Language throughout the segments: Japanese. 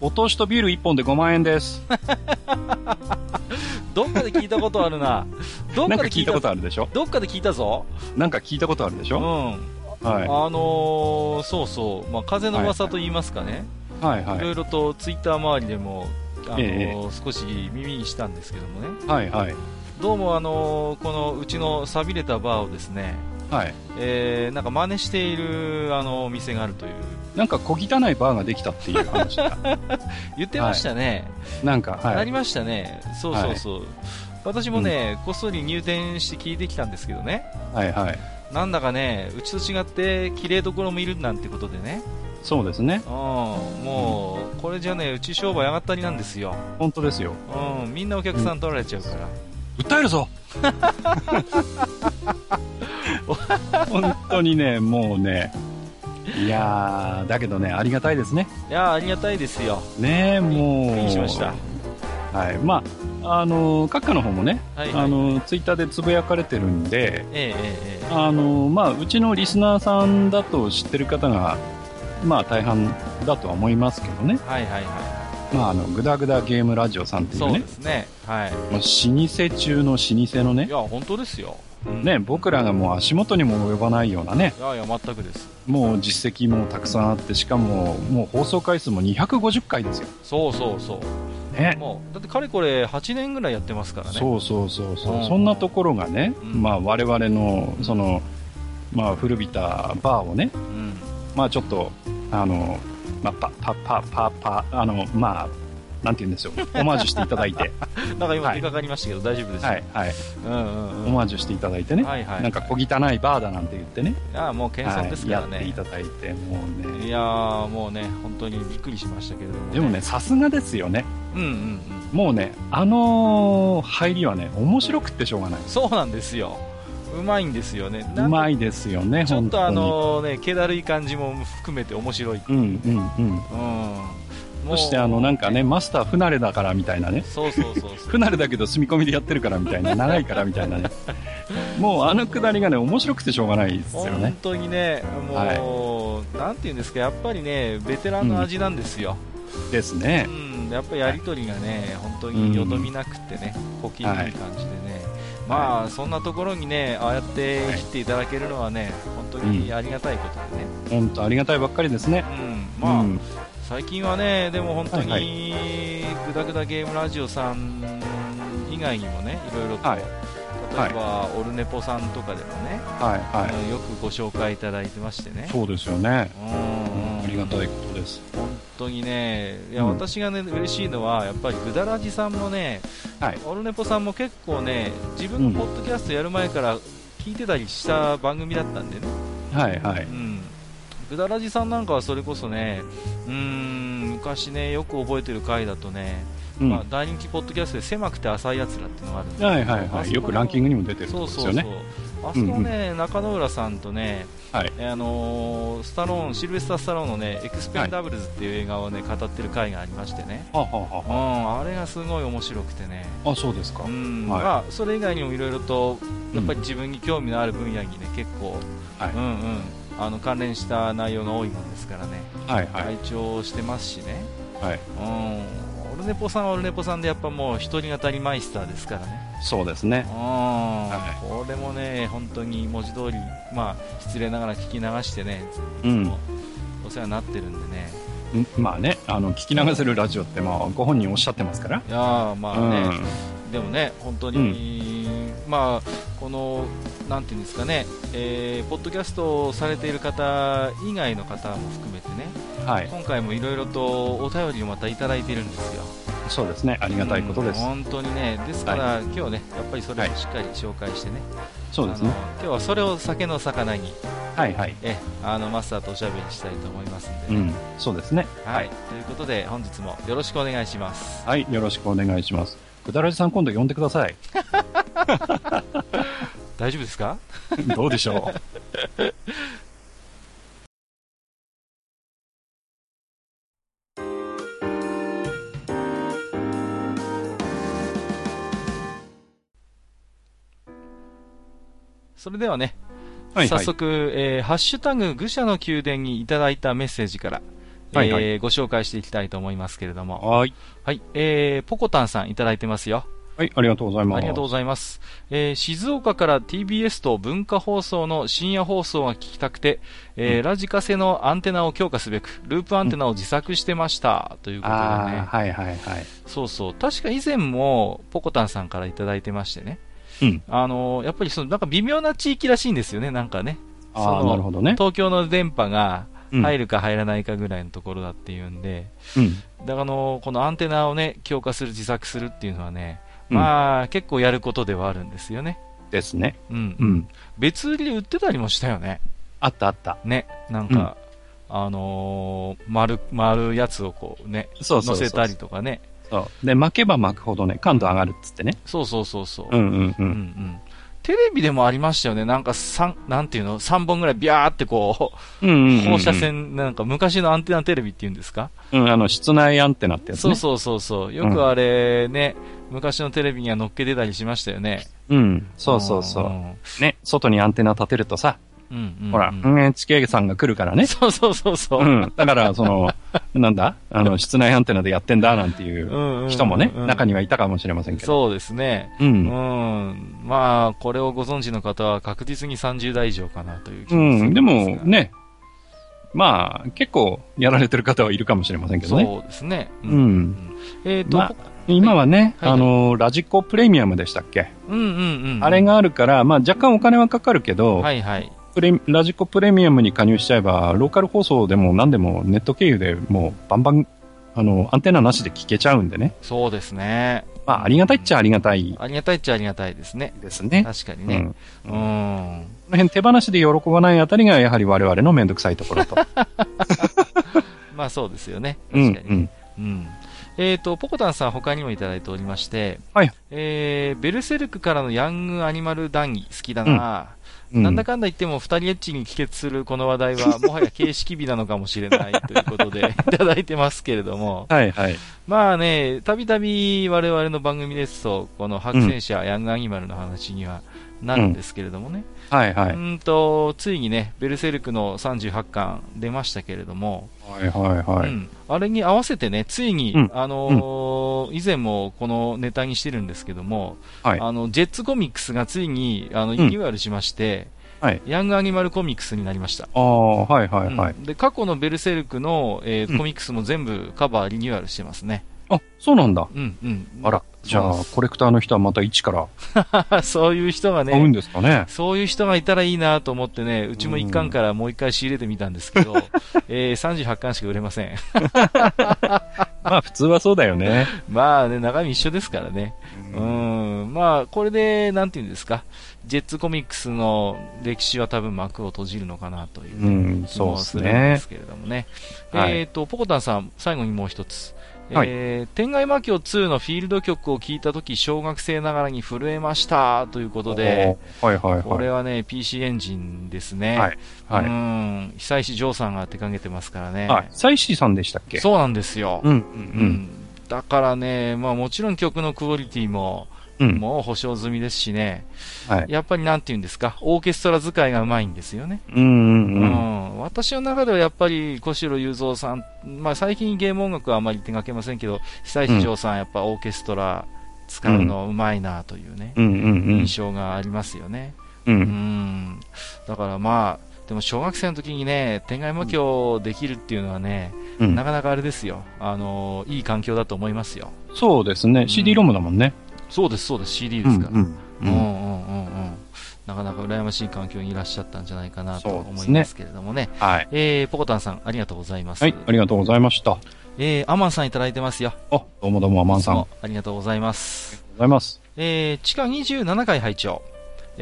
お通しとビール1本で5万円です。どっかで聞いたことあるな。どっかで聞いたことあるでしょ？どっかで聞いたぞ。なんか聞いたことあるでしうん。ょはい。あのー、そうそう、まあ、風の噂と言いますかね、はいはい。ろいろとツイッター周りでも、あのーえ少し耳にしたんですけどもね、い。はいはい。どうも、あのーこのうちの寂れたバーをですね、はい。えーなんか真似しているあのお店があるという、なんか小汚いバーができたっていう話だ。言ってましたね、なんか、はい。ありましたね、そうそうそう、私もね、こっそり入店して聞いてきたんですけどね、はいはい。なんだかね、うちと違って綺麗どころもいるなんてことでね、そうですね。うん、もう、これじゃね、うち商売上がったりなんですよ。本当ですよ。うん、みんなお客さん取られちゃうから。訴えるぞ 本当にね、もうね、いやー、だけどね、ありがたいですね。いやー、ありがたいですよ。ねもう。びっしました。はい。まあ、あの、閣下の方もね、はい、はい。あの、ツイッターでつぶやかれてるんで、えええええあの、まあ、うちのリスナーさんだと知ってる方が、まあ、大半だとは思いますけどね。えはいはいはまあ、あの、グダグダゲームラジオさんっい。そうていうね、ですね。はい。もう老舗中の老舗のね、いや、本当ですよ。うんね、僕らがもう足元にも及ばないようなね、いやいや、全くです。もう実績もたくさんあって、しかも、もう放送回数も250回ですよ。そうそうそう。ね。もう、だってかれこれ8年ぐらいやってますからね。そうそうそうそう、うんそんなところがね、うんまあ我々の、その、まあ古びたバーをね、うん。まあちょっと、あの、まあパ、パ、パ、パ、パ、あの、まあ、なんて言うんですよ、オマージュしていただいて、なんか今はい引っかかりましたけど、大丈夫ですよ。はい、はい、うんうんうん。オマージュしていただいてね、はいはい。なんか小汚いバーだなんて言ってね、いや、もう謙遜ですからはい、やっていね。ただいて、もうね、いやー、もうね、本当にびっくりしましたけれども、でもね、、さすがですよね。うんうんうん。もうね、あの入りはね、面白くってしょうがない。そうなんですよ。うまいんですよね。い。うまいですよね、ちょっとあ本のね、気だるい感じも含めて面白い。うんうんうん。うん。そしてあの、なんかね、、マスター不慣れだからみたいなね。そうそうそう。不慣れだけど住み込みでやってるからみたいな、長いからみたいなね。もうあのくだりがね、面白くてしょうがないですよ本ね。当にね、もう、なんていうんですか、やっぱりね、ベテランの味なんですよ。ですねう。ん、やっぱりやりとりがね、本当によどみなくってね、小気味いい感じでね。まあ、そんなところにね、ああやって切っていただけるのはね、本当にありがたいことでね。本当ありがたいばっかりですね。うん、まあ、うん最近はね、でも本当に、はいグダグダゲームラジオさん以外にもね、いろいろと、はい例えば、オルネポさんとかでもね、はいよくご紹介いただいてましてねい。、そうですよね。うんありがたいことです。本当にね、いや、うん私がね、嬉しいのは、やっぱりグダラジさんもね、はいオルネポさんも結構ね、自分のポッドキャストやる前から聞いてたりした番組だったんでね、はいはい。うん、グダラジさんなんかはそれこそね、うーん、昔ね、よく覚えてる回だとね、うんまあ、大人気ポッドキャストで狭くて浅いやつらっていうのがあるんではいはいはい。よくランキングにも出てるそうとこですよそうそうね。。あそこね、中野浦さんとね、はい。あのースタローン、シルベスター・スタローンのね、エクスペンダブルズっていう映画をね、語ってる回がありましてね。ははははうん、あれがすごい面白くてね。あ、そうですか。うん、はいまあ、それ以外にもいろいろと、やっぱり自分に興味のある分野にね、結構、はいうんうん、あの、関連した内容が多いもんですからね、はいはい。拝聴してますしね。はい。うん、オルネポさんはオルネポさんでやっぱもう一人語りマイスターですからね。そうですね。うん、はいこれもね、本当に文字通り、まあ、失礼ながら聞き流してね、うん。お世話になってるんでね。んまあね、あの、聞き流せるラジオって、まあ、ご本人おっしゃってますから。いやーまあね、でもね、本当に、まあ、この、なんていうんですかね、えーポッドキャストをされている方以外の方も含めてね、はい。今回もいろいろとお便りをまたいただいているんですよ。そうですね。ありがたいことです。本当にね、ですから、今日ね、やっぱりそれをしっかり紹介してね、そうですね。今日はそれを酒の魚に、はいはい。えあのマスターとおしゃべりしたいと思いますんで、ねうん。そうですね。はい、ということで、本日もよろしくお願いします。はい。よろしくお願いします。くだらじさん今度呼んでください。大丈夫ですか？どうでしょ それではね、う。はいはい。早速、えーハッシュタグ愚者の宮殿にいただいたメッセージから、はいはいえーご紹介していきたいと思いますけれども、はい。はい、えー、ポコタンさんいただいてますよ。はい。ありがとうございます。ありがとうございます。えー静岡から TBS と文化放送の深夜放送が聞きたくて、えーうんラジカセのアンテナを強化すべく、ループアンテナを自作してました。ということでね。はいはいはい。そうそう。確か以前も、ポコタンさんからいただいてましてね。うん。あのーやっぱりその、なんか微妙な地域らしいんですよね、なんかね。あなるほどね。東京の電波がうん入るか入らないかぐらいのところだっていうんで、うん。だからあのーこのアンテナをね、強化する、自作するっていうのはね、うんまあ、結構やることではあるんですよね。ですね。うん。うん。別売りで売ってたりもしたよね。あったあった。ね。なんか、あのー丸、丸やつをこうね、そうそうそう。乗せたりとかね。そう。で、巻けば巻くほどね、感度上がるっつってね。そうそうそうそう。うんうんう。うんうんんテレビでもありましたよね。なんか三、なんていうの ?3 本ぐらいビャーってこう、うんうんうんうん。放射線、なんか昔のアンテナテレビっていうんですか？うん、あの、室内アンテナってやつね。そうそうそうそう。よくあれね、昔のテレビには乗っけてたりしましたよね。うん。そうそうそう。んね、外にアンテナ立てるとさ、うんうんうん。ほら、NHK さんが来るからね。そうそうそうそう。うん。だから、その、なんだ？あの、室内アンテナでやってんだ、なんていううんうん人もね、うん中にはいたかもしれませんけど。そうですね。う。うんん。まあ、これをご存知の方は確実に30代以上かなという気うがするん。でんでも、ね、まあ、結構やられてる方はいるかもしれませんけどね。そうですね。う。んえっ、と、まあ今はね、はいあの、ラジコプレミアムでしたっけ、うんうんうん。あれがあるから、まあ若干お金はかかるけど、はいはい。プレラジコプレミアムに加入しちゃえば、ローカル放送でも何でもネット経由でもうバンバン、あの、アンテナなしで聞けちゃうんでね。そうですね。まあ、ありがたいっちゃありがたいありがたいっちゃありがたいですね。ですね。確かにね。うん。うこん。の辺手放しで喜ばないあたりがやはり我々のめんどくさいところと。まあそうですよね。うん、確かに。うん。うん。えっ、と、ポコタンさん他にもいただいておりまして、はい。えー、ベルセルクからのヤングアニマル談義好きだな、うんなんだかんだ言っても二人エッチに帰結するこの話題は もはや形式美なのかもしれないということで いただいてますけれども、はいはい。まあね、たびたび我々の番組ですと、この白戦車、ヤングアニマルの話にはなるんですけれどもね、はいはい。うんと、ついにね、ベルセルクの38巻出ましたけれども、はいはいはい。うん、あれに合わせてね、ついに、うんあのー以前もこのネタにしてるんですけども、はい。あの、ジェッツコミックスがついに、あの、んリニューアルしまして、はい。ヤングアニマルコミックスになりました。ああ、はいはいはい。うんで、過去のベルセルクの、えーうんコミックスも全部カバーリニューアルしてますね。あ、そうなんだ。うん、うん。あら、じゃあコレクターの人はまた一から そういう人が買うんね、ですかね。そういう人がいたらいいなと思ってね、うちも1巻からもう1回仕入れてみたんですけど、えー、38巻しか売れません。まあ普通はそうだよね。まあね、中身一緒ですからね。うん、まあ、これで、なんていうんですか、ジェッツコミックスの歴史は多分幕を閉じるのかなという、うん、気そうですもするんでねす。けれどもね。はいえっ、と、ポコタンさん、最後にもう一つ。はいえー、天外魔境2のフィールド曲を聞いたとき、小学生ながらに震えましたということで、はいはいはい。これはね、PC エンジンですね。はい。はうい。ん、久石譲さんが手掛けてますからね。あ、サイシーさんでしたっけ？そうなんですよ。うん、う、うんん。だからね、まあもちろん曲のクオリティも、うん。もう保証済みですしね、はい。やっぱりなんて言うんですか、オーケストラ使いがうまいんですよね。うん、うん、ううん。ん。私の中ではやっぱり小城雄三さん、まあ最近ゲーム音楽はあまり手掛けませんけど、久石譲さんやっぱオーケストラ使うのうまいなというね、うん、うん、うん印。象がありますよね。う。うんん。だからまあ、でも小学生の時にね、天外魔境できるっていうのはね、うんなかなかあれですよ。あの、いい環境だと思いますよ。そうですね。CD ロムだもんね。そうです、そうです、CD うん、ですから。うん。うんうんうんうん。なかなか羨ましい環境にいらっしゃったんじゃないかなと思いますけれどもね。はい。えー、ポコタンさん、ありがとうございます。はい、ありがとうございました。えー、アマンさんいただいてますよ。あ、どうもどうも、アマンさん。ありありがとうございます。がとうございます。えー、地下27階拝聴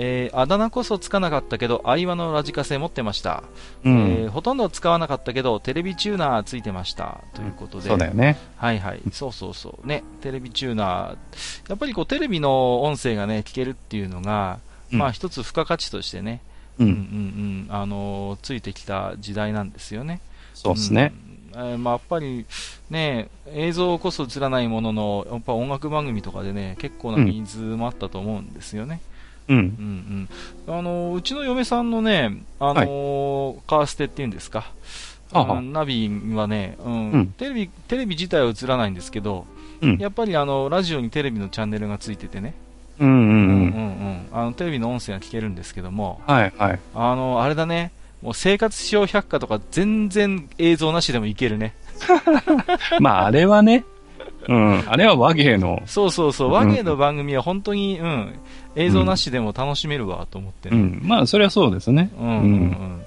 えー、あだ名こそつかなかったけど、相話のラジカセ持ってました。うん。えーほとんど使わなかったけど、テレビチューナーついてました。ということで。そうだよね。はいはい。そうそうそう。ね、テレビチューナー。やっぱりこう、テレビの音声がね、聞けるっていうのが、うんまあ一つ付加価値としてね、う。うんんうんうん、あのーついてきた時代なんですよね。そうですね。うん。えーまあやっぱり、ね、映像こそ映らないものの、やっぱ音楽番組とかでね、結構なニーズもあったと思うんですよね。うん。うんうん。あのーうちの嫁さんのね、あのーカーステっていうんですか。ははうんナビはね、うんうんテレビ、テレビ自体は映らないんですけど、うん。やっぱりあの、ラジオにテレビのチャンネルがついててね、テレビの音声が聞けるんですけども、はいはい。あの、あれだね、もう生活小百科とか全然映像なしでもいけるね。まあ、あれはね、うん。あれは和芸の、そうそうそう、うん和芸の番組は本当に、うん、映像なしでも楽しめるわと思ってね。うん。まあ、それはそうですね。うんうん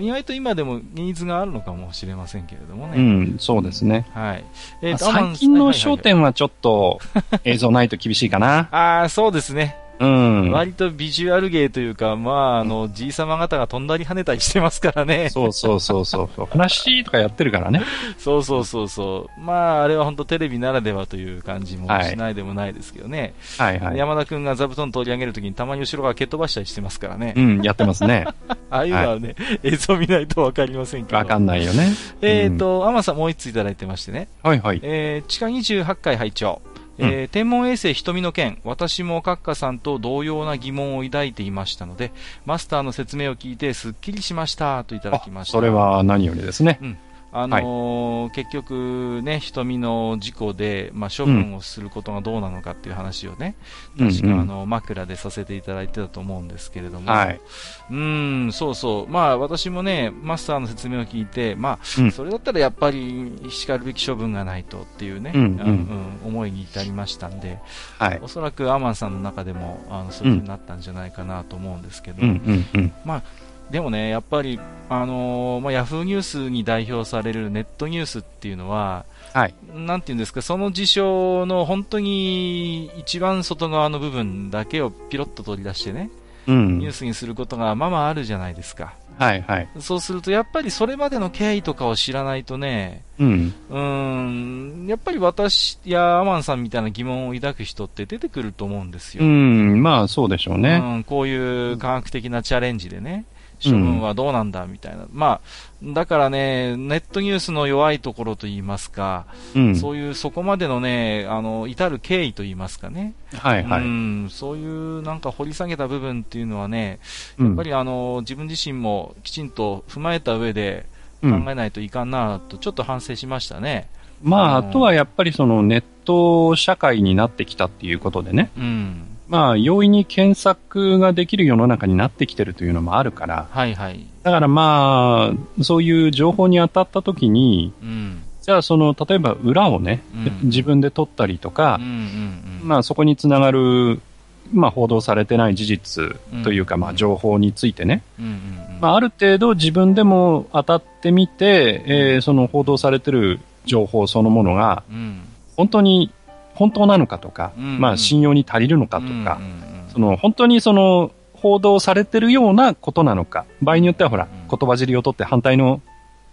意外と今でもニーズがあるのかもしれませんけれどもね。うん、そうですね。はい。えまあー最近の焦点はちょっと映像ないと厳しいかな。ああ、そうですね。うん。割とビジュアル芸というか、まあ、あの、じいさま方が飛んだり跳ねたりしてますからね。そうそうそうそうそう。話とかやってるからね。そうそうそうそう。まあ、あれは本当テレビならではという感じもはいしないでもないですけどね。はいはい。山田くんが座布団取り上げるときにたまに後ろが蹴っ飛ばしたりしてますからね。うん、やってますね。ああいうのはね、映像見ないとわかりませんけど。わかんないよね。えっ、と、アマさんもう一ついただいてましてね。はいはい。えー地下28階拝聴えー天文衛星瞳の件、私も閣下さんと同様な疑問を抱いていましたので、マスターの説明を聞いてすっきりしましたといただあきました。それは何よりですね。あのー結局ね、瞳の事故で、まあ、処分をすることがどうなのかっていう話をね、うん確か、うんあの、枕でさせていただいてたと思うんですけれども、はい。うーん、そうそう。まあ、私もね、マスターの説明を聞いて、まあ、うんそれだったらやっぱり、叱るべき処分がないとっていうね、うんうんうん思いに至りましたんで、はい。おそらくアマンさんの中でも、あの、そういう風になったんじゃないかなと思うんですけど、うんうんうん。でもね、やっぱり、あのーまあ、ヤフーニュースに代表されるネットニュースっていうのは、はい。なんていうんですか、その事象の本当に一番外側の部分だけをピロッと取り出してね、うんニュー。スにすることがまあまああるじゃないですか。はいはい。そうすると、やっぱりそれまでの経緯とかを知らないとね、うん。うーん、やっぱり私やアマンさんみたいな疑問を抱く人って出てくると思うんですよ。うん。まあ、そうでしょうね。うん、こういう科学的なチャレンジでね、処分はどうなんだみたいな。まあ、だからね、ネットニュースの弱いところといいますか、うん。そういうそこまでのね、あの、至る経緯といいますかね。はいはい。うん、そういうなんか掘り下げた部分っていうのはね、ややっぱりあの、自分自身もきちんと踏まえた上で考えないといかんなと、ちょっと反省しましたね。まあ、うんあとはやっぱりそのネット社会になってきたっていうことでね。うん。まあ、容易に検索ができる世の中になってきてるというのもあるから、はいはい。だからまあ、そういう情報に当たった時に、うん。じゃあその、例えば裏をね、うん自分で取ったりとかうん、うんうん。まあそこにつながる、まあ報道されてない事実というか、うんまあ情報についてね、うんうんうん。まあある程度自分でも当たってみて、えーその報道されてる情報そのものが、うん。本当に、本当なのかとか、うんまあ信用に足りるのかとか、うんうんうんその本当にその報道されてるようなことなのか、場合によってはほら、うん言葉尻を取って反対の、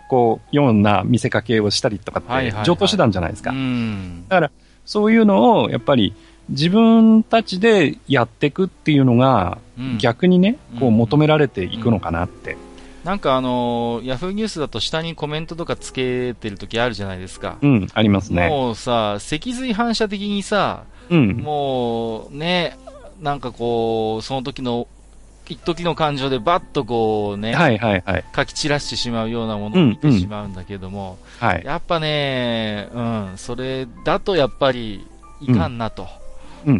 こう、ような見せかけをしたりとかってはいはいは、い上等手段じゃないですか。うん。だから、そういうのを、やっぱり、自分たちでやっていくっていうのが、うん逆にね、こううん求められていくのかなって。なんかあのヤフーニュースだと下にコメントとかつけてる時あるじゃないですか。うん、ありますね。もうさ、脊髄反射的にさ、うん。もうね、なんかこう、その時の、一時の感情でバッとこうね、はいはいはい。書き散らしてしまうようなものを見てしまうんだけども、はい。やっぱね、うん、それだとやっぱりいかんなとうん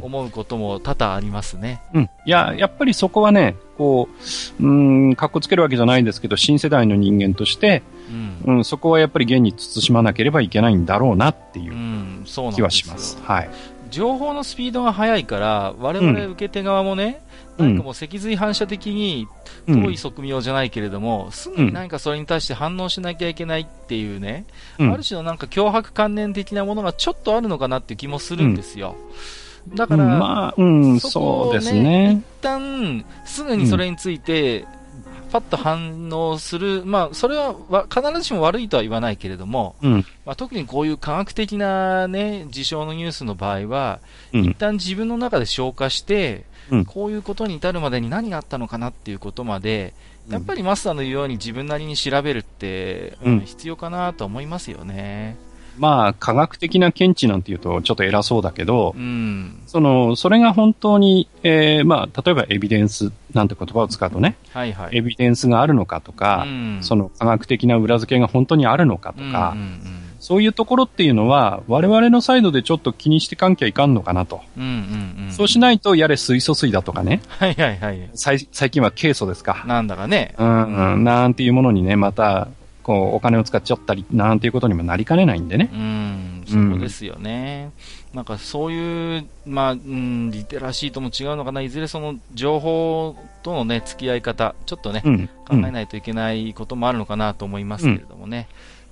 思うことも多々ありますね。うん。いや、やっぱりそこはね、こう、うーん、かっこつけるわけじゃないんですけど、新世代の人間として、うん。うん、そこはやっぱり現に慎まなければいけないんだろうなっていう気はします。はい。情報のスピードが速いから、我々受け手側もね、なんかもう脊髄反射的に遠い側面じゃないけれども、すぐに何かそれに対して反応しなきゃいけないっていうね、ある種のなんか脅迫観念的なものがちょっとあるのかなっていう気もするんですよ。だから、まあ、うん、そね、そうですね。一旦、すぐにそれについて、パッと反応する、まあ、それは必ずしも悪いとは言わないけれども、うん、まあ、特にこういう科学的な、ね、事象のニュースの場合は、うん、一旦自分の中で消化して、うん、こういうことに至るまでに何があったのかなっていうことまで、やっぱりマスターの言うように自分なりに調べるって、うん、必要かなと思いますよね。まあ、科学的な見地なんて言うとちょっと偉そうだけど、うん、その、それが本当に、えー、まあ、例えばエビデンスなんて言葉を使うとね、はいはい、エビデンスがあるのかとか、うん、その科学的な裏付けが本当にあるのかとか、うんうんうんそういうところっていうのは、我々のサイドでちょっと気にしてかんきゃいかんのかなと。うんうんうん、そうしないと、やれ水素水だとかね。はいはいはい。最近はケイ素ですか。なんだかね。うん、うん、なんていうものにね、また、こう、お金を使っちゃったり、なんていうことにもなりかねないんでね。うん、そうですよね。うん、なんかそういう、まあ、うん、リテラシーとも違うのかな、いずれその情報とのね、付き合い方、ちょっとね、うん、考えないといけないこともあるのかなと思いますけれどもね。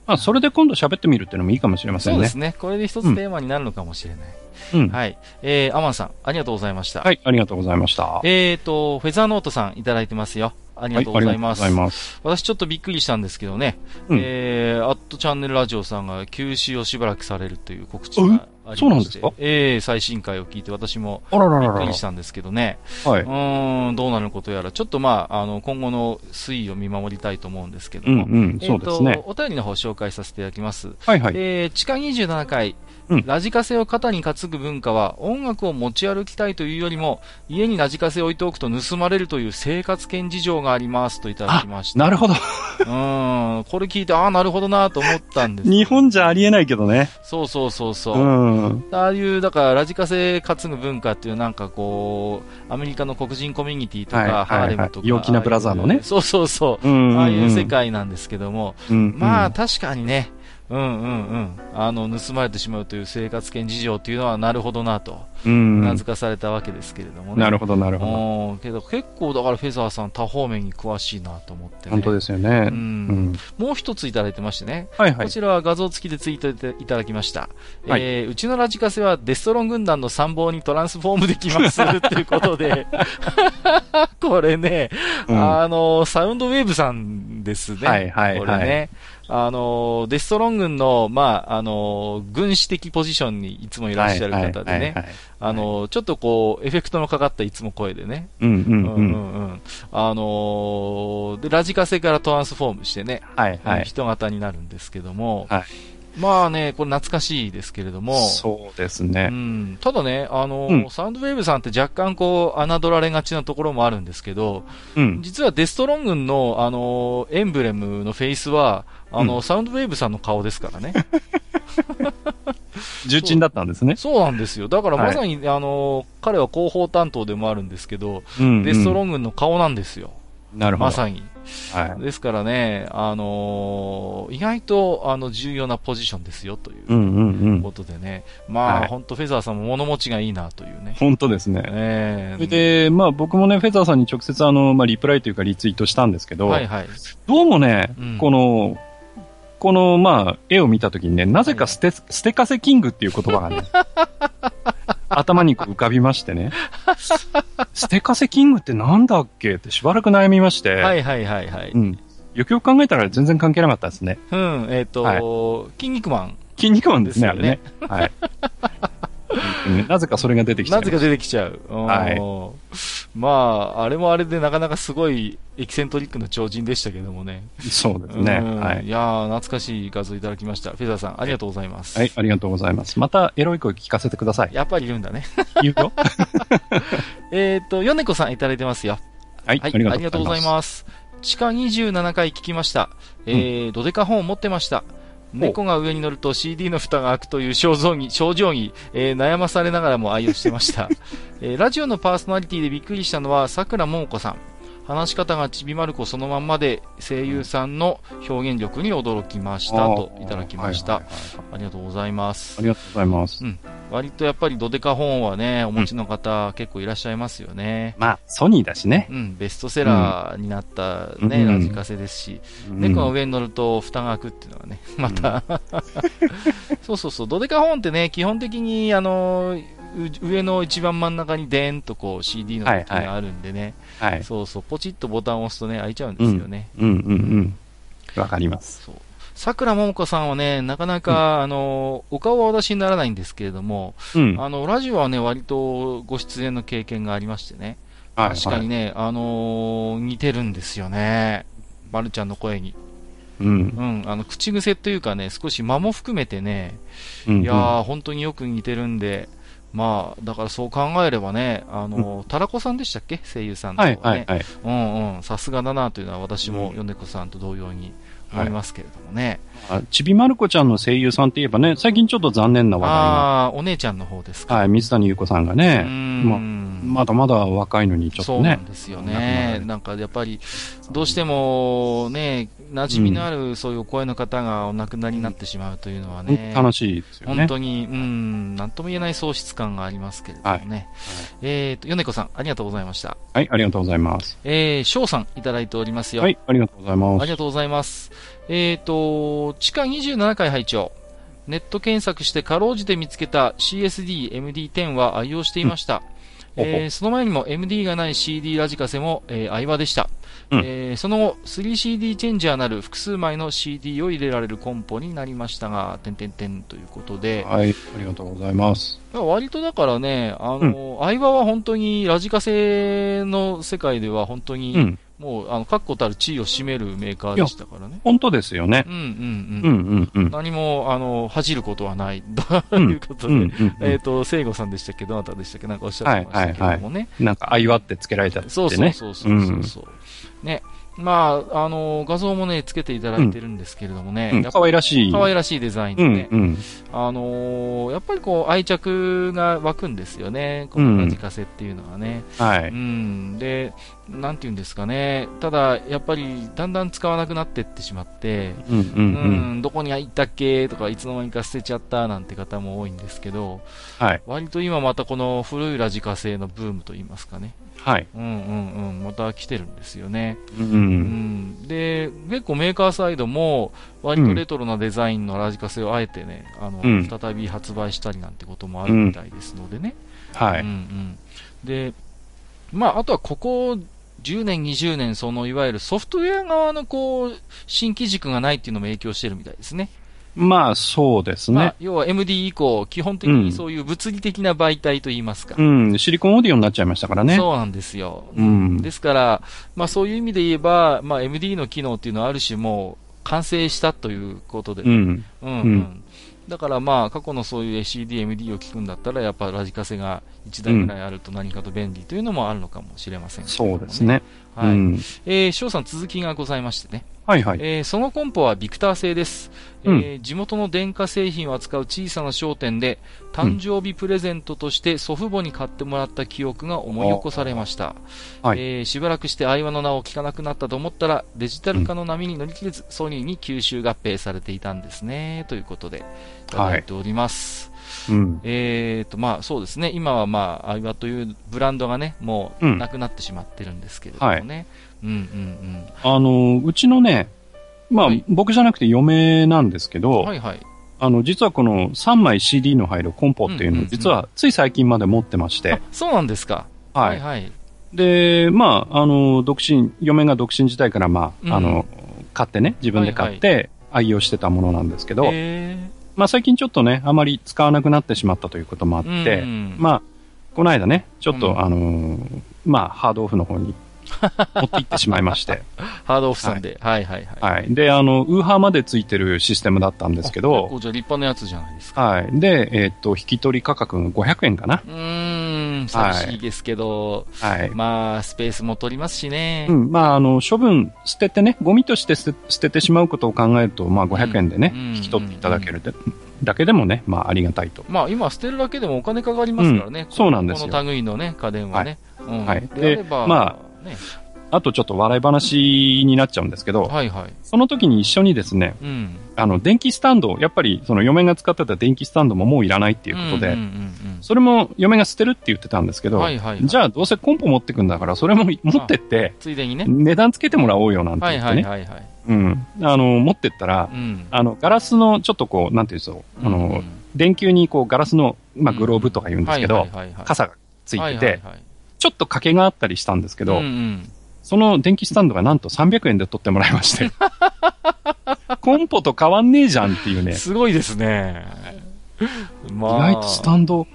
まあ、それで今度喋ってみるっていうのもいいかもしれませんね。そうですね。これで一つテーマになるのかもしれない。うん。はい。えー、アマンさん、ありがとうございました。はい、ありがとうございました。えーと、フェザーノートさんいただいてますよ。ありがとうございます。はい、ます。私ちょっとびっくりしたんですけどね、うん、えー、アットチャンネルラジオさんが休止をしばらくされるという告知がありまして、そうなんですか？えー、最新回を聞いて私もびっくりしたんですけどね、はい、うん、どうなることやら、ちょっとまあ、あの、今後の推移を見守りたいと思うんですけども、うんうん、そうですね。お便りの方紹介させていただきます。はいはい。えー、地下27回、うん、ラジカセを肩に担ぐ文化は音楽を持ち歩きたいというよりも家にラジカセを置いておくと盗まれるという生活圏事情がありますといただきました。なるほど。うん。これ聞いて、ああ、なるほどなと思ったんです。日本じゃありえないけどね。そうそうそうそう。うん。ああいう、だからラジカセ担ぐ文化っていうなんかこう、アメリカの黒人コミュニティとか、はいはいはい、ハーレムとか。陽気なブラザーのね。そうそうそう。うんうんうん、ああいう世界なんですけども。うんうん、まあ確かにね、うんうんうん。あの、盗まれてしまうという生活圏事情っていうのはなるほどなと、うなずかされたわけですけれどもね。なるほどなるほど。けど結構だからフェザーさん多方面に詳しいなと思ってね。本当ですよね。うん。もう一ついただいてましてね。はいはい。こちらは画像付きでツイートいただきました。はい、えー、うちのラジカセはデストロン軍団の参謀にトランスフォームできますっていうことで、これね、うん、あの、サウンドウェーブさんですね。はいはいはい。これね。あの、デストロン軍の、まあ、あの、軍師的ポジションにいつもいらっしゃる方でね、あの、ちょっとこう、エフェクトのかかったいつも声でね、うんうんうん。うんうん、あので、ラジカセからトランスフォームしてね、はいはい、人型になるんですけども、はいまあね、これ懐かしいですけれども。そうですね。うん。ただね、あの、うん、サウンドウェーブさんって若干こう、侮られがちなところもあるんですけど、うん、実はデストロン軍の、あの、エンブレムのフェイスは、あの、うん、サウンドウェーブさんの顔ですからね。重鎮だったんですねそ。そうなんですよ。だからまさに、はい、あの、彼は広報担当でもあるんですけど、うんうん、デストロン軍の顔なんですよ。なるほど。まさに。はい、ですからね、あのー、意外とあの重要なポジションですよということでね、うんうんうん、まあ、本、当、フェザーさんも物持ちがいいなというね。本当ですね。えー、で、まあ、僕もね、フェザーさんに直接あの、まあ、リプライというかリツイートしたんですけど、はいはい、どうもね、うん、この、この、まあ、絵を見たときにね、なぜかステ、はい、ステカセキングっていう言葉がね、頭に浮かびましてね。ステカセキングってなんだっけ？ってしばらく悩みまして。はいはいはいはい。うん。よくよく考えたら全然関係なかったですね。うん、えっ、ー、と、はい、筋肉マン。筋肉マンですね、すねあれね。はい。なぜかそれが出てきちゃう。なぜか出てきちゃう。はい。まあ、あれもあれでなかなかすごいエキセントリックな超人でしたけどもね。そうですね。はい。いや懐かしい画像いただきました。フェザーさん、ありがとうございます。はい、ありがとうございます。また、エロい声聞かせてください。やっぱり言うんだね。言うよ。えっと、ヨネコさんいただいてますよ。はい、はい、ありがとうございます。地下27回聞きました。えー、うん、ドデカ本持ってました。猫が上に乗ると CD の蓋が開くという症状に、症状に、えー、悩まされながらも愛用してました。えー、ラジオのパーソナリティでびっくりしたのは、さくらももこさん。話し方がちびまる子そのまんまで声優さんの表現力に驚きましたといただきました。ありがとうございます。ありがとうございます。うん。割とやっぱりドデカ本はね、お持ちの方、結構いらっしゃいますよね。まあ、ソニーだしね。うん、ベストセラーになったね、ラジカセですし、猫の上に乗ると蓋が開くっていうのはね、また そうそうそう、ドデカ本ってね、基本的に、あの、上の一番真ん中にでーんとこう CD の時があるんでね、はい、はい、そうそう、ポチッとボタンを押すとね、開いちゃうんですよね。うん、うん、うん。うん。わかります。そう。桜桃子さん。はね、なかなか、うん、あの、お顔はお出しにならないん。ですけれども、うん、あの、ラジオはね、割とご出演の経験がありましてね、はい、確かにね、はい、あのー、似てるん。ですよね。まるちゃん。の声に。うん。うん。あの、口癖というかね、少し間も含めてね、うん。うん、いやー、本当によく似てるん。で、まあ、だからそう考えればね、あの、たらこさんでしたっけ？声優さんとかね。はいはいはい。うんうん。さすがだなというのは私も米子さんと同様に思いますけれどもね。はい、ちびまる子ちゃんの声優さんって言えばね、最近ちょっと残念な話題が。ああ、お姉ちゃんの方ですか。はい、水谷優子さんがね、ままだまだ若いのにちょっとね。そうなんですよね。なんかやっぱり、どうしてもね、馴染みのあるそういうお声の方がお亡くなりになってしまうというのはね。楽しいですよね。本当に、うん、なんとも言えない喪失感がありますけれどもね。はい、えっ、ー、と、米子さん、ありがとうございました。はい、ありがとうございます。えー、翔さん、いただいておりますよ。はい、ありがとうございます。ありがとうございます。えっ、ー、と、地下27階拝聴ネット検索してかろうじて見つけた CSD MD10 は愛用していました。うん、えー、その前にも MD がない CD ラジカセも、えー、相場でした。うん、えー、その後、3CD チェンジャーなる複数枚の CD を入れられるコンポになりましたが、点々点ということで。はい、ありがとうございます。割とだからね、あの、うん、相場は本当にラジカセの世界では本当に、うんもう、あの、確固たる地位を占めるメーカーでしたからね。本当ですよね。うんうんうん。うんうんうん。何も、あの、恥じることはない。ということで、うんうんうん、えっ、ー、と、聖子さんでしたっけ？どなたでしたっけ？なんかおっしゃってましたけどもね。はいはいはい、なんか、愛わってつけられたってね。そうそうそうそうそうそう、うん、ね。まあ、あの、画像もね、つけていただいてるんですけれどもね。うん、可愛らしい。可愛らしいデザインでね。うんうん、あのー、やっぱりこう、愛着が湧くんですよね。このラジカセっていうのはね。はい。うん。で、なんていうんですかね。ただ、やっぱり、だんだん使わなくなってってしまって、うん、うんうん、どこに入ったっけとか、いつの間にか捨てちゃったなんて方も多いんですけど、はい。割と今またこの古いラジカセのブームといいますかね。はい。うんうんうん。また来てるんですよね。うん、うん。で、結構メーカーサイドも、割とレトロなデザインのラジカセをあえてね、あの、うん、再び発売したりなんてこともあるみたいですのでね。はい。うんうん。で、まあ、あとはここ10年、20年、そのいわゆるソフトウェア側のこう、新規軸がないっていうのも影響してるみたいですね。まあ、そうですね。まあ、要は MD 以降、基本的にそういう物理的な媒体といいますか。うん、シリコンオーディオになっちゃいましたからね。そうなんですよ。うん。ですから、まあそういう意味で言えば、まあ MD の機能っていうのはある種もう完成したということで。うん。うん、うん、うんだからまあ、過去のそういう CD、MD を聞くんだったら、やっぱラジカセが1台ぐらいあると何かと便利というのもあるのかもしれません、ね、そうですね。はい。うん、えー、翔さん続きがございましてね。はいはい。えー、そのコンポはビクター製です。うん、えー、地元の電化製品を扱う小さな商店で、誕生日プレゼントとして祖父母に買ってもらった記憶が思い起こされました。はい、えー、しばらくして愛話の名を聞かなくなったと思ったら、デジタル化の波に乗り切れず、ソニーに吸収合併されていたんですね。ということで、いただいております。はいうん、えっ、ー、と、まあそうですね。今はまあ、アイワというブランドがね、もうなくなってしまってるんですけれどもね。うん、うん、うん。あの、うちのね、まあ、はい、僕じゃなくて嫁なんですけど、はいはい。あの、実はこの3枚 CD の入るコンポっていうのを、実はつい最近まで持ってまして。そうなんですか。はい。はい、で、まあ、あの、独身、嫁が独身時代から、まあ、うん、あの、買ってね、自分で買って愛用してたものなんですけど、はいはい、まあ最近ちょっとね、あまり使わなくなってしまったということもあって、うん、まあ、この間ね、ちょっと、うん、あのー、まあ、ハードオフの方に持って行ってしまいまして。ハードオフさんで、はい、はいはいはい。で、あの、ウーハーまでついてるシステムだったんですけど。じゃ立派なやつじゃないですか。はい。で、えー、っと、引き取り価格が500円かな。うん、寂しいですけど、はい。まあ、スペースも取りますしね。うん、まあ、あの、処分、捨ててね、ゴミとして捨ててしまうことを考えると、まあ、500円でね、うん、引き取っていただけるで、だけでもね、まあ、ありがたいと。まあ、今捨てるだけでもお金かかりますからね。うん、そうなんですよ。この類のね、家電はね。はい。うん、はい、で、まあ、ね、あとちょっと笑い話になっちゃうんですけど、はいはい。その時に一緒にですね、うん。あの、電気スタンド、やっぱりその嫁が使ってた電気スタンドももういらないっていうことで、うんうんうんうん、それも嫁が捨てるって言ってたんですけど、はいはいはい、じゃあどうせコンポ持ってくんだから、それも持ってって、ついでにね。値段つけてもらおうよなんて言ってね。はいはいはい、はい、うん。あの、持ってったら、うん、あの、ガラスのちょっとこう、なんていうんですか、あの、うんうん、電球にこう、ガラスの、まあ、グローブとか言うんですけど、傘がついてて、ちょっと欠けがあったりしたんですけど、うんうんその電気スタンドがなんと300円で取ってもらいまして。コンポと変わんねえじゃんっていうね。すごいですね。まあ、意外とスタンド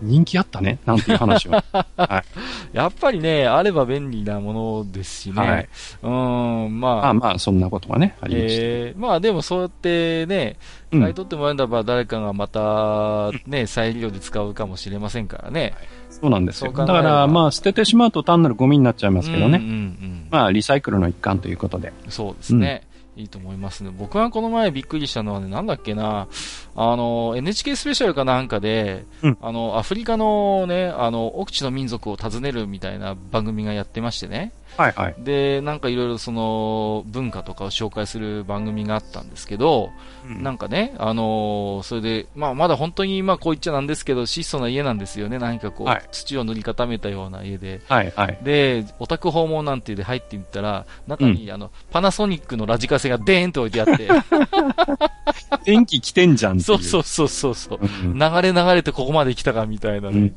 人気あったね、なんていう話を。はい、やっぱりね、あれば便利なものですしね。はい、うん、まあ。まあまあ、そんなことがね、ありました。えー、まあでもそうやってね、買い取ってもらえれば誰かがまたね、再利用で使うかもしれませんからね。はいそうなんですよ。だから、まあ、捨ててしまうと単なるゴミになっちゃいますけどね。うんうんうん、まあ、リサイクルの一環ということで。そうですね。いいと思いますね。僕はこの前びっくりしたのはね、なんだっけな、あの、NHK スペシャルかなんかで、うん、あの、アフリカのね、あの、奥地の民族を訪ねるみたいな番組がやってましてね。はいはい。で、なんかいろいろその、文化とかを紹介する番組があったんですけど、うん、なんかね、あのー、それで、まあまだ本当に、まあこう言っちゃなんですけど、質素な家なんですよね。何かこう、はい、土を塗り固めたような家で。はいはい。で、オタク訪問なんてで入ってみたら、中に、うん、あの、パナソニックのラジカセがデーンと置いてあって。電気来てんじゃんそうそうそうそうそう、うん、流れ流れてここまで来たかみたいなね。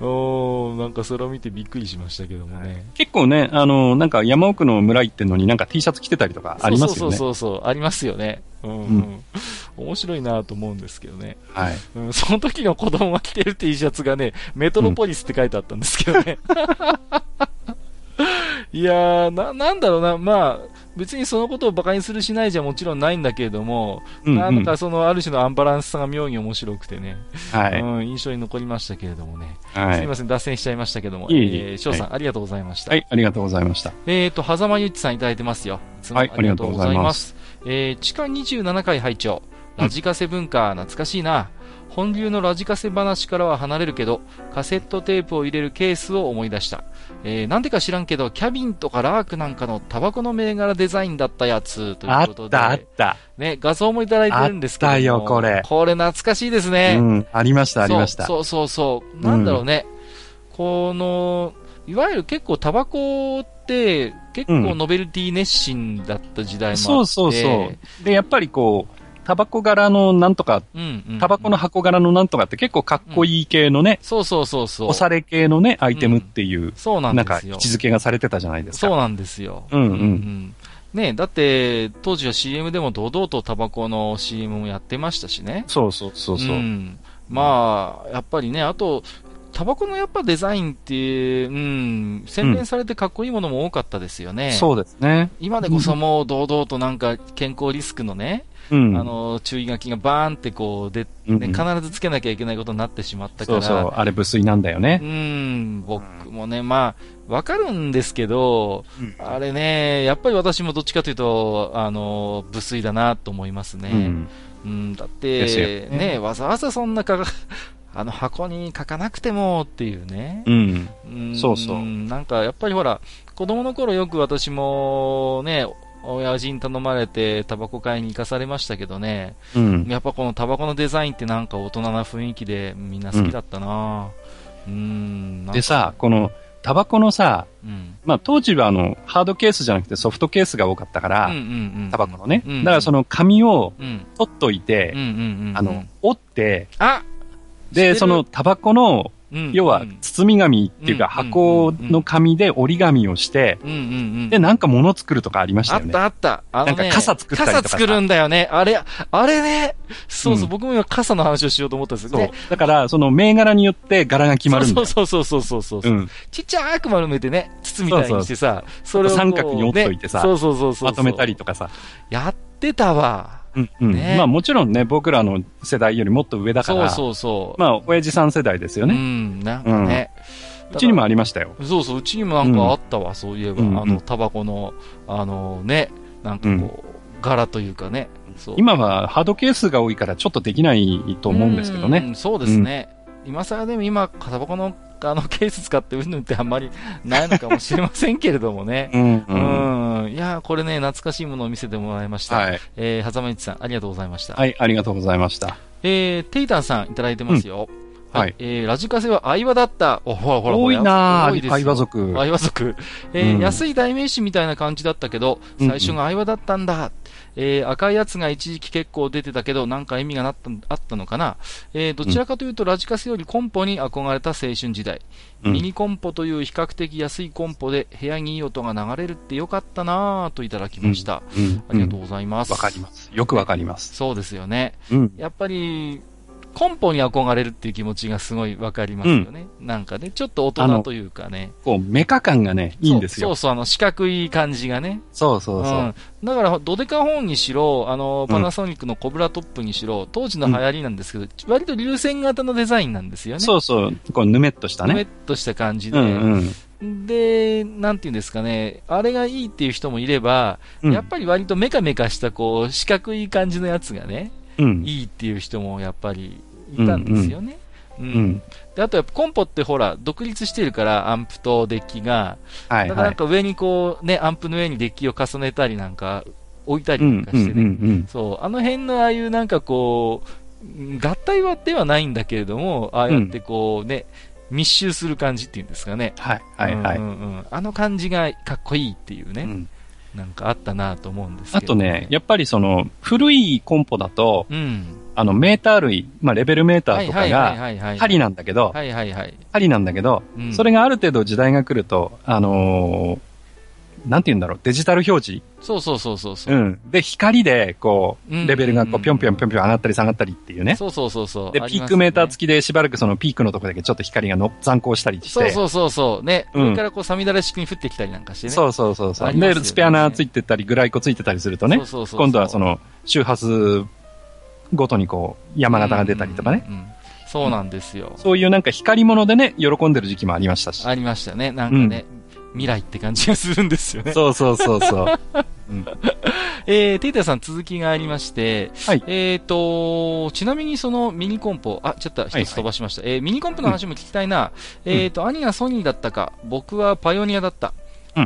うん、おなんかそれを見てびっくりしましたけどもね。結構ね、あの、なんか山奥の村行ってんのになんか T シャツ着てたりとかありますよね。そうそうそうそう、ありますよね。うん、うん、面白いなと思うんですけどね。はい。うん、その時の子供が着てる T シャツがね、メトロポリスって書いてあったんですけどね。いやー、な、なんだろうな、まあ、別にそのことを馬鹿にするしないじゃもちろんないんだけれども、うんうん、なんかそのある種のアンバランスさが妙に面白くてね、はい、うん、印象に残りましたけれどもね、はい、すみません、脱線しちゃいましたけども、いえいええー、翔さん、はい、ありがとうございました。はい、ありがとうございました。えっ、ー、と、狭間ゆっちさんいただいてますよ。はい、ありがとうございます。えー、地下27階拝聴ラジカセ文化、懐かしいな。本流のラジカセ話からは離れるけど、カセットテープを入れるケースを思い出した。えー、なんでか知らんけど、キャビンとかラークなんかのタバコの銘柄デザインだったやつということで。あった、あった。ね、画像もいただいてるんですけどあったよ、これ。これ懐かしいですね。うん、ありました、ありました。そうそうそうなんだろうね。うん、この、いわゆる結構タバコって、結構ノベルティ熱心だった時代もあって、そうそうそう。で、やっぱりこう、タバコ柄のなんとか、タバコの箱柄のなんとかって結構かっこいい系のね、そうそうそうそう。おしゃれ系のね、アイテムっていう、そうなんですよ。位置づけがされてたじゃないですか。そうなんですよ。うんうん。ねだって、当時は CM でも堂々とタバコの CM もやってましたしね。そうそうそうそう。うん、まあ、やっぱりね、あと、タバコのやっぱデザインって、うん、洗練されてかっこいいものも多かったですよね。うん、そうですね。今でこそもう堂々となんか健康リスクのね、うん、あの、注意書きがバーンってこう、で、ね、必ずつけなきゃいけないことになってしまったから。そうそう、あれ無粋なんだよね。うん、僕もね、まあ、わかるんですけど、うん、あれね、やっぱり私もどっちかというと、あの、無粋だなと思いますね。うん、うん、だって、ね、ね、わざわざそんなか、あの箱に書かなくてもっていうね。うん。うん。そうそう。なんかやっぱりほら、子供の頃よく私もね、親父に頼まれてタバコ買いに行かされましたけどね、うん、やっぱこのタバコのデザインってなんか大人な雰囲気でみんな好きだったな、うん、うんでさ、このタバコのさ、うん、まあ当時はあのハードケースじゃなくてソフトケースが多かったから、タバコのね、だからその紙を取っといて、あの、折って、あで、そのタバコの要は、包み紙っていうか、箱の紙で折り紙をして、で、なんか物作るとかありましたよね。あったあった。なんか傘作ったりとか。傘作るんだよね。あれ、あれね。そうそう、僕も今傘の話をしようと思ったんですよ。そう。だから、その銘柄によって柄が決まるんだよ。そうそうそうそうそう。ちっちゃく丸めてね、筒みたいにしてさ、それを。三角に折っといてさ、そうそうそうそう。まとめたりとかさ。やってたわ。うんうんね、まあもちろんね、僕らの世代よりもっと上だから。そうそうそう。まあ、親父さん世代ですよね。うん、なんかね。うちにもありましたよ。そうそう、うちにもなんかあったわ、そういえば。あの、タバコの、あのね、なんかこう、柄というかね。今はハードケースが多いからちょっとできないと思うんですけどね。そうですね。今更でも今、タバコのあのケース使ってうんぬんってあんまりないのかもしれませんけれどもね。うん、うん、うん。いやこれね、懐かしいものを見せてもらいました。はい。えー、はざまいちさん、ありがとうございました。はい、ありがとうございました。えー、テイタンさんいただいてますよ。うんはい。えー、ラジカセは相葉だった。お、ほらほら多いな多いです相葉族。相葉族。えー、うん、安い代名詞みたいな感じだったけど、最初が相葉だったんだ。うんえー、赤いやつが一時期結構出てたけど、なんか意味がなったあったのかな。えー、どちらかというと、ラジカセよりコンポに憧れた青春時代。うん、ミニコンポという比較的安いコンポで部屋にいい音が流れるってよかったなぁといただきました、うんうん。ありがとうございます。わかります。よくわかります。そうですよね。やっぱり、コンポに憧れるっていう気持ちがすごいわかりますよね、うん、なんかね、ちょっと大人というかね。こう、メカ感がね、いいんですよ。そうそうあの、四角い感じがね。そうそうそう。うん、だから、ドデカホーンにしろ、あの、パナソニックのコブラトップにしろ、当時の流行りなんですけど、うん、割と流線型のデザインなんですよね。そうそう。こう、ぬめっとしたね。ぬめっとした感じで。うんうん、で、なんていうんですかね、あれがいいっていう人もいれば、やっぱり割とメカメカした、こう、四角い感じのやつがね、いいっていう人もやっぱりいたんですよね。うん、うん、であとやっぱコンポってほら、独立してるから、アンプとデッキが。はい、はい、だからなんか上にこう、ね、アンプの上にデッキを重ねたりなんか、置いたりなんかしてね。そう、あの辺のああいうなんかこう、合体はではないんだけれども、ああやってこうね、うん、密集する感じっていうんですかね。はい、はい、はい、うんうん。あの感じがかっこいいっていうね。うんなんかあったなと思うんですけど、あとね、やっぱりその、古いコンポだと、うん、あの、メーター類、まあ、レベルメーターとかが、針なんだけど。針なんだけど、うん、それがある程度時代が来ると、あのー、なんて言うんだろう、デジタル表示？そうそうそうそうそう。うん。で、光で、こう、レベルがこう、ぴょんぴょんぴょんぴょん上がったり下がったりっていうね。そうそうそうそう。で、ピークメーター付きでしばらくそのピークのとこだけちょっと光がの残光したりして。そうそうそうそう。ね。うん、上からこう、サミダレ式に降ってきたりなんかしてね。そうそうそうそう。ね、で、スペアナーついてたり、グライコついてたりするとね。そうそうそう今度はその、周波数ごとにこう、山形が出たりとかね。うんうんうん、そうなんですよ、そういうなんか光り物でね、喜んでる時期もありましたし。ありましたね。なんかね、うん、未来って感じがするんですよね。そうそうそうそう。うん、えー、テイタさん続きがありまして、はい、えっ、ー、と、ちなみにそのミニコンポ、あ、ちょっと一つ飛ばしました。はいはい、えー、ミニコンポの話も聞きたいな。うん、えっ、ー、と、兄がソニーだったか、僕はパイオニアだった。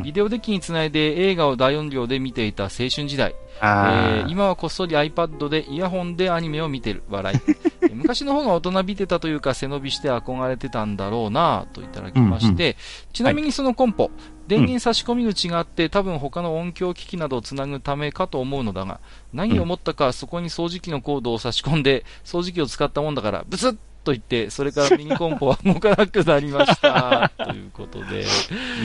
ビデオデッキにつないで映画を大音量で見ていた青春時代。えー、今はこっそり iPad でイヤホンでアニメを見てる。笑 い。昔の方が大人びてたというか背伸びして憧れてたんだろうなといただきまして、うんうん、ちなみにそのコンポ、はい、電源差し込み口があって、多分他の音響機器などをつなぐためかと思うのだが、何を思ったかそこに掃除機のコードを差し込んで、掃除機を使ったもんだから、ブスッと言って、それからミニコンポは動かなくなりました。ということで、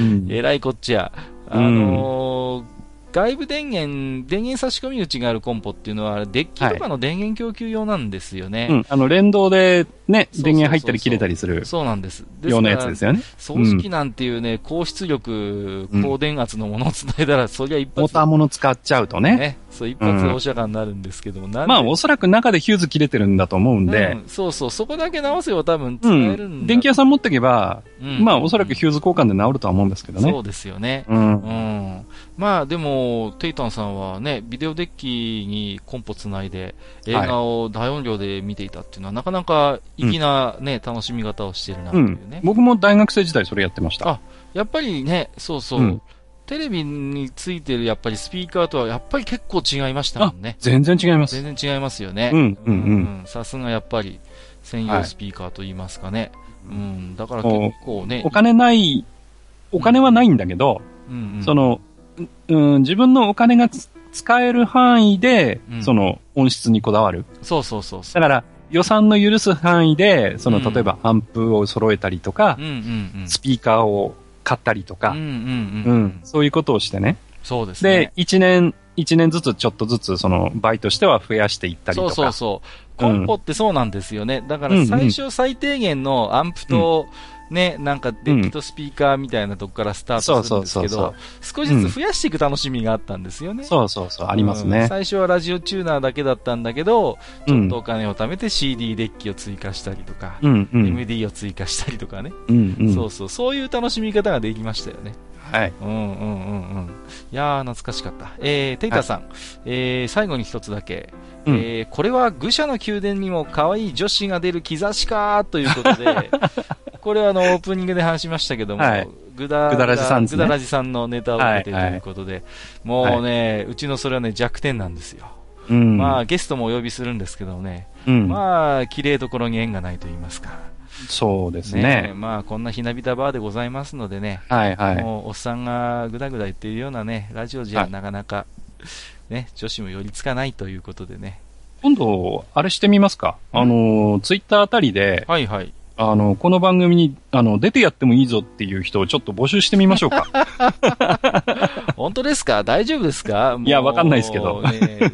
うん、えらいこっちゃ。あのー外部電源、電源差し込み口があるコンポっていうのは、デッキとかの電源供給用なんですよね。はい、うん、あの、連動でね、電源入ったり切れたりする。そうなんです。用のやつですよね。掃除機なんていうね、高出力、高電圧のものを伝えたら、うん、そりゃ一発。モーターもの使っちゃうとね。ね。そう、一発放射感になるんですけども、うん、まあ、おそらく中でヒューズ切れてるんだと思うんで。うん、そうそう、そこだけ直せば多分使えるんだ、電気屋さん持っていけば、まあ、おそらくヒューズ交換で治るとは思うんですけどね。そうですよね。うん。うんまあでも、テイタンさんはね、ビデオデッキにコンポつないで映画を大音量で見ていたっていうのは、なかなか粋なね、楽しみ方をしてるなっていうね、僕も大学生時代それやってました。あ、やっぱりね、そうそう。テレビについてるやっぱりスピーカーとはやっぱり結構違いましたもんね。全然違います。全然違いますよね。うん、うん、うん。さすがやっぱり専用スピーカーと言いますかね。はい、うん、だから結構ね。お金ない、お金はないんだけど、うんうん、その、うん、自分のお金が使える範囲で、うん、その音質にこだわる。そうそうそうだから、予算の許す範囲で、その、例えばアンプを揃えたりとか、うんうんうん、スピーカーを買ったりとか、うんうんうんうん、そういうことをしてね。そうですね。で、一年、一年ずつちょっとずつ、その、倍としては増やしていったりとか。そうそうそう。コンポってそうなんですよね。だから最初最低限のアンプと、うんね、なんかデッキとスピーカーみたいなとこからスタートするんですけど、少しずつ増やしていく楽しみがあったんですよね。そうそうそう、ありますね、最初はラジオチューナーだけだったんだけど、ちょっとお金を貯めて CD デッキを追加したりとか、MD を追加したりとかね、そうそう、そういう楽しみ方ができましたよね。はい。うんうんうんうん。いやー、懐かしかった。えー、テイタさん、はい、えー、最後に一つだけ、うん、えー、これは愚者の宮殿にも可愛い女子が出る兆しかということで、これはあの、オープニングで話しましたけども、はい、グダ、グダラジさん、ね、グダラジさんのネタを受けてということで、はいはい、もうね、うちのそれはね、弱点なんですよ。うん、まあ、ゲストもお呼びするんですけどね、うん、まあ、綺麗どころに縁がないと言いますか。そうですね。ねまあ、こんなひなびたバーでございますのでね、はいはい。もう、おっさんがぐだぐだ言ってるようなね、ラジオじゃなかなか、ね、女子も寄りつかないということでね。今度、あれしてみますかあの、ツイッターあたりで、はいはい。あの、この番組に、あの、出てやってもいいぞっていう人をちょっと募集してみましょうか。本当ですか？大丈夫ですか？いや、わかんないですけど。ね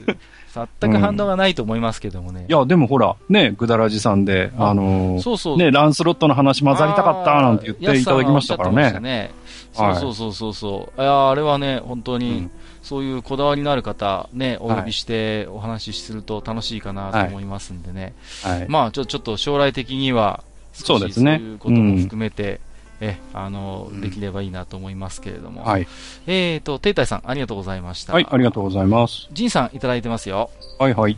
全く反応がないと思いますけどもね。うん、いや、でもほら、ね、ぐだらじさんで、あのー、そうそう。ね、ランスロットの話混ざりたかったなんて言っていただきましたからね。ねそうそうそうそうそう。いや、あれはね、本当に、うんそういうこだわりのある方、ね、お呼びしてお話しすると楽しいかなと思いますんでね。はい、まあちょ、ちょっと将来的には、そうですね。そういうことも含めて、うん、え、あの、できればいいなと思いますけれども。はい。えっ、ー、と、テイタイさん、ありがとうございました。はい、ありがとうございます。ジンさん、いただいてますよ。はいはい。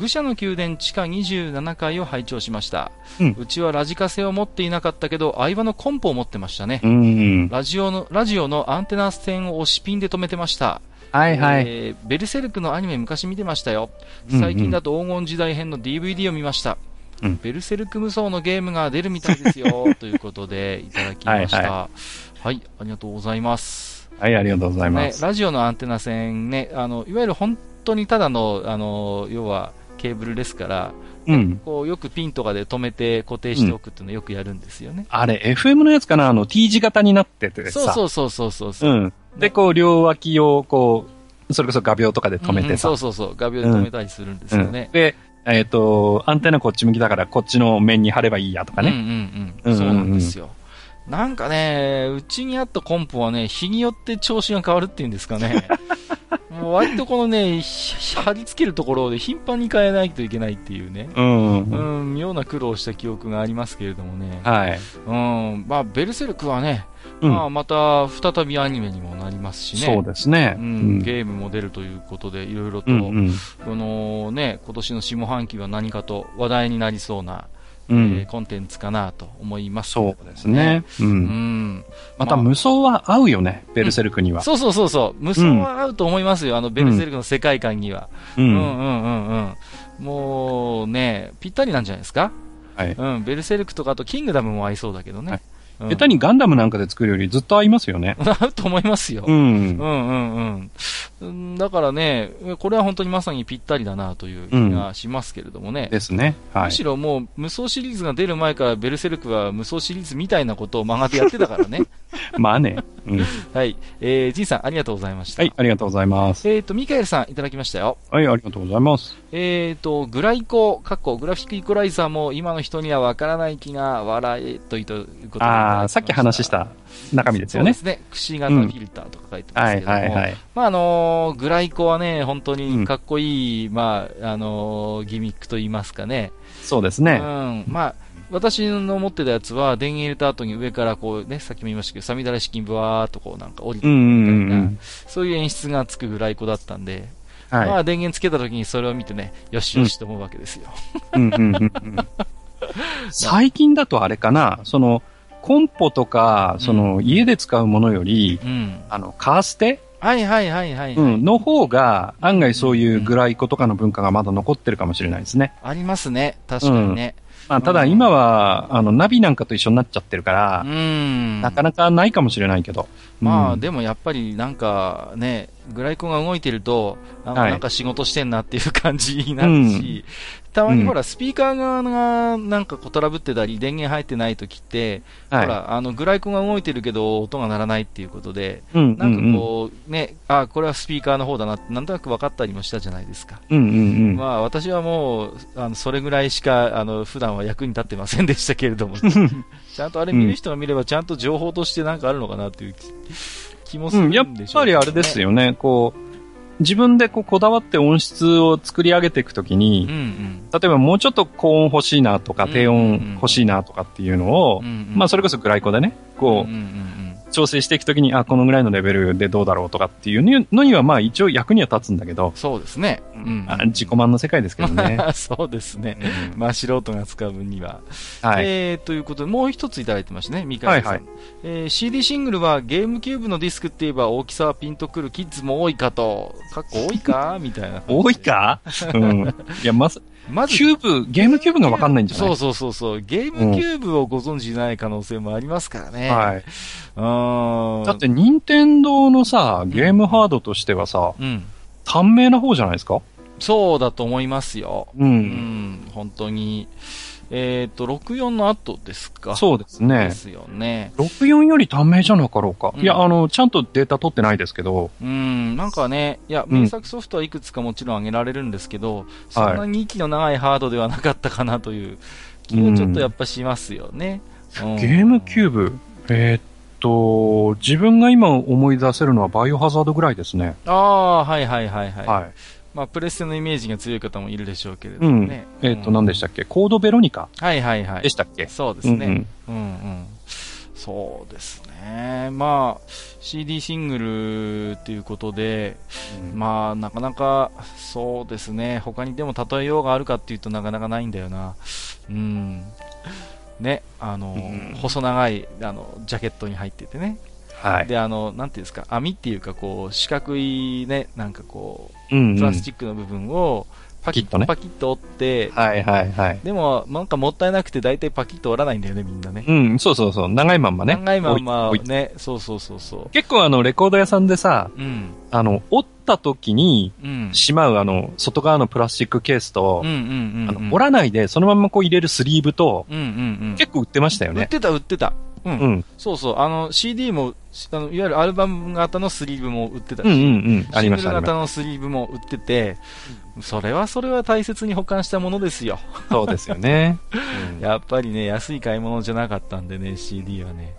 愚者の宮殿地下27階を拝聴しました、うん、うちはラジカセを持っていなかったけど相場のコンポを持ってましたね、うんうん、ラジオのラジオのアンテナ線を押しピンで止めてましたはいはい、えー、ベルセルクのアニメ昔見てましたよ。最近だと黄金時代編の DVD を見ました。うん、ベルセルク無双のゲームが出るみたいですよ。ということで、いただきました。はい、はい、はい、ありがとうございます。はい、ありがとうございます。ね、ラジオのアンテナ線ね、あの、いわゆる本当にただの、あの、要は、ケーブルですから、うん、こうよくピンとかで止めて固定しておくっていうのをよくやるんですよね。うん、あれ、FM のやつかな？あの T 字型になっててさ。そうそうそうそうそう。うん。で、こう、両脇をこう、それこそ画鋲とかで止めてさ。うんうん、そうそうそう、画鋲で止めたりするんですよね。うん、で、えっ、ー、と、アンテナこっち向きだからこっちの面に貼ればいいやとかね。うんうんうん。そうなんですよ。なんかね、うちにあったコンポはね、日によって調子が変わるっていうんですかね。もう割とこのね、貼り付けるところで頻繁に変えないといけないっていうね。うん、うん。妙な苦労した記憶がありますけれどもね。はい。うん。まあ、ベルセルクはね、まあ、また再びアニメにもなりますしね。そうですね。うん、ゲームも出るということで、いろいろと、うんうん、このね、今年の下半期は何かと話題になりそうな、うん、えー、コンテンツかなと思います、ね、そうですね。うん。うん、また無双は合うよね、ベルセルクには。そうそうそうそう。無双は合うと思いますよ、あのベルセルクの世界観には。うん、うん、うんうんうんもうね、ぴったりなんじゃないですか。はい。うん、ベルセルクとかとキングダムも合いそうだけどね。はい下手にガンダムなんかで作るよりずっと合いますよね。合うと思いますよ。うん。うんうんうん。だからね、これは本当にまさにぴったりだなという気がしますけれどもね。うん、ですね。はい。むしろもう、無双シリーズが出る前からベルセルクは無双シリーズみたいなことを漫画でやってたからね。まあね。うん。はい。えー、ジンさん、ありがとうございました。はい、ありがとうございます。えっ、ー、と、ミカエルさん、いただきましたよ。はい、ありがとうございます。えっ、ー、と、グライコ、かっこ、グラフィックイコライザーも今の人にはわからない気が笑えということで。ああ、さっき話した中身ですよね。そうですね。くし形フィルターとか書いてますけども。うん、はいはいはい。まあ、あのー、グライコはね、本当にかっこいい、うん、まあ、あのー、ギミックと言いますかね。そうですね。うん。まあ、私の持ってたやつは、電源入れた後に上からこうね、さっきも言いましたけど、サミダレ式にブワーっとこうなんか降りてくるみたいな、そういう演出がつくぐらい子だったんで、はい、まあ電源つけた時にそれを見てね、よしよしと思うわけですよ。最近だとあれかな、その、コンポとか、その、家で使うものより、うん、あの、カーステ？はいはいはいはい、うん、の方が、案外そういうグライコとかの文化がまだ残ってるかもしれないですね。ありますね。確かにね。まあ、ただ今は、あの、ナビなんかと一緒になっちゃってるから、なかなかないかもしれないけど。まあ、でもやっぱりなんかね、グライコンが動いてると、なんか仕事してんなっていう感じになるし、たまにほら、スピーカー側がなんかこうトラブってたり、電源入ってない時って、はい、ほら、あの、グライコンが動いてるけど、音が鳴らないっていうことで、うん、なんかこう、ね、あ、これはスピーカーの方だなって、なんとなく分かったりもしたじゃないですか。うんうんうん、まあ、私はもう、あの、それぐらいしか、あの、普段は役に立ってませんでしたけれども、ちゃんとあれ見る人が見れば、ちゃんと情報としてなんかあるのかなっていう気もするんでしょう、ね、やっぱりあれですよね、こう、自分でこうこだわって音質を作り上げていくときに、うんうん、例えばもうちょっと高音欲しいなとか、低音欲しいなとかっていうのを、うんうん、まあそれこそグライコでね、こう、うんうんうん、調整していくときに、あ、このぐらいのレベルでどうだろうとかっていうのには、まあ一応役には立つんだけど。そうですね。うん。あ自己満の世界ですけどね。そうですね。うん、まあ素人が使う分には。はい。えー、ということで、もう一ついただいてましたね、三上さん。はいはい。えー、CD シングルはゲームキューブのディスクって言えば大きさはピンとくるキッズも多いかと。かっこ多いか？みたいな。多いか？うん。いや、まず、まず、キューブ、ゲームキューブがわかんないんじゃない？そうそうそうそう。ゲームキューブをご存知ない可能性もありますからね。はい。うん。だって、任天堂のさ、ゲームハードとしてはさ、うん。短命な方じゃないですか？そうだと思いますよ。うん。うん、本当に。えっ、ー、と、64の後ですか？そうですね。ですよね。64より短命じゃなかろうか？うん、いや、あの、ちゃんとデータ取ってないですけど。うん、なんかね、いや、名作ソフトはいくつかもちろん挙げられるんですけど、うん、そんなに息の長いハードではなかったかなという気をちょっとやっぱしますよね。うん、ゲームキューブ、えー、っと、自分が今思い出せるのはバイオハザードぐらいですね。ああ、はいはいはいはい。はいまあ、プレステのイメージが強い方もいるでしょうけれどもね。うん、えっ、ー、と、何でしたっけ？コードベロニカはいはいはい。でしたっけ？そうですね。うん、うん、うんうんそうですね。まあ、CD シングルっていうことで、うん、まあ、なかなか、そうですね。他にでも例えようがあるかっていうとなかなかないんだよな。うん。ね、あの、うん、細長い、あの、ジャケットに入っててね。はい。で、あの、なんていうんですか、網っていうか、こう、四角いね、なんかこう、うんうん、プラスチックの部分を、パキッとね。パキッと折って、はいはいはい。でも、なんかもったいなくて大体パキッと折らないんだよね、みんなね。うん、そうそうそう。長いまんまね。長いまんまね。そうそうそうそう。結構あの、レコード屋さんでさ、うん、あの、折った時に、しまうあの、外側のプラスチックケースと、折らないで、そのままこう入れるスリーブと、うんうんうん、結構売ってましたよね。売ってた売ってた。うん。うん、そうそう。あの、CD も、あの、いわゆるアルバム型のスリーブも売ってたし、うんうんうん、ありました。シングル型のスリーブも売ってて、それはそれは大切に保管したものですよ。そうですよね。うん、やっぱりね、安い買い物じゃなかったんでね、CD はね。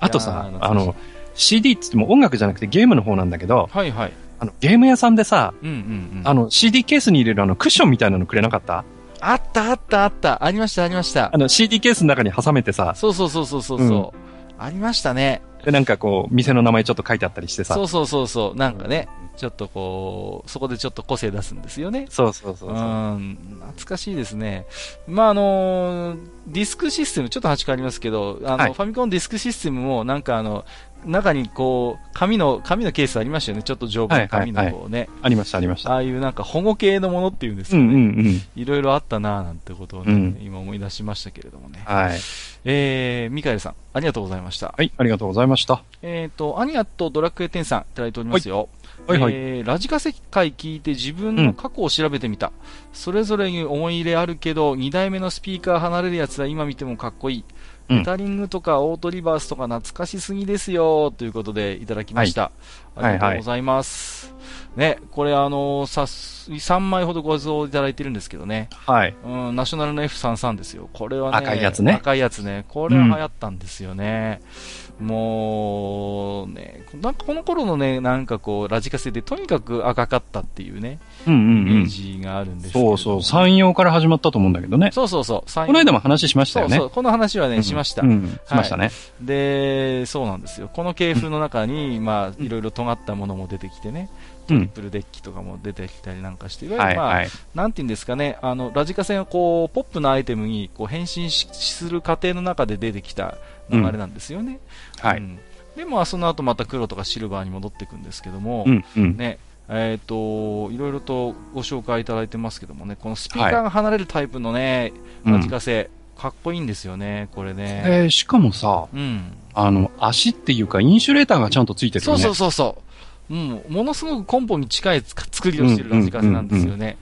あとさ、あの、CD って言っても音楽じゃなくてゲームの方なんだけど、はいはい。あの、ゲーム屋さんでさ、うんうんうん、あの、CD ケースに入れるあの、クッションみたいなのくれなかった？あったあったあった。ありましたありました。あの CD ケースの中に挟めてさ。そうそうそうそうそう。うん、ありましたね。で、なんかこう、店の名前ちょっと書いてあったりしてさ。そうそうそうそう。なんかね、ちょっとこう、そこでちょっと個性出すんですよね。そうそうそううん。懐かしいですね。まあ、あのー、ディスクシステム、ちょっと8変わりますけど、あの、はい、ファミコンディスクシステムも、なんかあの、中にこう、紙の、紙のケースありましたよね。ちょっと丈夫な紙のこうね、はいはいはい。ありました、ありました。ああいうなんか保護系のものっていうんですかね。うんうんうん。いろいろあったなぁなんてことをね、うん、今思い出しましたけれどもね。はい。えー、ミカエルさん、ありがとうございました。はい、ありがとうございました。えっ、ー、と、アニアとドラクエ10さんいただいておりますよ。はいはい、えー、ラジカセ会聞いて自分の過去を調べてみた、うん、それぞれに思い入れあるけど2台目のスピーカー離れるやつは今見てもかっこいいレタリングとかオートリバースとか懐かしすぎですよということでいただきました。はい、ありがとうございます。はいはい、ね、これあのさ3枚ほどご像いただいてるんですけどね。はい。うん、ナショナルの F33 ですよ。これはね。赤いやつね。赤いやつね。これは流行ったんですよね。うんもう、ね、なんかこの頃のね、なんかこう、ラジカセでとにかく赤かったっていうね、うんうんうん、イメージがあるんですけど。そうそう、山陽から始まったと思うんだけどね。そうそうそう。この間も話しましたよね。そうそう、この話はね、しました。うん、しましたね、で、そうなんですよ。この系譜の中に、まあ、いろいろ尖ったものも出てきてね、トリプルデッキとかも出てきたりなんかして、いわゆるまあ、はい。はい、なんていうんですかね、あの、ラジカセがこう、ポップなアイテムにこう変身する過程の中で出てきた流れなんですよね。うん、はい。うん。で、まあ、その後また黒とかシルバーに戻っていくんですけども、うんうん、ね、えっ、ー、と、いろいろとご紹介いただいてますけどもね、このスピーカーが離れるタイプのね、ラジカセ、かっこいいんですよね、これね。えー、しかもさ、うん、あの、足っていうか、インシュレーターがちゃんとついてるよね。そうそうそうそう。うん、ものすごくコンポに近い作りをしてるラジカセなんですよね。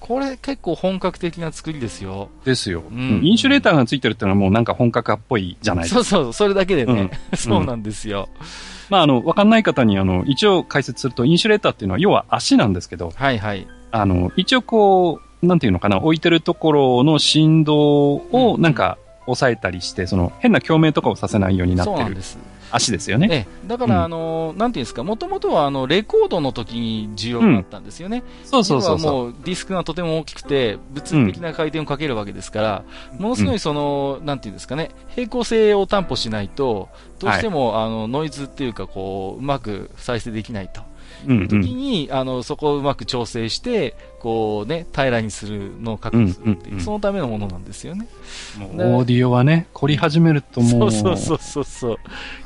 これ結構本格的な作りですよ。ですよ。うん、インシュレーターがついてるってのはもうなんか本格派っぽいじゃないですか。そうそう、それだけでね。うん、そうなんですよ。まあ、あの、わかんない方に、あの、一応解説すると、インシュレーターっていうのは、要は足なんですけど、はいはい。あの、一応こう、なんていうのかな、置いてるところの振動を、なんか、抑えたりして、その、変な共鳴とかをさせないようになってる。んです。足ですよね。ええ、だから、あの、なんていうんですか、もともとはあの、レコードの時に需要があったんですよね。そうそうそうそう。もうディスクがとても大きくて、物理的な回転をかけるわけですから、ものすごいその、なんていうんですかね、平行性を担保しないと、どうしても、あの、ノイズっていうか、こう、うまく再生できないと。時に、あの、そこをうまく調整して、こうね、平らにするのを確保するっていう、そのためのものなんですよね。オーディオはね、凝り始めるともう、そうそうそうそう。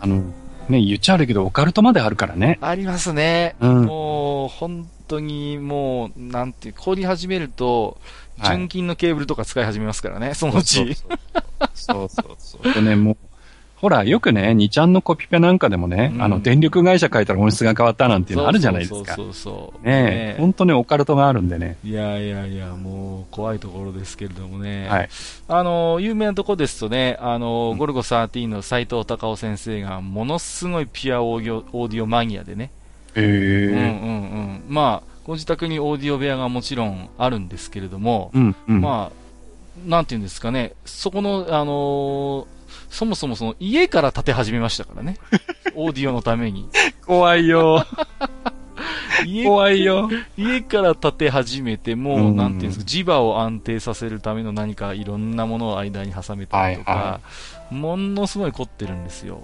あの、ね、言っちゃあるけど、オカルトまであるからね。ありますね。うん、もう、本当にもう、なんていう、凝り始めると、純金のケーブルとか使い始めますからね、そのうち。そうそうそう。でね、もう、ほら、よくね、2ちゃんのコピペなんかでもね、うん、あの、電力会社書いたら音質が変わったなんていうのあるじゃないですか。そうそうそうねえ、本当にオカルトがあるんでね。いやいやいや、もう、怖いところですけれどもね。はい。あの、有名なとこですとね、あの、ゴルゴ13の斎藤隆夫先生が、ものすごいピュアオーディオオーディオマニアでね。へえー。うんうんうん。まあ、ご自宅にオーディオ部屋がもちろんあるんですけれども、うんうん、まあ、なんていうんですかね、そこの、あのーそもそもその家から建て始めましたからね。オーディオのために。怖いよ。怖いよ。家から建て始めて、もう、なんていうんですか、磁場を安定させるための何かいろんなものを間に挟めたりとか、はいはい、ものすごい凝ってるんですよ。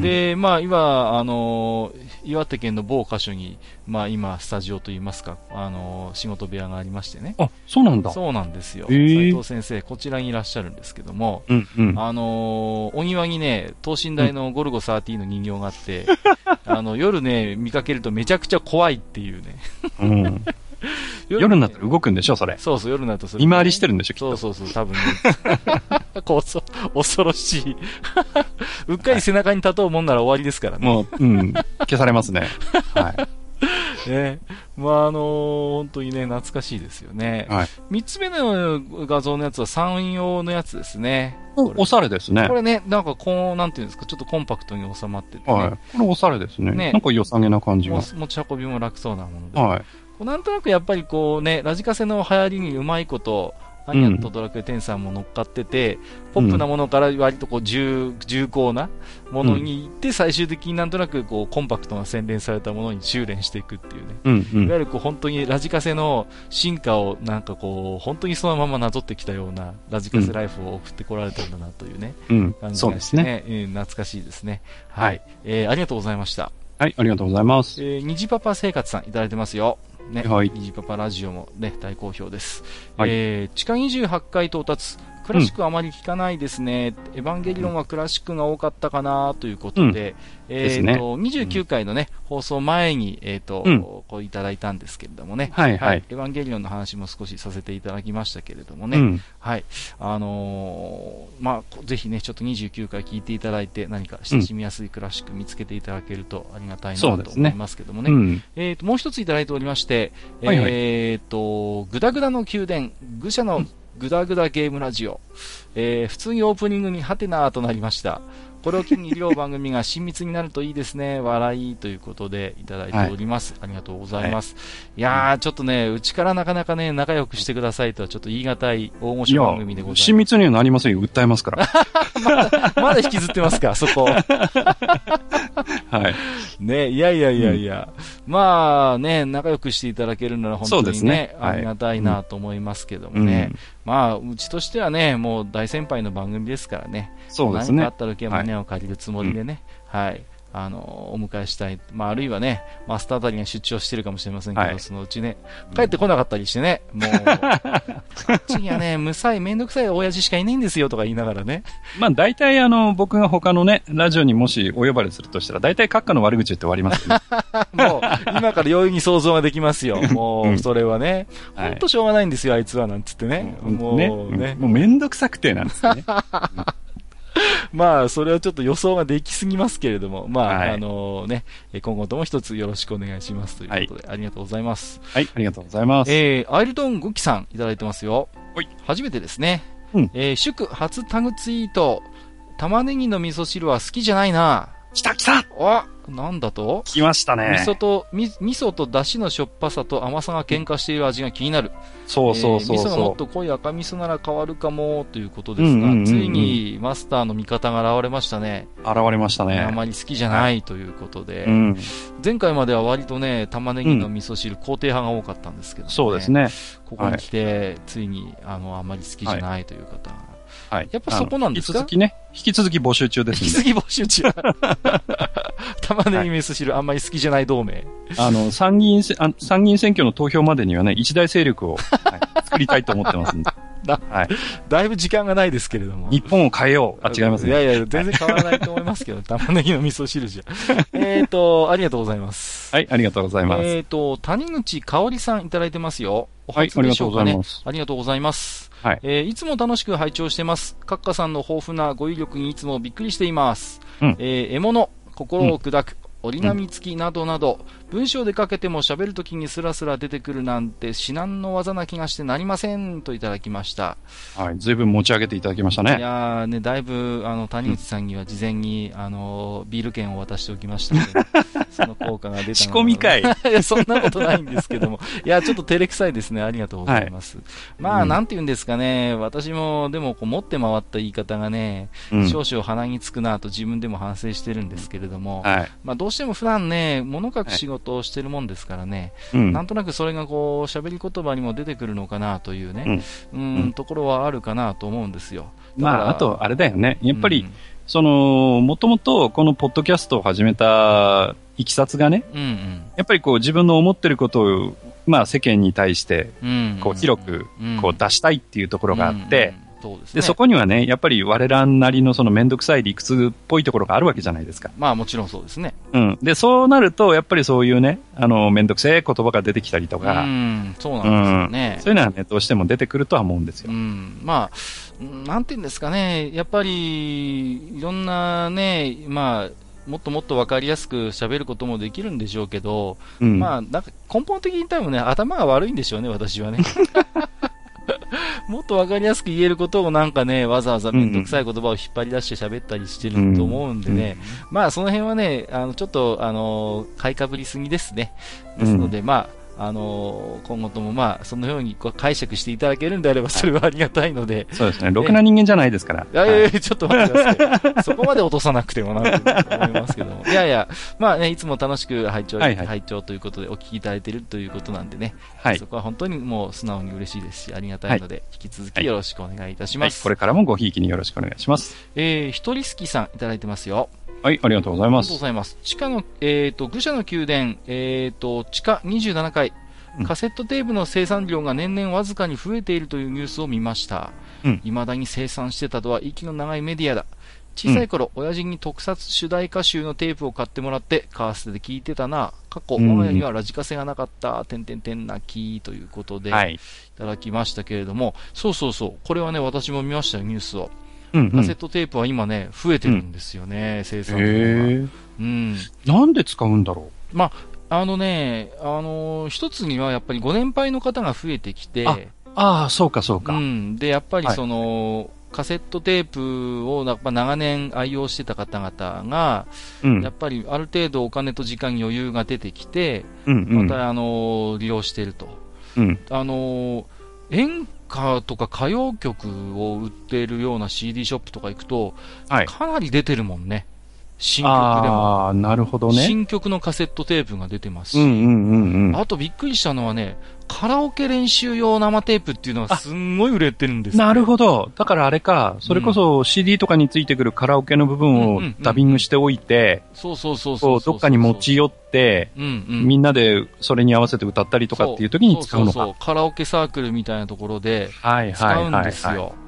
で、まあ、今、あの、岩手県の某箇所に、まあ、今、スタジオといいますか、あの、仕事部屋がありましてね。あ、そうなんだ。そうなんですよ。斉藤先生、こちらにいらっしゃるんですけども、うんうん、あの、お庭にね、等身大のゴルゴ13の人形があって、あの、夜ね、見かけるとめちゃくちゃ怖いっていうね。うん。夜になったら動くんでしょ、それ。そうそう、夜になるとそれ、見回りしてるんでしょ、きっと。そうそうそう、多分ね。こう、恐ろしい。うっかり背中に立とうもんなら終わりですからね。もう、うん、消されますね。はい。ね、まあ、あのー、本当にね、懐かしいですよね。はい。三つ目の画像のやつは3用のやつですね。おしゃれですね。これね、なんかこう、なんていうんですか、ちょっとコンパクトに収まってて、ね、はい。これおしゃれですね。ね。なんか良さげな感じが。持ち運びも楽そうなもので。はい。なんとなくやっぱりこうね、ラジカセの流行りにうまいこと、アニャとドラクエ10さんも乗っかってて、ポップなものから割とこう重重厚なものに行って、最終的になんとなくこうコンパクトな洗練されたものに修練していくっていうね、うんうん、いわゆるこう本当にラジカセの進化をなんかこう本当にそのままなぞってきたようなラジカセライフを送ってこられたんだなというね、うん、感じがしてね、ね。懐かしいですね。はい、はい、えー、ありがとうございました。はい、ありがとうございます。えー、虹パパ生活さんいただいてますよ。ね、はい。虹パパラジオもね、大好評です。はい、えー、地下28階到達。クラシックあまり聞かないですね、うん、エヴァンゲリオンはクラシックが多かったかなということで、うん、えっ、ー、と、ね、29回のね、放送前に、えっ、ー、と、うん、こういただいたんですけれどもね、はい、はい、はい。エヴァンゲリオンの話も少しさせていただきましたけれどもね、はい。あのー、まあ、ぜひね、ちょっと29回聞いていただいて、何か親しみやすいクラシック見つけていただけるとありがたいなと思いますけどもね。ねえっ、と、もう一ついただいておりまして、はいはい、えっ、と、ぐだぐだの宮殿、愚者のぐだぐだゲームラジオ。えー、普通にオープニングにハテナーとなりました。これを機に両番組が親密になるといいですね。笑いということでいただいております。はい、ありがとうございます。はい、いやー、ちょっとね、うちからなかなかね、仲良くしてくださいとはちょっと言い難い大御所番組でございます。親密にはなりませんよ。訴えますから。まだ、まだ引きずってますか、そこ。はい。ね、いやいやいやいや、うん、まあね、仲良くしていただけるなら本当にね、ねありがたいなと思いますけどもね。うん、まあ、うちとしてはね、もう大先輩の番組ですからね。そうですね。何かあった時は胸を借りるつもりでね、うん、はい。あの、お迎えしたい。まあ、あるいはね、マスターあたりが出張してるかもしれませんけど、はい、そのうちね、帰ってこなかったりしてね、もう、こっちにはね、むさい、めんどくさい親父しかいないんですよとか言いながらね。まあ、大体あの、僕が他のね、ラジオにもしお呼ばれするとしたら、大体閣下の悪口言って終わりますよね。もう、今から容易に想像ができますよ。もう、それはね、ほんとしょうがないんですよ、あいつは、なんつってね。もうね。ねもうめんどくさくて、なんつってね。まあ、それはちょっと予想ができすぎますけれども、まあ、はい、あのね、今後とも一つよろしくお願いしますということで、はい、ありがとうございます。はい、ありがとうございます。えー、アイルトンゴキさんいただいてますよ。はい。初めてですね。うん。えー、祝初タグツイート。玉ねぎの味噌汁は好きじゃないな。来た来たおなんだと？来ましたね。味噌と、み味噌と出汁のしょっぱさと甘さが喧嘩している味が気になる。そうそうそう味噌がもっと濃い赤味噌なら変わるかも、ということですが、ついにマスターの味方が現れましたね。現れましたね。あまり好きじゃないということで、前回までは割とね、玉ねぎの味噌汁、肯定派が多かったんですけど、ね、そうですね。ここに来て、ついに、あの、あまり好きじゃないという方が。はい。やっぱそこなんですか？引き続きね、引き続き募集中です引き続き募集中。玉ねぎ味噌汁、あんまり好きじゃない同盟。あの、参議院あ、参議院選挙の投票までにはね、一大勢力を、はい、作りたいと思ってますんで。だ、はい。だいぶ時間がないですけれども。日本を変えよう。あ、違いますね。いやいや、全然変わらないと思いますけど、玉ねぎの味噌汁じゃ。えっと、ありがとうございます。はい、ありがとうございます。えっ、と、谷口香織さんいただいてますよ。おはい、ありがとうございます。ありがとうございます。はい。えー、いつも楽しく拝聴してます。カッカさんの豊富な語彙力にいつもびっくりしています。うん、えー、獲物、心を砕く、折り紙付きなどなど、文章で書けても喋るときにスラスラ出てくるなんて至難の技な気がしてなりませんといただきました。はい、ずいぶん持ち上げていただきましたね。いやね、だいぶ、あの、谷口さんには事前に、あの、ビール券を渡しておきましたので、その効果が出た 仕込み会 いや、そんなことないんですけども。いや、ちょっと照れくさいですね。ありがとうございます。はい、まあ、うん、なんて言うんですかね。私も、でも、こう、持って回った言い方がね、うん、少々鼻につくなと自分でも反省してるんですけれども、はい、まあ、どうしても普段ね、物書く仕事をしてるもんですからね、はい、なんとなくそれがこう、喋り言葉にも出てくるのかなというね、うん、うん、ところはあるかなと思うんですよ。まあ、あと、あれだよね。やっぱり、その、もともとこのポッドキャストを始めたいきさつがね、うんうん、やっぱりこう自分の思ってることを、まあ世間に対して、こう広くこう出したいっていうところがあって、そうですね、でそこにはね、やっぱり我らなりのその面倒くさい理屈っぽいところがあるわけじゃないですか。まあもちろんそうですね。うん。で、そうなると、やっぱりそういうね、あの、面倒くせえ言葉が出てきたりとか、うん、そうなんですよね、うん、そういうのはね、どうしても出てくるとは思うんですよ。うん。まあ、なんていうんですかね、やっぱり、いろんなね、まあ、もっともっと分かりやすく喋ることもできるんでしょうけど、うん、まあ、なんか根本的に多分ね、頭が悪いんでしょうね、私はね。もっと分かりやすく言えることをなんかね、わざわざめんどくさい言葉を引っ張り出して喋ったりしてると思うんでね、うん、まあその辺はね、あの、ちょっと、あの、買いかぶりすぎですね。ですので、まあ、あの今後ともまあそのように解釈していただけるんであればそれはありがたいので、そうですね、ろくな人間じゃないですから。いやいや、ちょっと待ってください。そこまで落とさなくてもなと思いますけども。いやいや、まあね、いつも楽しく拝聴、はいはい、拝聴ということでお聞きいただいているということなんでね、はい、そこは本当にもう素直に嬉しいですし、ありがたいので、引き続きよろしくお願いいたします。はい、これからもごひいきによろしくお願いします。えー、ひとりすきさんいただいてますよ。はい、ありがとうございます。ありがとうございます。地下の、えっ、ー、と、愚者の宮殿、えっ、ー、と、地下27階、カセットテープの生産量が年々わずかに増えているというニュースを見ました。い、ま、だに生産してたとは息の長いメディアだ。小さい頃、うん、親父に特撮主題歌集のテープを買ってもらって、カーステで聞いてたな。過去、我が家にはラジカセがなかった、てんてんてん泣きということで、はい、いただきましたけれども、そうそうそう、これはね、私も見ましたよ、ニュースを。うんうん、カセットテープは今ね、増えてるんですよね、うん、生産量が。うん。なんで使うんだろう？まあ、あのね、あのー、一つにはやっぱりご年配の方が増えてきて、ああ、そうかそうか。うん。で、やっぱりその、はい、カセットテープをやっぱ長年愛用してた方々が、うん、やっぱりある程度お金と時間に余裕が出てきて、うんうん、またあのー、利用していると。うん、あのー、演歌とか歌謡曲を売っているような CD ショップとか行くと、はい、かなり出てるもんね。新曲でも。あなるほどね。新曲のカセットテープが出てますし、うんうんうんうん、あとびっくりしたのはね、カラオケ練習用生テープっていうのがすんごい売れてるんです、ね、なるほど。だからあれか、それこそ CD とかについてくるカラオケの部分をダビングしておいて、そうそうそうそう。どっかに持ち寄って、うんうん、みんなでそれに合わせて歌ったりとかっていう時に使うのか。そうそうカラオケサークルみたいなところで使うんですよ。はいはいはいはい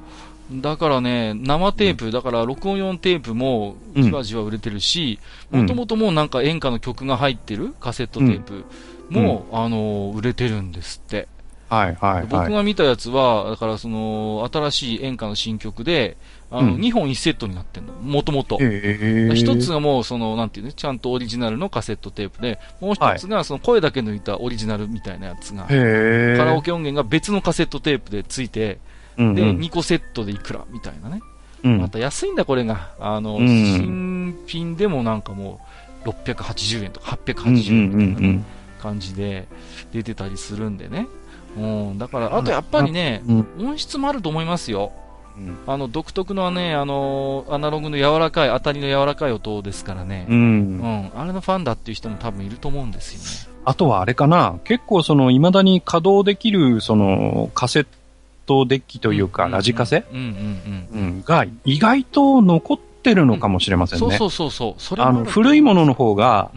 だからね、生テープ、だから録音用テープもじわじわ売れてるし、もともともうなんか演歌の曲が入ってるカセットテープも、うん、あの、売れてるんですって。はいはい、はい、僕が見たやつは、だからその、新しい演歌の新曲で、あの、うん、2本1セットになってんの。もともと。一つがもう、その、なんていうね、ちゃんとオリジナルのカセットテープで、もう一つが、その声だけ抜いたオリジナルみたいなやつが、カラオケ音源が別のカセットテープでついて、うんうん、で、2個セットでいくらみたいなね。うん、また安いんだ、これが。あの、うん、新品でもなんかもう、680円とか880円とか、ね、感じで出てたりするんでね。うん、だから、あとやっぱりね、音質もあると思いますよ。うん、あの独特のね、あのアナログの柔らかい、当たりの柔らかい音ですからね、うん、うん、あれのファンだっていう人も多分いると思うんですよね。あとはあれかな、結構その、未だに稼働できる、その、カセットデッキというか、ラジカセ？が意外と残ってるのかもしれませんね。そうそうそうそう。あの、古いものの方が、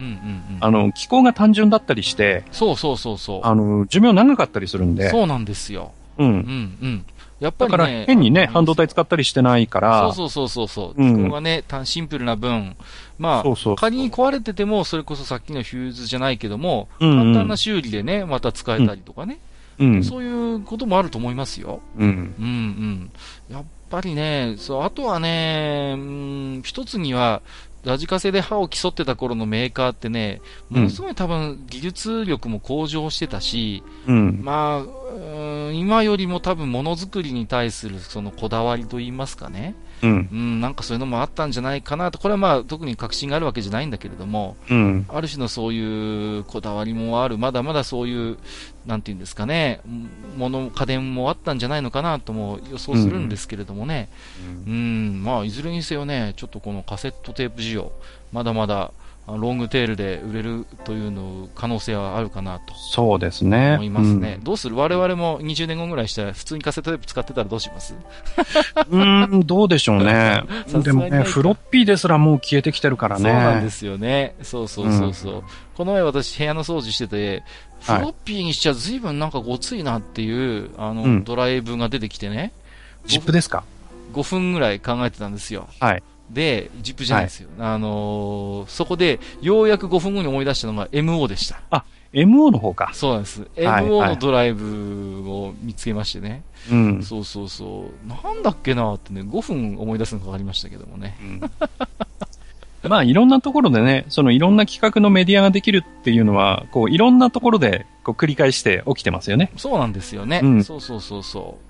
あの、気候が単純だったりして、そうそうそうそう。あの、寿命長かったりするんで。そうなんですよ。うん。うんうん。やっぱり、ね、だから変にね、半導体使ったりしてないから。そうそうそうそう。気候がね、シンプルな分、まあそうそう仮に壊れてても、それこそさっきのフューズじゃないけども、うんうん、簡単な修理でね、また使えたりとかね。うん、そういうこともあると思いますよ。うん。うんうん。やっぱりね、そう、あとはね、うん、一つには、ラジカセで歯を競ってた頃のメーカーってね、ものすごい多分技術力も向上してたし、うん、まあ、今よりも多分ものづくりに対するそのこだわりといいますかね、うん、うん、なんかそういうのもあったんじゃないかなと、これはまあ特に確信があるわけじゃないんだけれども、うん、ある種のそういうこだわりもある、まだまだそういう、なんていうんですかね、もの、家電もあったんじゃないのかなとも予想するんですけれどもね、うん、うんまあいずれにせよね、ちょっとこのカセットテープ需要、まだまだロングテールで売れるというの可能性はあるかなと。そうですね。思いますね、うん、どうする？我々も20年後ぐらいしたら普通にカセットテープ使ってたらどうします？うんどうでしょうね。でもねフロッピーですらもう消えてきてるからね。そうなんですよね。そうそうそうそう、うん、この前私部屋の掃除しててフロッピーにしちゃ随分なんかごついなっていうあの、うん、ドライブが出てきてねジップですか？5分ぐらい考えてたんですよ。はい。で、ジップじゃないですよ。はい、あのー、そこで、ようやく5分後に思い出したのが MO でした。あ、MO の方か。そうなんです。MO のドライブを見つけましてね。うん。そうそうそう。なんだっけなってね、5分思い出すのかかりましたけどもね。うん、まあ、いろんなところでね、そのいろんな企画のメディアができるっていうのは、こう、いろんなところで、こう、繰り返して起きてますよね。そうなんですよね。うん、そうそうそうそう。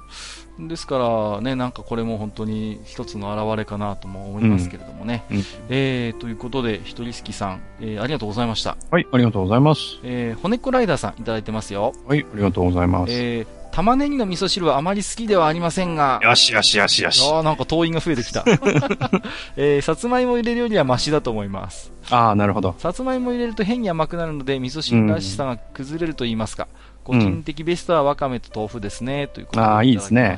ですからね、なんかこれも本当に一つの表れかなとも思いますけれどもね。うんうん、えー、ということで、ひとりすきさん、えー、ありがとうございました。はい、ありがとうございます。えー、骨っこライダーさんいただいてますよ。はい、ありがとうございます。えー、玉ねぎの味噌汁はあまり好きではありませんが。よしよしよしよし。ああ、なんか党員が増えてきた。えー、さつまいも入れるよりはマシだと思います。ああ、なるほど。さつまいも入れると変に甘くなるので、味噌汁らしさが崩れると言いますか。うん、個人的ベストはわかめと豆腐ですね、ということでいただきました。ああ、いいですね。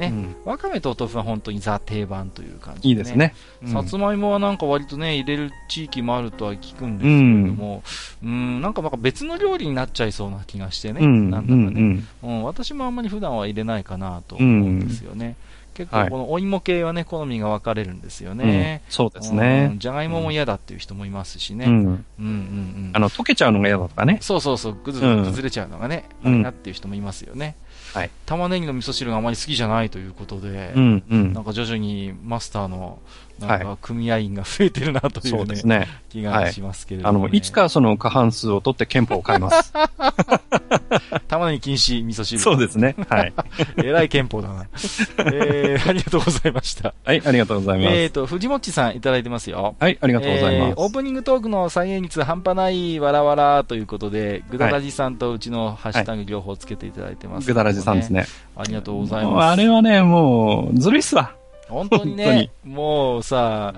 ね、うん、わかめとお豆腐は本当にザ定番という感じで、ね、いいですね、うん、さつまいもはなんか割とね、入れる地域もあるとは聞くんですけれども、うん、うんなんかなんか別の料理になっちゃいそうな気がしてね、うん、なんだかね、うん私もあんまり普段は入れないかなと思うんですよね。結構このお芋系はね、好みが分かれるんですよね。うん、そうですね。じゃがいもも嫌だっていう人もいますしね。うん。うんうんうん。あの、溶けちゃうのが嫌だとかね。そうそうそう、ぐず崩れちゃうのがね、あれなっていう人もいますよね。はい、玉ねぎの味噌汁があまり好きじゃないということで、うんうん、なんか徐々にマスターのなんか組合員が増えてるなという,、ね、そうですね、気がしますけれども、ねはい、あの、いつかその過半数を取って憲法を変えます。玉ねぎ禁止味噌汁。そうですね。はい。えらい憲法だな。えー、ありがとうございました。はい、ありがとうございます。えっ、ー、と、藤もっちさんいただいてますよ。はい、ありがとうございます。えー、オープニングトークの再現率半端ないわらわらということで、ぐだらじさんとうちのハッシュタグ両方つけていただいてます、ね、ぐだらじさんですね。ありがとうございます。あれはね、もう、ずるいっすわ。本当にね、もうさ、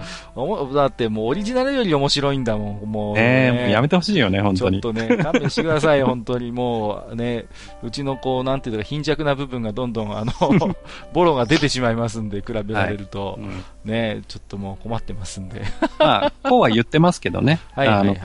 だってもうオリジナルより面白いんだもん、もう、ね。えー、やめてほしいよね、本当に。ちょっとね、勘弁してください、本当に。もうね、うちのこう、なんていうか、貧弱な部分がどんどん、あの、ボロが出てしまいますんで、比べられると、はいうん、ね、ちょっともう困ってますんで。まあ、こうは言ってますけどね。はいはい、はい、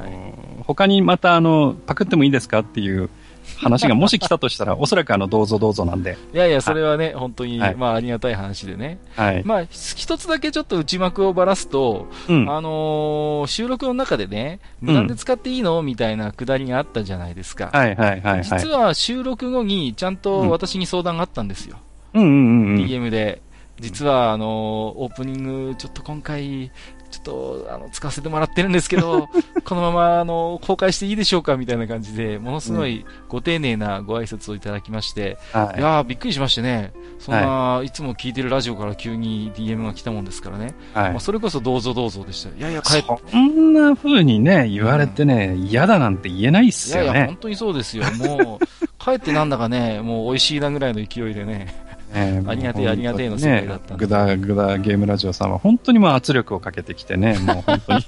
他にまた、あの、パクってもいいですかっていう、話がもし来たとしたら、おそらくあの、どうぞどうぞなんで。いやいや、それはね、本当に、まあ、ありがたい話でね。はい。まあ、一つだけちょっと内幕をばらすと、うん、あのー、収録の中でね、無断で使っていいのみたいなくだりがあったじゃないですか。はいはいはい、はい。実は収録後に、ちゃんと私に相談があったんですよ。うんうんうん、うん。DM で。実は、あの、オープニング、ちょっと今回、ちょっと、あの、使わせてもらってるんですけど、このまま、あの、公開していいでしょうかみたいな感じで、ものすごいご丁寧なご挨拶をいただきまして、はい、いやびっくりしましてね、そんな、はい、いつも聞いてるラジオから急に DM が来たもんですからね、はい、まあ、それこそどうぞどうぞでした。いやいや、帰って。そんな風にね、言われてね、嫌、うん、だなんて言えないっすよね。いやいや、本当にそうですよ。もう、帰ってなんだかね、もう美味しいなぐらいの勢いでね、ね、ありがてえ、ありがてえの世界だったんで。グダグダゲームラジオさんは本当にまあ圧力をかけてきてね、もう本当に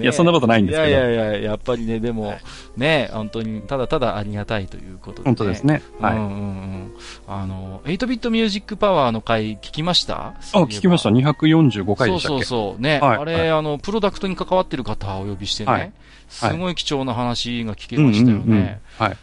いや、そんなことないんですけど。いやいやいや、やっぱりね、でも、ね、本当に、ただただありがたいということで、ね。本当ですね。はい。うんうんうん。あの、8ビットミュージックパワーの回聞きました？あ、聞きました。245回でしたっけ？そうそうそう。ね、はい、あれ、はい、あの、プロダクトに関わってる方をお呼びしてね、はい、すごい貴重な話が聞けましたよね。はい。だ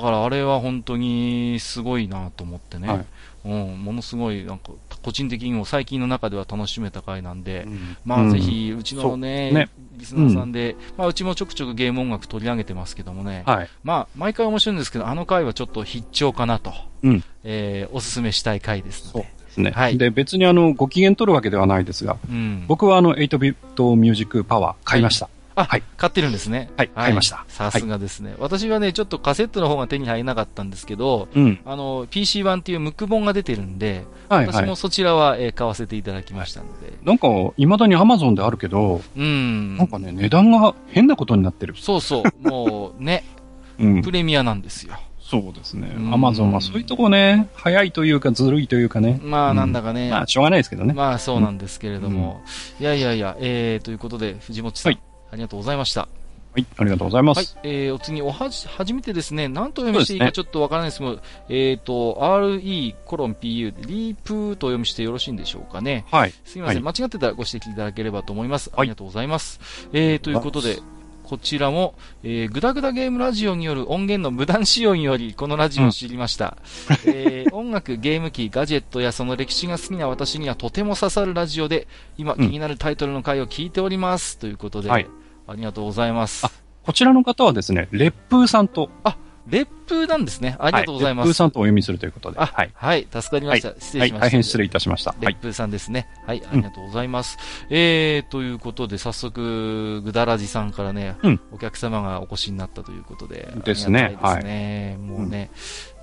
からあれは本当にすごいなと思ってね。はいうん、ものすごい、なんか、個人的にも最近の中では楽しめた回なんで、うん、まあ、ぜひ、うちのね、ねリスナーさんで、うん、まあ、うちもちょくちょくゲーム音楽取り上げてますけどもね、はい、まあ、毎回面白いんですけど、あの回はちょっと必聴かなと、うん、えー、おすすめしたい回ですので。ね。はい。で、別にあの、ご機嫌取るわけではないですが、うん、僕はあの、8ビットミュージックパワー買いました。はいあ、はい。買ってるんですね。はい、買いました。さすがですね、はい、私はね、ちょっとカセットの方が手に入らなかったんですけど、うん、あの、PC 版っていうムック本が出てるんで、はい、私もそちらは、えー、買わせていただきましたので。なんか、未だに Amazon であるけど、うん。なんかね、値段が変なことになってる。そうそう。もう、ね、うん、プレミアなんですよ。そうですね。アマゾンはそういうとこね、早いというかずるいというかね。まあなんだかね。まあしょうがないですけどね。まあそうなんですけれども。いやいやいや、えー、ということで、藤本さん、ありがとうございました。はい、ありがとうございます。はい、えー、お次、おはじ、初めてですね、何と読みしていいかちょっとわからないですけど、ね、えっ、ー、と、RE コロン PU、リープと読みしてよろしいんでしょうかね。はい。すみません、はい、間違ってたらご指摘いただければと思います。ありがとうございます。はい、えー、ということで、こちらも、えー、グダグダゲームラジオによる音源の無断使用により、このラジオを知りました。うん、えー、音楽、ゲーム機、ガジェットやその歴史が好きな私にはとても刺さるラジオで、今気になるタイトルの回を聞いております。ということで、はい、ありがとうございます。こちらの方はですね、烈風さんと。あ、烈風なんですね。ありがとうございます。烈風さんとお読みするということで。はい。はい、助かりました。失礼しました。大変失礼いたしました。烈風さんですね。はい、ありがとうございます。えー、ということで、早速、ぐだらじさんからね、お客様がお越しになったということで。ですね。はい。ね。もうね、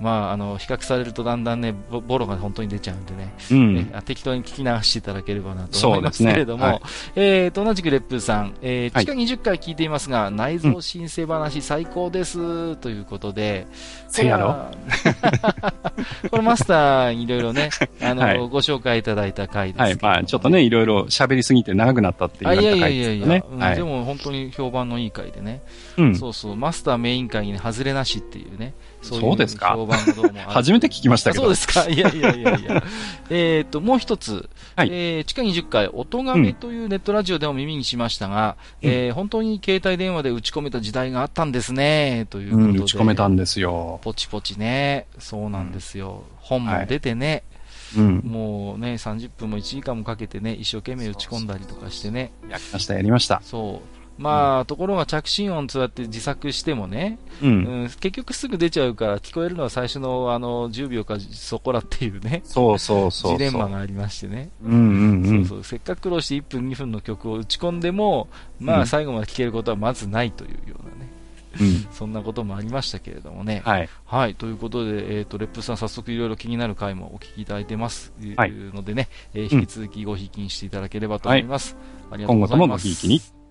まあ、あの、比較されるとだんだんね、ボロが本当に出ちゃうんでね、うん、適当に聞き流していただければなと思いますけれども、ねはい、えー、と、同じくレップさん、えー、地下20回聞いていますが、はい、内臓申請話最高です、ということで、せやろ？これ マスターにいろいろね、あの、はい、ご紹介いただいた回ですはい、まあちょっとね、いろいろ喋りすぎて長くなったって言われた回ですね。いやいや。いやいや、でも本当に評判のいい回でね、うん、そうそう、マスターメイン会に、ね、外れなしっていうね、そうですか初めて聞きましたけど。そうですか いやいやいやいや。えっと、もう一つ。はい、えー、地下20回、音亀というネットラジオでも耳にしましたが、うん、えー、本当に携帯電話で打ち込めた時代があったんですね、ということで。うん、打ち込めたんですよ。ポチポチね。そうなんですよ。うん、本も出てね。はいうん、もうね、30分も1時間もかけてね、一生懸命打ち込んだりとかしてね。やりました、やりました。そう。まあ、ところが着信音そうやって自作してもね、うん、うん、結局すぐ出ちゃうから、聞こえるのは最初のあの10秒かそこらっていうね、そうそうそうジレンマがありましてね、うんうんうん、そうそうせっかく苦労して1分、2分の曲を打ち込んでも、まあ、最後まで聴けることはまずないというようなね。うん、そんなこともありましたけれどもね。はい。はい。ということで、えっ、ー、と、レップさん早速いろいろ気になる回もお聞きいただいてます。はい。のでね、えー、引き続きごひいきにしていただければと思います。はい、ありがとうございます。今後ともごひいきに。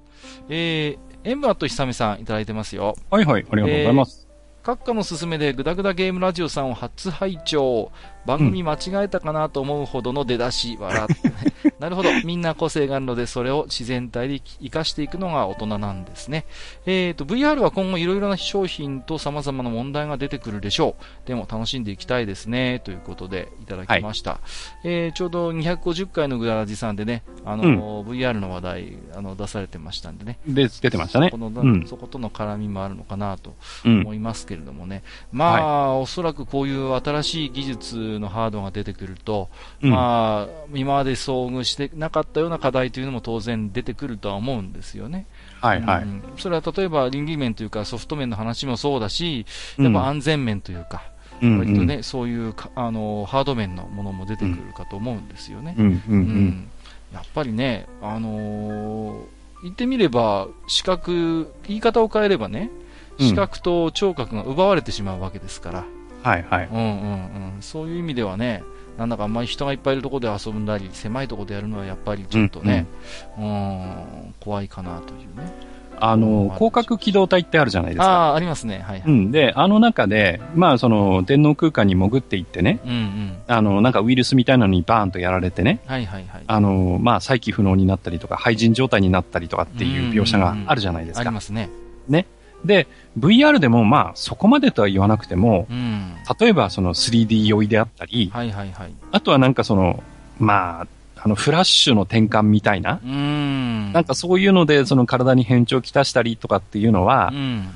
えー、エンバーとひさみさんいただいてますよ。はいはい、ありがとうございます。えー、閣下の勧めでグダグダゲームラジオさんを初拝聴番組間違えたかなと思うほどの出だし、笑って、ね、なるほど。みんな個性があるので、それを自然体で活かしていくのが大人なんですね。えっ、ー、と、VR は今後いろいろな商品と様々な問題が出てくるでしょう。でも楽しんでいきたいですね。ということで、いただきました。はい、えー、ちょうど250回のグダラジさんでね、あの、うん、VR の話題、あの、出されてましたんでね。で、出てましたね。この、うん、そことの絡みもあるのかなと思いますけれどもね。うん、まあ、はい、おそらくこういう新しい技術のハードが出てくると、うん、まあ、今まで遭遇してなかったような課題というのも当然出てくるとは思うんですよね。はいはい。うん、それは例えば倫理面というかソフト面の話もそうだし、やっぱ安全面というか、うん、割とね、そういうあのハード面のものも出てくるかと思うんですよね。うんやっぱりね、あのー、言ってみれば、視覚、言い方を変えればね、視覚と聴覚が奪われてしまうわけですから。はいはい。うんうんうん。そういう意味ではね、なんだかあんまり人がいっぱいいるところで遊んだり、狭いところでやるのはやっぱりちょっとね、うん、うん怖いかなというね。あの、広角機動隊ってあるじゃないですか。ああ、ありますね。はい、はい、うん。で、あの中で、まあ、その、電脳空間に潜っていってね、うんうん、あの、なんかウイルスみたいなのにバーンとやられてね、はいはいはい。あの、まあ、再起不能になったりとか、廃人状態になったりとかっていう描写があるじゃないですか。ありますね。ね。で、VR でもまあそこまでとは言わなくても、うん、例えばその 3D 酔いであったり、はいはいはい、あとはなんかその、まあ、あのフラッシュの転換みたいな、うん、なんかそういうのでその体に変調をきたしたりとかっていうのは、うん、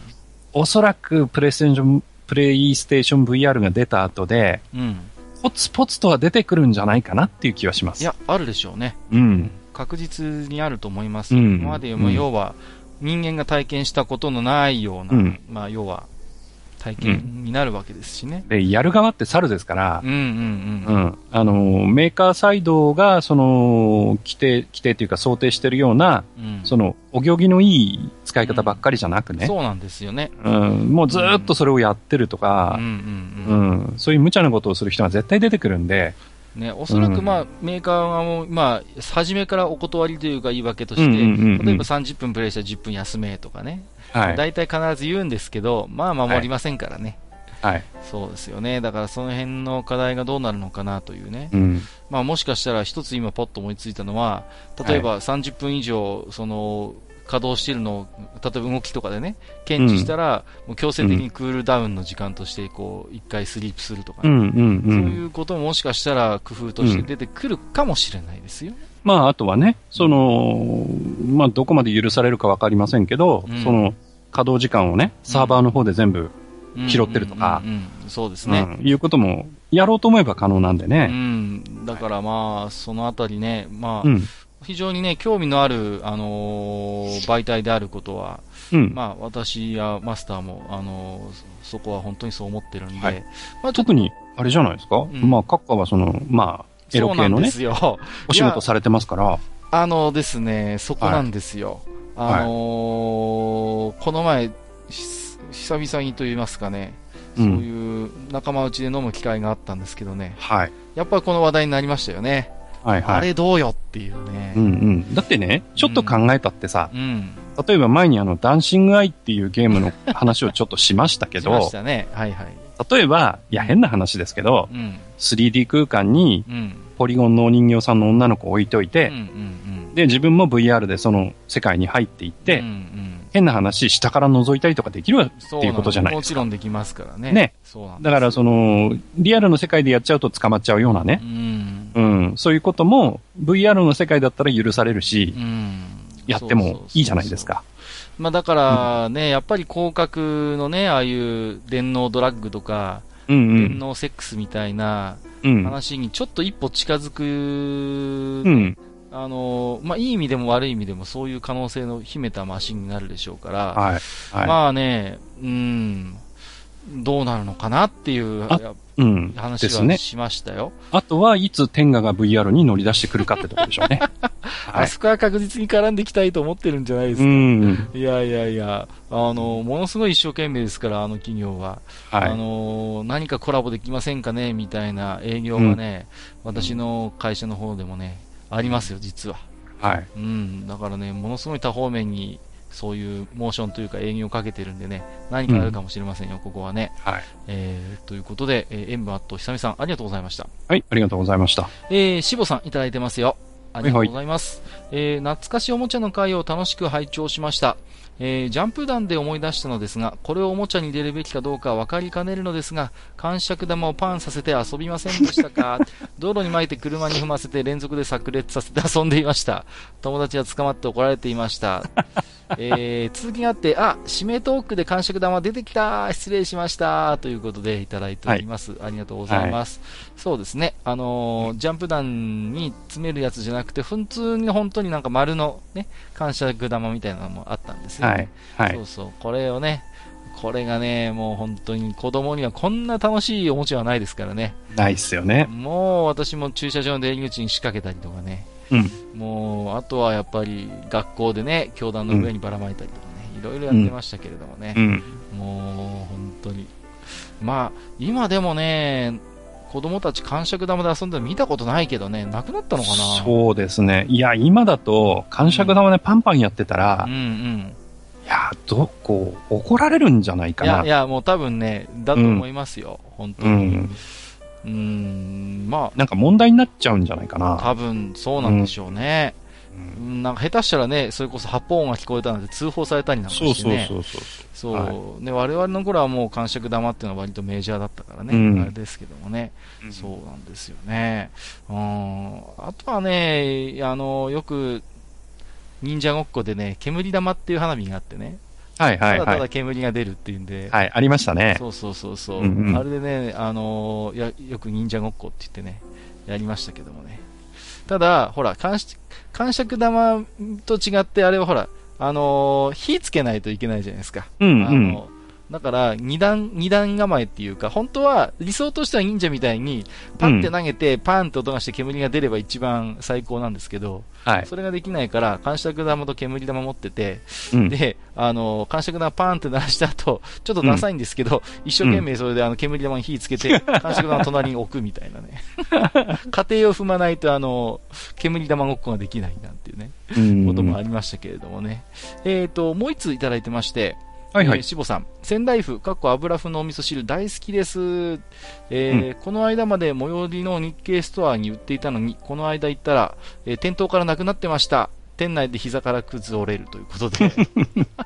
おそらくプレイステーション、プレイステーション VR が出た後で、うん、ポツポツとは出てくるんじゃないかなっていう気はします。いや、あるでしょうね。うん。確実にあると思います。うん、今までも要は、うん人間が体験したことのないような、うん、まあ、要は、体験になるわけですしね。で、やる側って猿ですから、うんうんうん。うん。あの、メーカーサイドが、その、規定、規定というか想定してるような、うん、その、お行儀のいい使い方ばっかりじゃなくね。うん、そうなんですよね。うん。もうずっとそれをやってるとか、うん、うん、うん。そういう無茶なことをする人が絶対出てくるんで、ね、おそらく、まあ、うん、メーカー側も、まあ、初めからお断りというか言い訳として、例えば30分プレイしたら10分休めとかね、はい、大体必ず言うんですけど、まあ、守りませんからね。はい、そうですよね。だからその辺の課題がどうなるのかなというね。うん、まあもしかしたら一つ今ポッと思いついたのは、例えば30分以上、その、稼働しているのを、例えば動きとかでね、検知したら、もう強制的にクールダウンの時間として、こう、一回スリープするとか、ね。そういうことももしかしたら工夫として出てくるかもしれないですよ。まあ、あとはね、その、まあ、どこまで許されるかわかりませんけど、うん、その、稼働時間をね、サーバーの方で全部拾ってるとか、そうですね、うん、いうこともやろうと思えば可能なんでね。うん、だからまあ、そのあたりね、まあ、うん非常にね、興味のある、あのー、媒体であることは、うん、まあ、私やマスターも、あのー、そこは本当にそう思ってるんで、はい、まあ、特に、あれじゃないですか、うん、まあ、閣下はその、まあ、エロ系のね、お仕事されてますから。あのですね、そこなんですよ。はい、あのー、この前、久々にと言いますかね、そういう仲間内で飲む機会があったんですけどね、はい、やっぱりこの話題になりましたよね。はいはい、あれどうよっていうね。うんうん。だってね、ちょっと考えたってさ、うん、例えば前にあの、ダンシングアイっていうゲームの話をちょっとしましたけど、しましたね。はいはい。例えば、いや変な話ですけど、うん、3D 空間に、ポリゴンのお人形さんの女の子を置いといて、うんうんうん、で、自分も VR でその世界に入っていって、うんうん変な話、下から覗いたりとかできるっていうことじゃないですか。もちろんできますからね。ね。だから、その、リアルの世界でやっちゃうと捕まっちゃうようなね。うん。うん。そういうことも、VR の世界だったら許されるし、うん。やってもいいじゃないですか。まあだからね、うん、やっぱり広角のね、ああいう電脳ドラッグとか、うんうん、電脳セックスみたいな話にちょっと一歩近づく、うん、あのまあ、いい意味でも悪い意味でもそういう可能性の秘めたマシンになるでしょうから、はい。はい、まあね、うん、どうなるのかなっていううん、話はしましたよ、ね。あとはいつ天下が VR に乗り出してくるかってところでしょうね。はい、あそこは確実に絡んでいきたいと思ってるんじゃないですか。うん、いやいやいや、あの、ものすごい一生懸命ですから、あの企業は。はい、あの、何かコラボできませんかね？みたいな営業はね、うん、私の会社の方でもね、ありますよ、実は。はい。うん。だからね、ものすごい多方面に、そういうモーションというか営業をかけてるんでね、何かあるかもしれませんよ、うん、ここはね。はい。えー、ということで、えー、エンバーと久美さん、ありがとうございました。はい、ありがとうございました。えー、しぼさんいただいてますよ。ありがとうございます。はいはい、えー、懐かしいおもちゃの回を楽しく拝聴しました。えー、ジャンプ弾で思い出したのですが、これをおもちゃに入れるべきかどうか分かりかねるのですが、感触玉をパンさせて遊びませんでしたか？道路に巻いて車に踏ませて連続で炸裂させて遊んでいました。友達は捕まって怒られていました。えー、続きがあって、あ、指名トークで感触玉出てきた失礼しましたということでいただいております。はい、ありがとうございます。はい、そうですね。あのー、ジャンプ弾に詰めるやつじゃなくて、普通に本当になんか丸のね、感触玉みたいなのもあったんですよ、ね。はい。はい、そうそう。これをね、これがね、もう本当に子供にはこんな楽しいおもちゃはないですからね。ないっすよね。もう私も駐車場の出入り口に仕掛けたりとかね。うん、もう、あとはやっぱり学校でね、教団の上にばらまいたりとかね、いろいろやってましたけれどもね、もう、本当に。まあ、今でもね、子供たち感触玉で遊んで見たことないけどね、なくなったのかな？そうですね。いや、今だと、感触玉でパンパンやってたら、うん、うんうん。いや、ど、こう、怒られるんじゃないかな。いや、いやもう多分ね、だと思いますよ、うん、本当に。うんうん、まあ。なんか問題になっちゃうんじゃないかな。多分、そうなんでしょうね。うん、なんか下手したらね、それこそ発砲音が聞こえたなんて通報されたりなんかしてね。そうそうそうそう。そう、はい、ね、我々の頃はもう感触玉っていうのは割とメジャーだったからね、うん、あれですけどもね、うん、そうなんですよね。うん、あとはね、あの、よく、忍者ごっこでね、煙玉っていう花火があってね。はいはいはい。ただただ煙が出るっていうんで。はい、ありましたね。そうそうそうそう、うんうん、あれでね、あのー、や、よく忍者ごっこって言ってね、やりましたけどもね。ただ、ほら、感感触玉と違って、あれはほら、あのー、火つけないといけないじゃないですか。うん、うん、あのだから、二段、二段構えっていうか、本当は、理想としては忍者みたいに、パンって投げて、パンと音がして煙が出れば一番最高なんですけど、はい。それができないから、感触玉と煙玉持ってて、うん、で、あの、感触玉パンって鳴らした後、ちょっとダサいんですけど、うん、一生懸命それであの、煙玉に火つけて、感触玉隣に置くみたいなね。家庭を踏まないと、あの、煙玉ごっこができないなんていうね、こともありましたけれどもね。えっ、ー、と、もう一ついただいてまして、はいはい。えー、志保さん、仙台麩、かっこ油麩のお味噌汁大好きです。えー、うん、この間まで最寄りの日系ストアに売っていたのに、この間行ったら、えー、店頭からなくなってました。店内で膝から崩れるということで。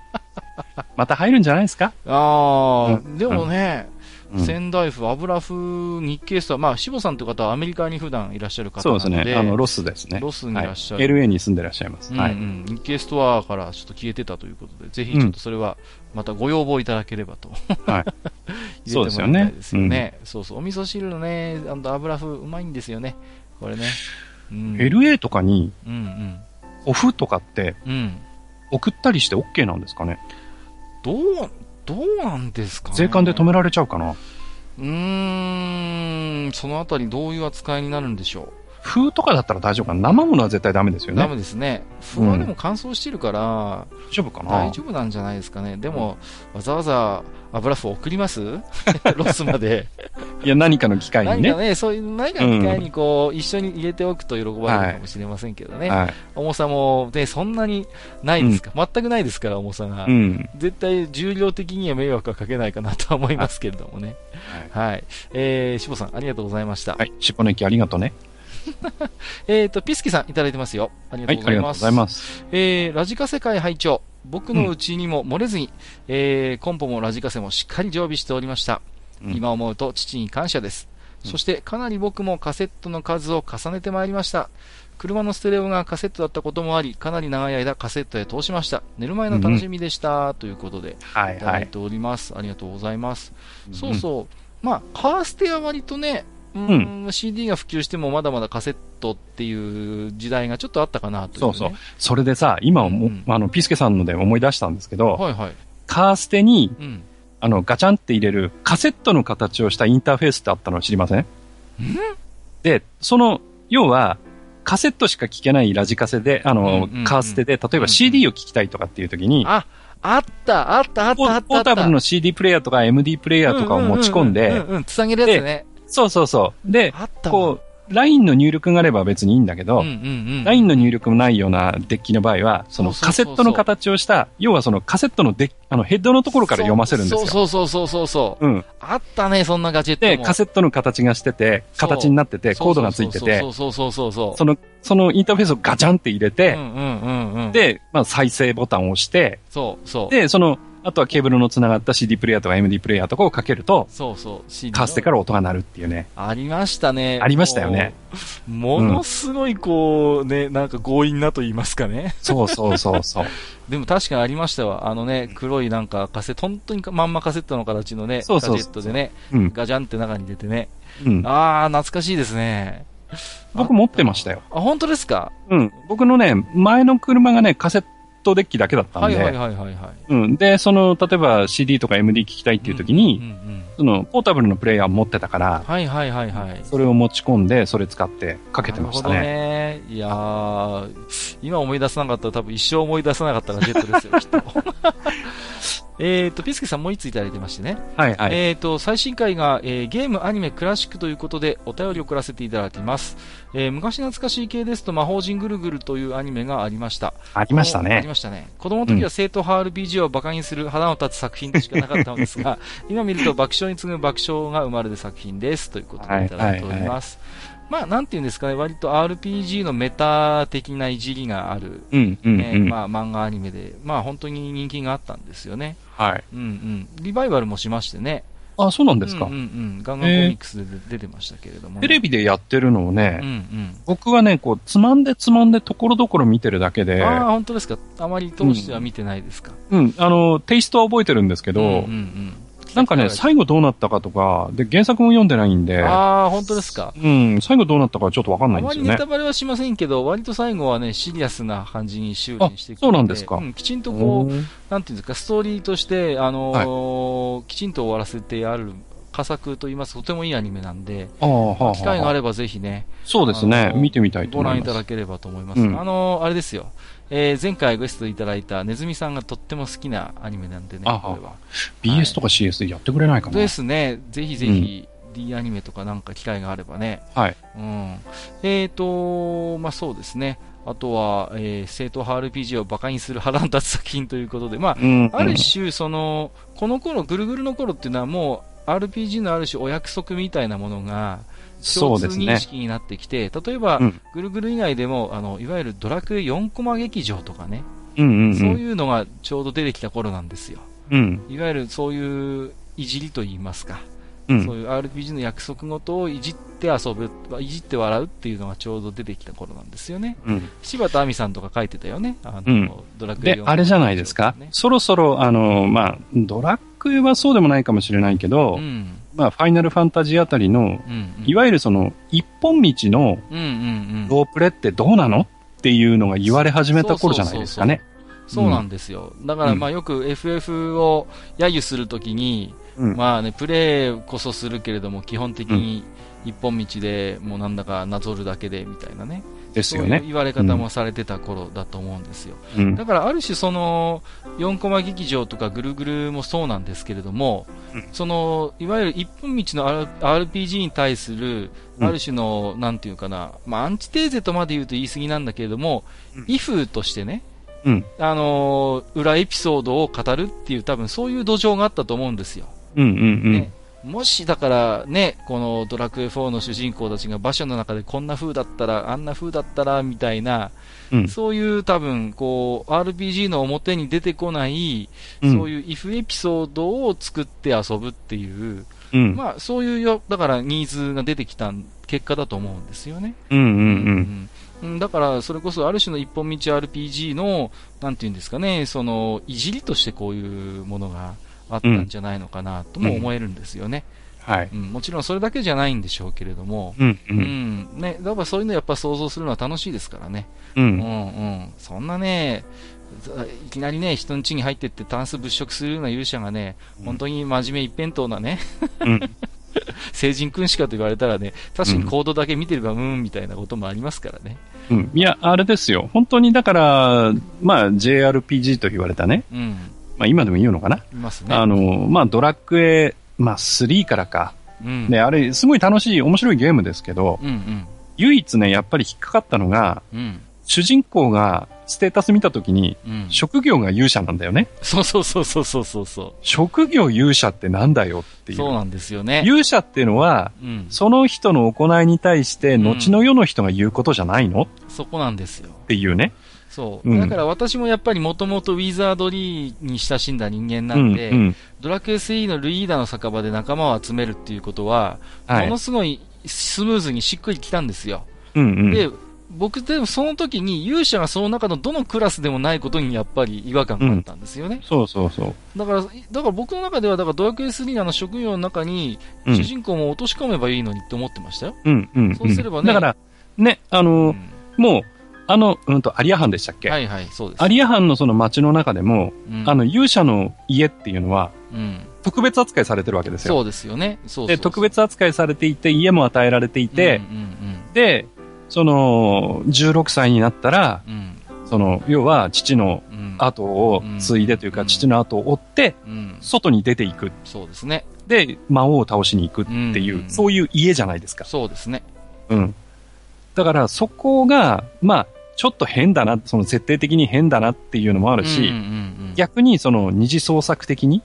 また入るんじゃないですか？ああ、うん、でもね、うん仙台麩油麩日系ストア、まあ、志保さんという方はアメリカに普段いらっしゃる方なので、そうですね。あの、ロスですね。ロスにいらっしゃる。はい、LA に住んでらっしゃいます。はい、うん。日系ストアからちょっと消えてたということで、ぜひちょっとそれは、またご要望いただければと。はい。入れてもらいたいですよね。そうそう。お味噌汁のね、あの油風うまいんですよね。これね。うん、LA とかに、うんうん。お麩とかって、うん。送ったりして OK なんですかね？どう、どうなんですか、ね、税関で止められちゃうかなうーん、そのあたりどういう扱いになるんでしょう。風とかだったら大丈夫かな生ものは絶対ダメですよね。ダメですね。風はでも乾燥してるから、大丈夫かな大丈夫なんじゃないですかね。でも、わざわざ油麩送ります？ロスまで。いや、何かの機会にね。何かね、そういう、何かの機会にこう、一緒に入れておくと喜ばれるかもしれませんけどね。はい、重さも、ね、そんなにないですか、うん、全くないですから、重さが。うん、絶対、重量的には迷惑はかけないかなとは思いますけれどもね。はい。はい、えー、しぼさん、ありがとうございました。はい、しぼねきありがとうね。えっと、ピスケさんいただいてますよ。ありがとうございます。はい、ますえー、ラジカ世界拝聴僕のうちにも漏れずに、うん、えー、コンポもラジカセもしっかり常備しておりました。うん、今思うと父に感謝です。そしてかなり僕もカセットの数を重ねてまいりました。車のステレオがカセットだったこともあり、かなり長い間カセットへ通しました。寝る前の楽しみでした。うん、ということで、はい、いただいております。ありがとうございます。そうそう。まあ、カーステは割とね、うん、CD が普及してもまだまだカセットっていう。時代がちょっとあったかなと、ね、そうそう。それでさ、今、うん、あの、ピースケさんので思い出したんですけど、はいはい、カーステに、うん、あの、ガチャンって入れるカセットの形をしたインターフェースってあったの知りません？で、その、要は、カセットしか聴けないラジカセで、あの、カーステで、例えば CD を聴きたいとかっていう時に、あ、あった、あった、あった、あった。ポータブルの CD プレイヤーとか MD プレイヤーとかを持ち込んで、うん、つなげるやつね。そうそうそう。で、こう、LINE の入力があれば別にいいんだけど、LINE の入力もないようなデッキの場合は、そのカセットの形をした、要はそのカセットのデッあのヘッドのところから読ませるんですよ。そうそうそうそうそう。うん。あったね、そんなガジェットで、カセットの形がしてて、形になってて、コードがついてて、そうそうそうそうそう。その、そのインターフェースをガチャンって入れて、うんうんうんうん、で、まあ再生ボタンを押して、そうそう。で、その、あとはケーブルのつながった CD プレイヤーとか MD プレイヤーとかをかけると、そうそう、カステから音が鳴るっていうね。ありましたね。ありましたよね。ものすごいこう、ね、なんか強引なと言いますかね。そうそうそうそう。でも確かにありましたわ。あのね、黒いなんかカセット、本当にまんまカセットの形のね、そうそうガジェットでね、うん、ガジャンって中に出てね。うん、ああ、懐かしいですね。僕持ってましたよ。あ、本当ですか？うん。僕のね、前の車がね、カセットデッキだけだったんで、はいはいはいはい、うん。で、その、例えば CD とか MD 聞きたいっていう時に、うんうんうんうん、その、ポータブルのプレイヤー持ってたから、はいはいはいはい。それを持ち込んで、それ使ってかけてましたね。ね。いやー、今思い出さなかったら多分一生思い出さなかったガジェットですよ、きっと。えっ、ー、と、ピスケさんもう一ついただいてましてね。はいはい。えっ、ー、と、最新回が、えー、ゲーム、アニメ、クラシックということで、お便りを送らせていただいています。えー、昔懐かしい系ですと、魔法陣ぐるぐるというアニメがありました。ありましたね。ありましたね。子供の時は正統派 RPG を馬鹿にする花を立つ作品でしかなかったのですが、今見ると爆笑に次ぐ爆笑が生まれる作品です。ということでいただいております。はいはいはいまあ、なんていうんですかね、割と RPG のメタ的ないじりがある、うんうんね、まあ、漫画アニメで、まあ、本当に人気があったんですよね。はい。うんうん。リバイバルもしましてね。あ、そうなんですか。うんうん、うん、ガンガンコミックスで出てましたけれども、ね、テレビでやってるのをね、うんうん、僕はね、こう、つまんでつまんでところどころ見てるだけで。ああ、本当ですか。あまり通しては見てないですか。うん、うん、あの、テイストは覚えてるんですけど、うんうんうんなんかね、最後どうなったかとか、で、原作も読んでないんで。ああ、本当ですか？うん、最後どうなったかちょっとわかんないんですよね。あまりネタバレはしませんけど、割と最後はね、シリアスな感じに修練してくそうなんですか。うん、きちんとこう、なんていうんですか、ストーリーとして、あのーはい、きちんと終わらせてある佳作と言いますとてもいいアニメなんで、あはあ、機会があればぜひね、そうですね、見てみたいと思います。ご覧いただければと思います。うん、あのー、あれですよ、えー、前回ゲストいただいたネズミさんがとっても好きなアニメなんでね、これは。BS とか CS でやってくれないかな、ですね。ぜひぜひ、D アニメとかなんか機会があればね。はい。うん。えっ、ー、と、まあそうですね。あとは、えー、正統派 RPG を馬鹿にする腹の立つ作品ということで、まあ、うんうん、ある種、その、この頃、ぐるぐるの頃っていうのはもう、RPG のある種お約束みたいなものが、共通認識になってきて、ね、例えば、うん、ぐるぐる以外でも、あの、いわゆるドラクエ4コマ劇場とかね、うんうんうん、そういうのがちょうど出てきた頃なんですよ。うん、いわゆるそういういじりと言いますか、うん、そういう RPG の約束事をいじって遊ぶ、いじって笑うっていうのがちょうど出てきた頃なんですよね。うん、柴田亜美さんとか書いてたよね。あの、うん、ドラクエ、ね、で、あれじゃないですか？そろそろ、あの、まあ、ドラクエはそうでもないかもしれないけど、うんまあ、ファイナルファンタジーあたりの、うんうん、いわゆるその、一本道の、ロープレってどうなの？っていうのが言われ始めた頃じゃないですかね。そうなんですよ。だから、まあ、よく FF を揶揄するときに、うん、まあね、プレイこそするけれども、基本的に一本道でもうなんだかなぞるだけでみたいなね。ですよね。そういう言われ方もされてた頃だと思うんですよ。うん、だからある種その、4コマ劇場とかぐるぐるもそうなんですけれども、うん、その、いわゆる一本道の RPG に対する、ある種の、うん、なんていうかな、まあ、アンチテーゼとまで言うと言い過ぎなんだけれども、うん、イフとしてね、うん、あのー、裏エピソードを語るっていう多分そういう土壌があったと思うんですよ。うんうんうん。ね、もしだからね、このドラクエ4の主人公たちが馬車の中でこんな風だったら、あんな風だったら、みたいな、うん、そういう多分、こう、RPG の表に出てこない、うん、そういう if エピソードを作って遊ぶっていう、うん、まあ、そういうよ、だからニーズが出てきた結果だと思うんですよね。うんうんうん。だから、それこそある種の一本道 RPG の、なんていうんですかね、その、いじりとしてこういうものが、あったんじゃないのかなとも思えるんですよね。はい、うん、もちろんそれだけじゃないんでしょうけれども、うん、うん、ね、だからそういうのやっぱ想像するのは楽しいですからね。うん、うん、うん。そんなね、いきなりね、人の家に入ってってタンス物色するような勇者がね、本当に真面目一辺倒なね、うん、成人君しかと言われたらね、確かにコードだけ見てれば、うん、んみたいなこともありますからね。うん。いや、あれですよ。本当にだから、まあ、JRPG と言われたね。うん。まあ今でもいいのかな？いますね。あの、まあドラクエ、まあ3からか。うん、ね、あれ、すごい楽しい、面白いゲームですけど、うんうん、唯一ね、やっぱり引っかかったのが、うん、主人公がステータス見たときに、うん、職業が勇者なんだよね。そうそうそうそうそうそう職業勇者ってなんだよっていう。そうなんですよね。勇者っていうのは、うん、その人の行いに対して、後の世の人が言うことじゃないの、そこなんですよ。っていうね。そう。だから私もやっぱりもともとウィザードリーに親しんだ人間なんで、うんうん、ドラクエ3のルイーダの酒場で仲間を集めるっていうことは、はい、ものすごいスムーズにしっくりきたんですよ。うんうん、で、僕でもその時に勇者がその中のどのクラスでもないことにやっぱり違和感があったんですよね。うん、そうそうそう。だから、だから僕の中では、だからドラクエ3の職業の中に、主人公も落とし込めばいいのにって思ってましたよ。うんうん、うん、そうすればね。だから、ね、あの、うん、もう、あの、うんと、アリア藩でしたっけ？はいはい、そうです。アリア藩のその町の中でも、うん、あの、勇者の家っていうのは、うん、特別扱いされてるわけですよ。そうですよね。そうで、特別扱いされていて、家も与えられていて、うんうんうん、で、その、16歳になったら、うん、その、要は父の後を継いでというか、父の後を追って、外に出ていく。そうですね。で、魔王を倒しに行くっていう、そういう家じゃないですか。そうですね。うん。だから、そこが、まあ、ちょっと変だな、その設定的に変だなっていうのもあるし、逆にその二次創作的に、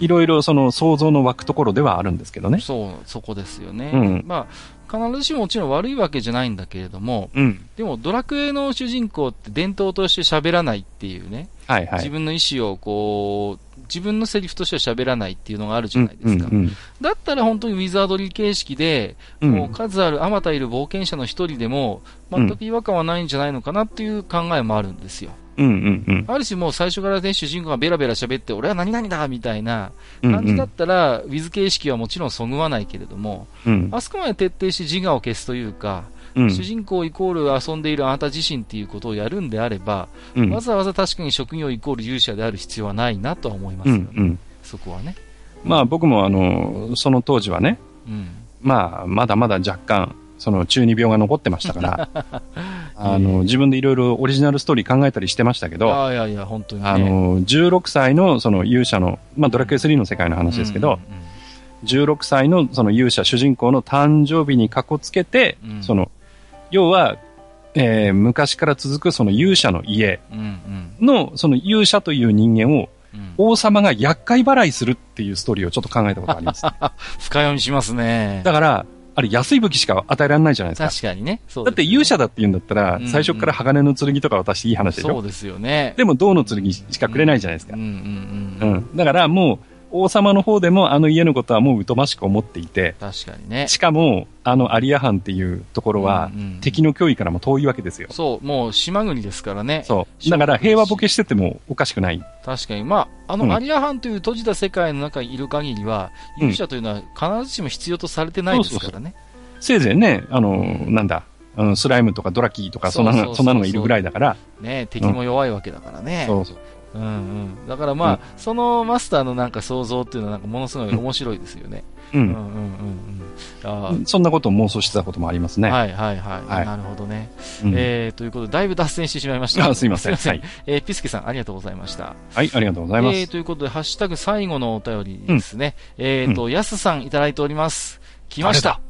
いろいろその想像の湧くところではあるんですけどね。そう、そこですよね。うん、まあ、必ずしももちろん悪いわけじゃないんだけれども、うん、でもドラクエの主人公って伝統として喋らないっていうね、はいはい、自分の意思をこう、自分のセリフとしては喋らないっていうのがあるじゃないですか。うんうんうん、だったら本当にウィザードリー形式で、もう数あるあまたいる冒険者の一人でも、全く違和感はないんじゃないのかなっていう考えもあるんですよ。うんうんうん、ある種もう最初からね、主人公がベラベラ喋って、俺は何々だみたいな感じだったら、うんうん、ウィズ形式はもちろんそぐわないけれども、うん、あそこまで徹底して自我を消すというか、うん、主人公イコール遊んでいるあなた自身っていうことをやるんであれば、うん、わざわざ確かに職業イコール勇者である必要はないなとは思いますよね、うんうん、そこはね。まあ僕もあの、その当時はね、うん、まあまだまだ若干、その中二病が残ってましたから、あの、自分でいろいろオリジナルストーリー考えたりしてましたけど、あいやいや、本当に、ね、あの、16歳のその勇者の、まあドラクエ3の世界の話ですけど、うんうんうん。16歳のその勇者主人公の誕生日にかこつけて、うん、その要は、えー、昔から続くその勇者の家の、その勇者という人間を、王様が厄介払いするっていうストーリーをちょっと考えたことあります、ね。深読みしますね。だから、あれ安い武器しか与えられないじゃないですか。確かにね。ねだって勇者だって言うんだったら、最初から鋼の剣とか渡していい話でしょ、そうですよね。でも銅の剣しかくれないじゃないですか。うんうんうん、うん。だからもう、王様の方でもあの家のことはもう疎ましく思っていて、確かにね。しかも、あのアリア藩っていうところは、敵の脅威からも遠いわけですよ。そう、もう島国ですからね。そう。だから平和ボケしててもおかしくない。確かに。まあ、あのアリア藩という閉じた世界の中にいる限りは、うん、勇者というのは必ずしも必要とされてないですからね。せいぜいね、あの、なんだ、あのスライムとかドラキーとかそんなそんなのがいるぐらいだから。ね敵も弱いわけだからね。そうそう。うんうん、だからまあ、うん、そのマスターのなんか想像っていうのはなんかものすごい面白いですよね。うん。うんうんうんうん。そんなことを妄想してたこともありますね。はいはいはい。はい、なるほどね。うん、えー、ということで、だいぶ脱線してしまいました。あすいません。す。はい、えー、ピスケさんありがとうございました。はい、ありがとうございます。えー、ということで、ハッシュタグ最後のお便りですね。うん、えっ、ー、と、や、す、さんいただいております。来ました。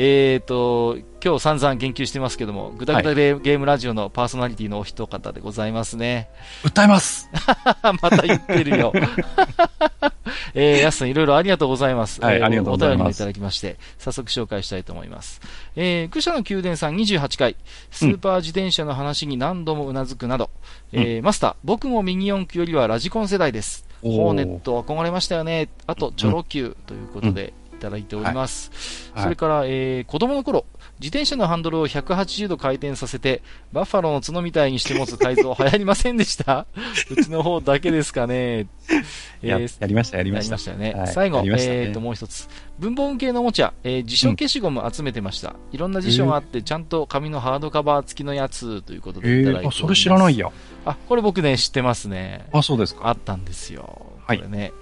えっ、ー、と、今日散々言及してますけども、ぐだぐだゲームラジオのパーソナリティのお一方でございますね。訴えます また言ってるよ。えー、やすさんいろいろありがとうございます。はい、ありがとうございます。お便りもいただきまして、早速紹介したいと思います。えー、愚者の宮殿さん28回、スーパー自転車の話に何度もうなずくなど、うん、えー、マスター、僕も右四駆よりはラジコン世代です。ホーネット憧れましたよね。あと、チョロ Q ということで、いただいております。はい、それから、えー、子供の頃、自転車のハンドルを180度回転させて、バッファローの角みたいにして持つ改造流行りませんでした？うちの方だけですかね。えー、ややりました、やりました。やりましたね。はい、最後、ね、えっ、ー、と、もう一つ。文房具系のおもちゃ、えー、辞書消しゴム集めてました。うん、いろんな辞書があって、ちゃんと紙のハードカバー付きのやつということでいただいて、えー、あ、それ知らないや。あ、これ僕ね、知ってますね。あ、そうですか。あったんですよ。はい。ね。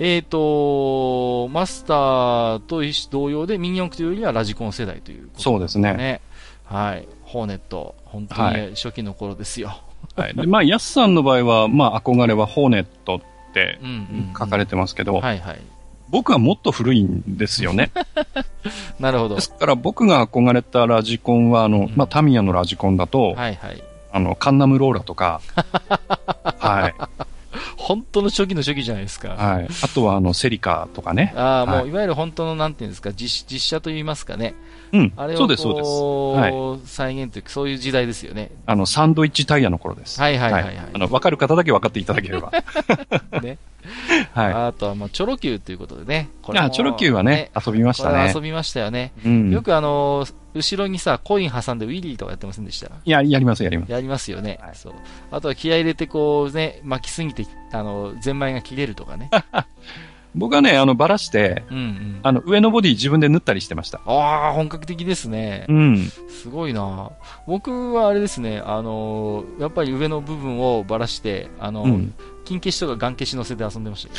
えっ、ー、と、マスターと同様でミニ四駆というよりはラジコン世代ということ、ね、そうですね。はい。ホーネット、本当に初期の頃ですよ。はい。で、まあ、ヤスさんの場合は、まあ、憧れはホーネットって書かれてますけど、うんうんうん、はいはい。僕はもっと古いんですよね。なるほど。ですから僕が憧れたラジコンは、あの、うん、まあ、タミヤのラジコンだと、はいはい。あの、カンナムローラとか、はい。本当の初期の初期じゃないですか。はい。あとは、あの、セリカとかね。ああ、もう、いわゆる本当の、なんていうんですか、実実写といいますかね。うん。あれをそうです、そうです。はい。再現というか、そういう時代ですよね。あの、サンドイッチタイヤの頃です。はいはいはい、はい、あの、わかる方だけ分かっていただければ。ね。はい。あとは、まあ、チョロ Q ということでね。これあ、チョロ Q はね、遊びましたね。遊びましたよね。うん。よくあの、後ろにさ、コイン挟んでウィリーとかやってませんでした？いや、やります、やります。やりますよね。はい、そう。あとは気合入れてこうね、巻きすぎて、あの、ゼンマイが切れるとかね。僕はね、あの、ばらして、うんうん、あの、上のボディ自分で縫ったりしてました。ああ、本格的ですね。うん。すごいな僕はあれですね、あのー、やっぱり上の部分をばらして、あのー、うん、金消しとかガン消し乗せて遊んでました。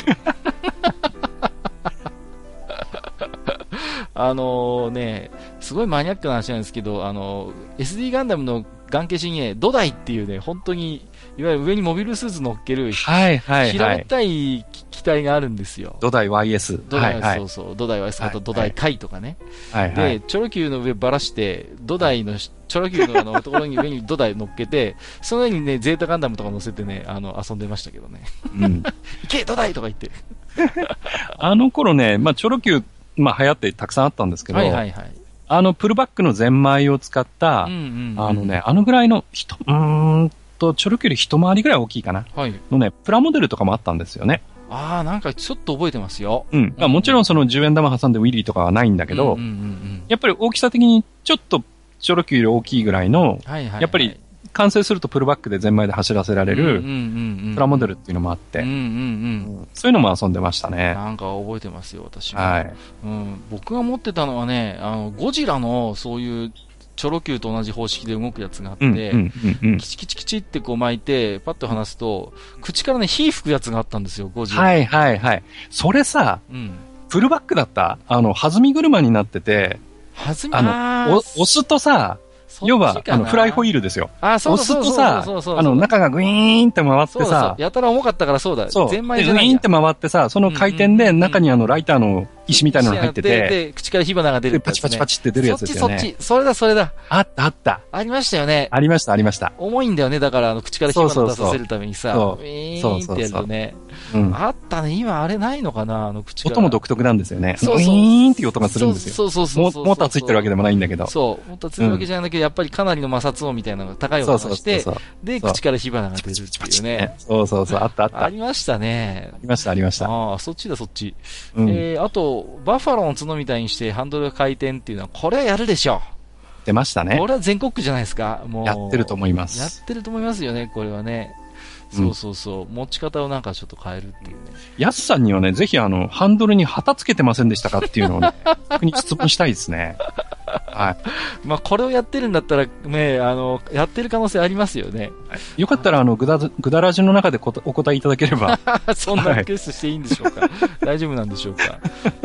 あのね、すごいマニアックな話なんですけど、あのー、SD ガンダムのガン消しにね、土台っていうね、本当にいわゆる上にモビルスーツ乗っける、はいはい、はい、平べったい機体があるんですよ。土台 YS。土台、はいはい、そうそう、土台 YS あと土台回とかね。はいはい、で、チョロ Q の上ばらして、土台の、チョロ Q のあのところに上に土台乗っけて、その上にね、ゼータガンダムとか乗せてね、あの、遊んでましたけどね。うん。行け土台とか言って。あの頃ね、まあ、チョロ Q、まあ、流行ってたくさんあったんですけど、はいはいはい。あの、プルバックのゼンマイを使った、うんうんうん、あのね、あのぐらいの人、うんと、チョロキより一回りぐらい大きいかな？はい。のね、プラモデルとかもあったんですよね。ああ、なんかちょっと覚えてますよ。うん。まあ、もちろんその10円玉挟んでウィリーとかはないんだけど、うんうんうんうん、やっぱり大きさ的にちょっとチョロキより大きいぐらいの、はいはいはい、やっぱり完成するとプルバックでゼンマイで走らせられる、プラモデルっていうのもあって、そういうのも遊んでましたね。なんか覚えてますよ、私は。はい。うん、僕が持ってたのはね、あの、ゴジラのそういうチョロ Q と同じ方式で動くやつがあって、キチキチキチってこう巻いて、パッと離すと、口からね、火吹くやつがあったんですよ、5時。はいはいはい。それさ、うん、フルバックだった？あの、弾み車になってて、弾みあの、押すとさ、要は、あの、フライホイールですよ。あ、そうそうそう。押すとさ、あの、中がグイーンって回ってさ、やたら重かったからそうだ。そう。じゃない。グイーンって回ってさ、その回転で中にあの、ライターの石みたいなのが入ってて、で、口から火花が出る、パチパチパチって出るやつですよね。そっちそっち。それだそれだ。あったあった。ありましたよね。ありましたありました。重いんだよね、だからあの、口から火花出させるためにさ、そう。ウィーンってやるとね。うん、あったね。今あれないのかなあの口音も独特なんですよね。そうそう。ウィーンっていう音がするんですよ。そうそうそうそうモーターついてるわけでもないんだけど。そう。モーターついてるわけじゃないけど、やっぱりかなりの摩擦音みたいなのが高い音がして、で、口から火花が出るっていうね。そうそうそう。あったあった。ありましたね。ありましたありました。ああ、そっちだそっち。えー、あと、バッファローの角みたいにしてハンドルが回転っていうのは、これはやるでしょう。出ましたね。これは全国区じゃないですか。もう。やってると思います。やってると思いますよね、これはね。そうそうそう、持ち方をなんかちょっと変えるっていうね。やすさんにはね、ぜひあの、ハンドルに旗つけてませんでしたかっていうのをね、逆に質問したいですね。はい。まあ、これをやってるんだったら、ね、あの、やってる可能性ありますよね。よかったら、あの、ぐだ、ぐだらじの中でお答えいただければ。そんなリクエストしていいんでしょうか、はい、大丈夫なんでしょうか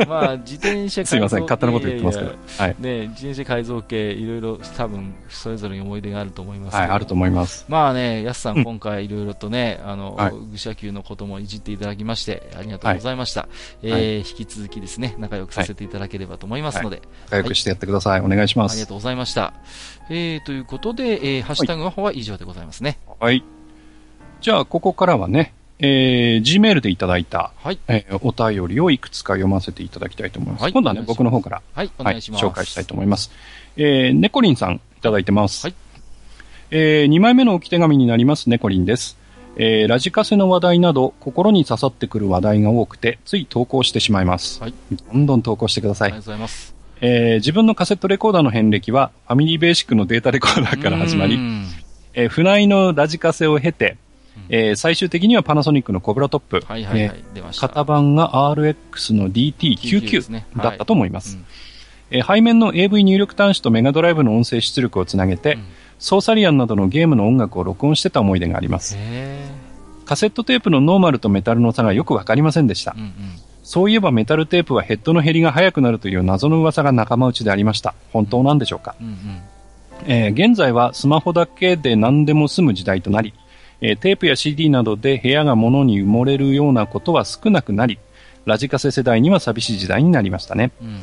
まあ、自転車改造すいません、勝手なこと言ってますけど。はい。ね、自転車改造系、いろいろ多分、それぞれに思い出があると思いますはい、あると思います。まあね、やすさん、今回いろいろとね、あの、はい、愚者級のこともいじっていただきまして、ありがとうございました。はい、えー、引き続きですね、仲良くさせていただければと思いますので。仲良くしてやってください。お願いします。ありがとうございました。えー、ということで、えー、ハッシュタグの方は以上でございますね。はい。じゃあ、ここからはね、えー、Gmail でいただいた、はいえー、お便りをいくつか読ませていただきたいと思います。はい、今度はね、僕の方から、はい、お願いします、はい、紹介したいと思います。えー、ネコリンさんいただいてます。はい。えー、2枚目の置き手紙になります、ネコリンです。えー、ラジカセの話題など、心に刺さってくる話題が多くて、つい投稿してしまいます。はい。どんどん投稿してください。ありがとうございます。えー、自分のカセットレコーダーの遍歴は、ファミリーベーシックのデータレコーダーから始まり、えー、船井のラジカセを経て、えー、最終的にはパナソニックのコブラトップ。はいはいはい。出ました。型番が RX の DT99、ね、だったと思います。はい、えー、背面の AV 入力端子とメガドライブの音声出力をつなげて、うん、ソーサリアンなどのゲームの音楽を録音してた思い出があります。カセットテープのノーマルとメタルの差がよくわかりませんでした。うんうんそういえばメタルテープはヘッドの減りが速くなるという謎の噂が仲間内でありました。本当なんでしょうか、うんうんえー、現在はスマホだけで何でも済む時代となり、えー、テープや CD などで部屋が物に埋もれるようなことは少なくなり、ラジカセ世代には寂しい時代になりましたね。うん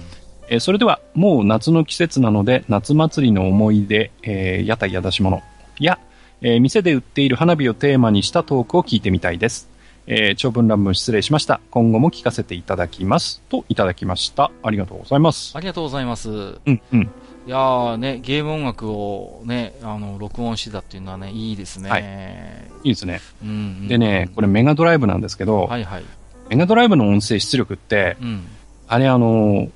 えー、それでは、もう夏の季節なので、夏祭りの思い出、えー、屋台や出し物や、えー、店で売っている花火をテーマにしたトークを聞いてみたいです。えー、長文乱文失礼しました。今後も聞かせていただきます。といただきました。ありがとうございます。ありがとうございます。うん、うん。いやーね、ゲーム音楽をね、あの、録音してたっていうのはね、いいですね。はい。いいですね。うん、うん、でね、これメガドライブなんですけど、はいはい。メガドライブの音声出力って、うん、あれあの、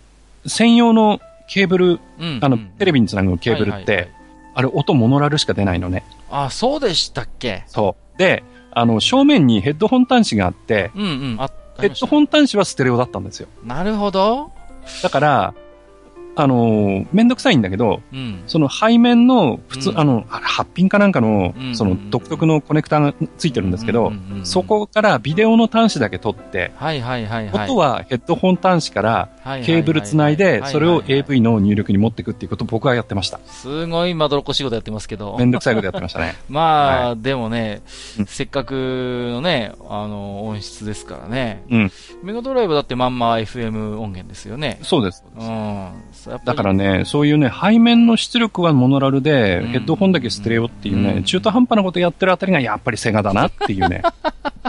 専用のケーブル、うん、あの、テレビにつなぐケーブルって、はいはいはい、あれ音モノラルしか出ないのね。あ、そうでしたっけ？そう。で、あの、正面にヘッドホン端子があって、うんうん、あヘッドホン端子はステレオだったんですよ。なるほど。だから、あのー、めんどくさいんだけど、うん、その背面の普通、うん、あの、あれ、8ピンかなんかの、その独特のコネクタがついてるんですけど、そこからビデオの端子だけ取って、はいはいはいはい、音はヘッドホン端子からケーブルつないで、それを AV の入力に持っていくっていうことを僕はやってました。すごいまどろっこしいことやってますけど。めんどくさいことやってましたね。まあ、はい、でもね、せっかくのね、あの、音質ですからね。うん。メガドライブだってまんま FM 音源ですよね。そうです。うん。だからね、そういうね、背面の出力はモノラルで、ヘッドホンだけステレオっていうね、中途半端なことやってるあたりがやっぱりセガだなっていうね。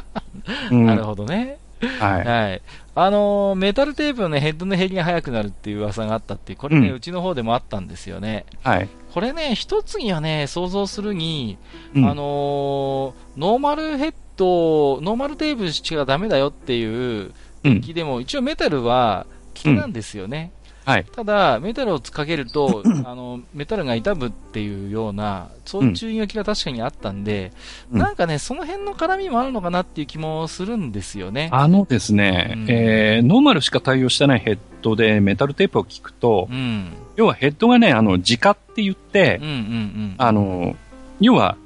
なるほどね。はい。はい。あのー、メタルテープのね、ヘッドの減りが速くなるっていう噂があったっていう、これね、うん、うちの方でもあったんですよね。はい。これね、一つにはね、想像するに、うん、あのー、ノーマルヘッド、ノーマルテープしかダメだよっていうデッキでも、うん、一応メタルは効きなんですよね。はい、ただ、メタルをかけると、あの、メタルが傷むっていうような、そういう注意書きが確かにあったんで、うん、なんかね、その辺の絡みもあるのかなっていう気もするんですよね。あのですね、うん、えー、ノーマルしか対応してないヘッドでメタルテープを聞くと、うん、要はヘッドがね、あの、直って言って、うんうんうん、あの、要は、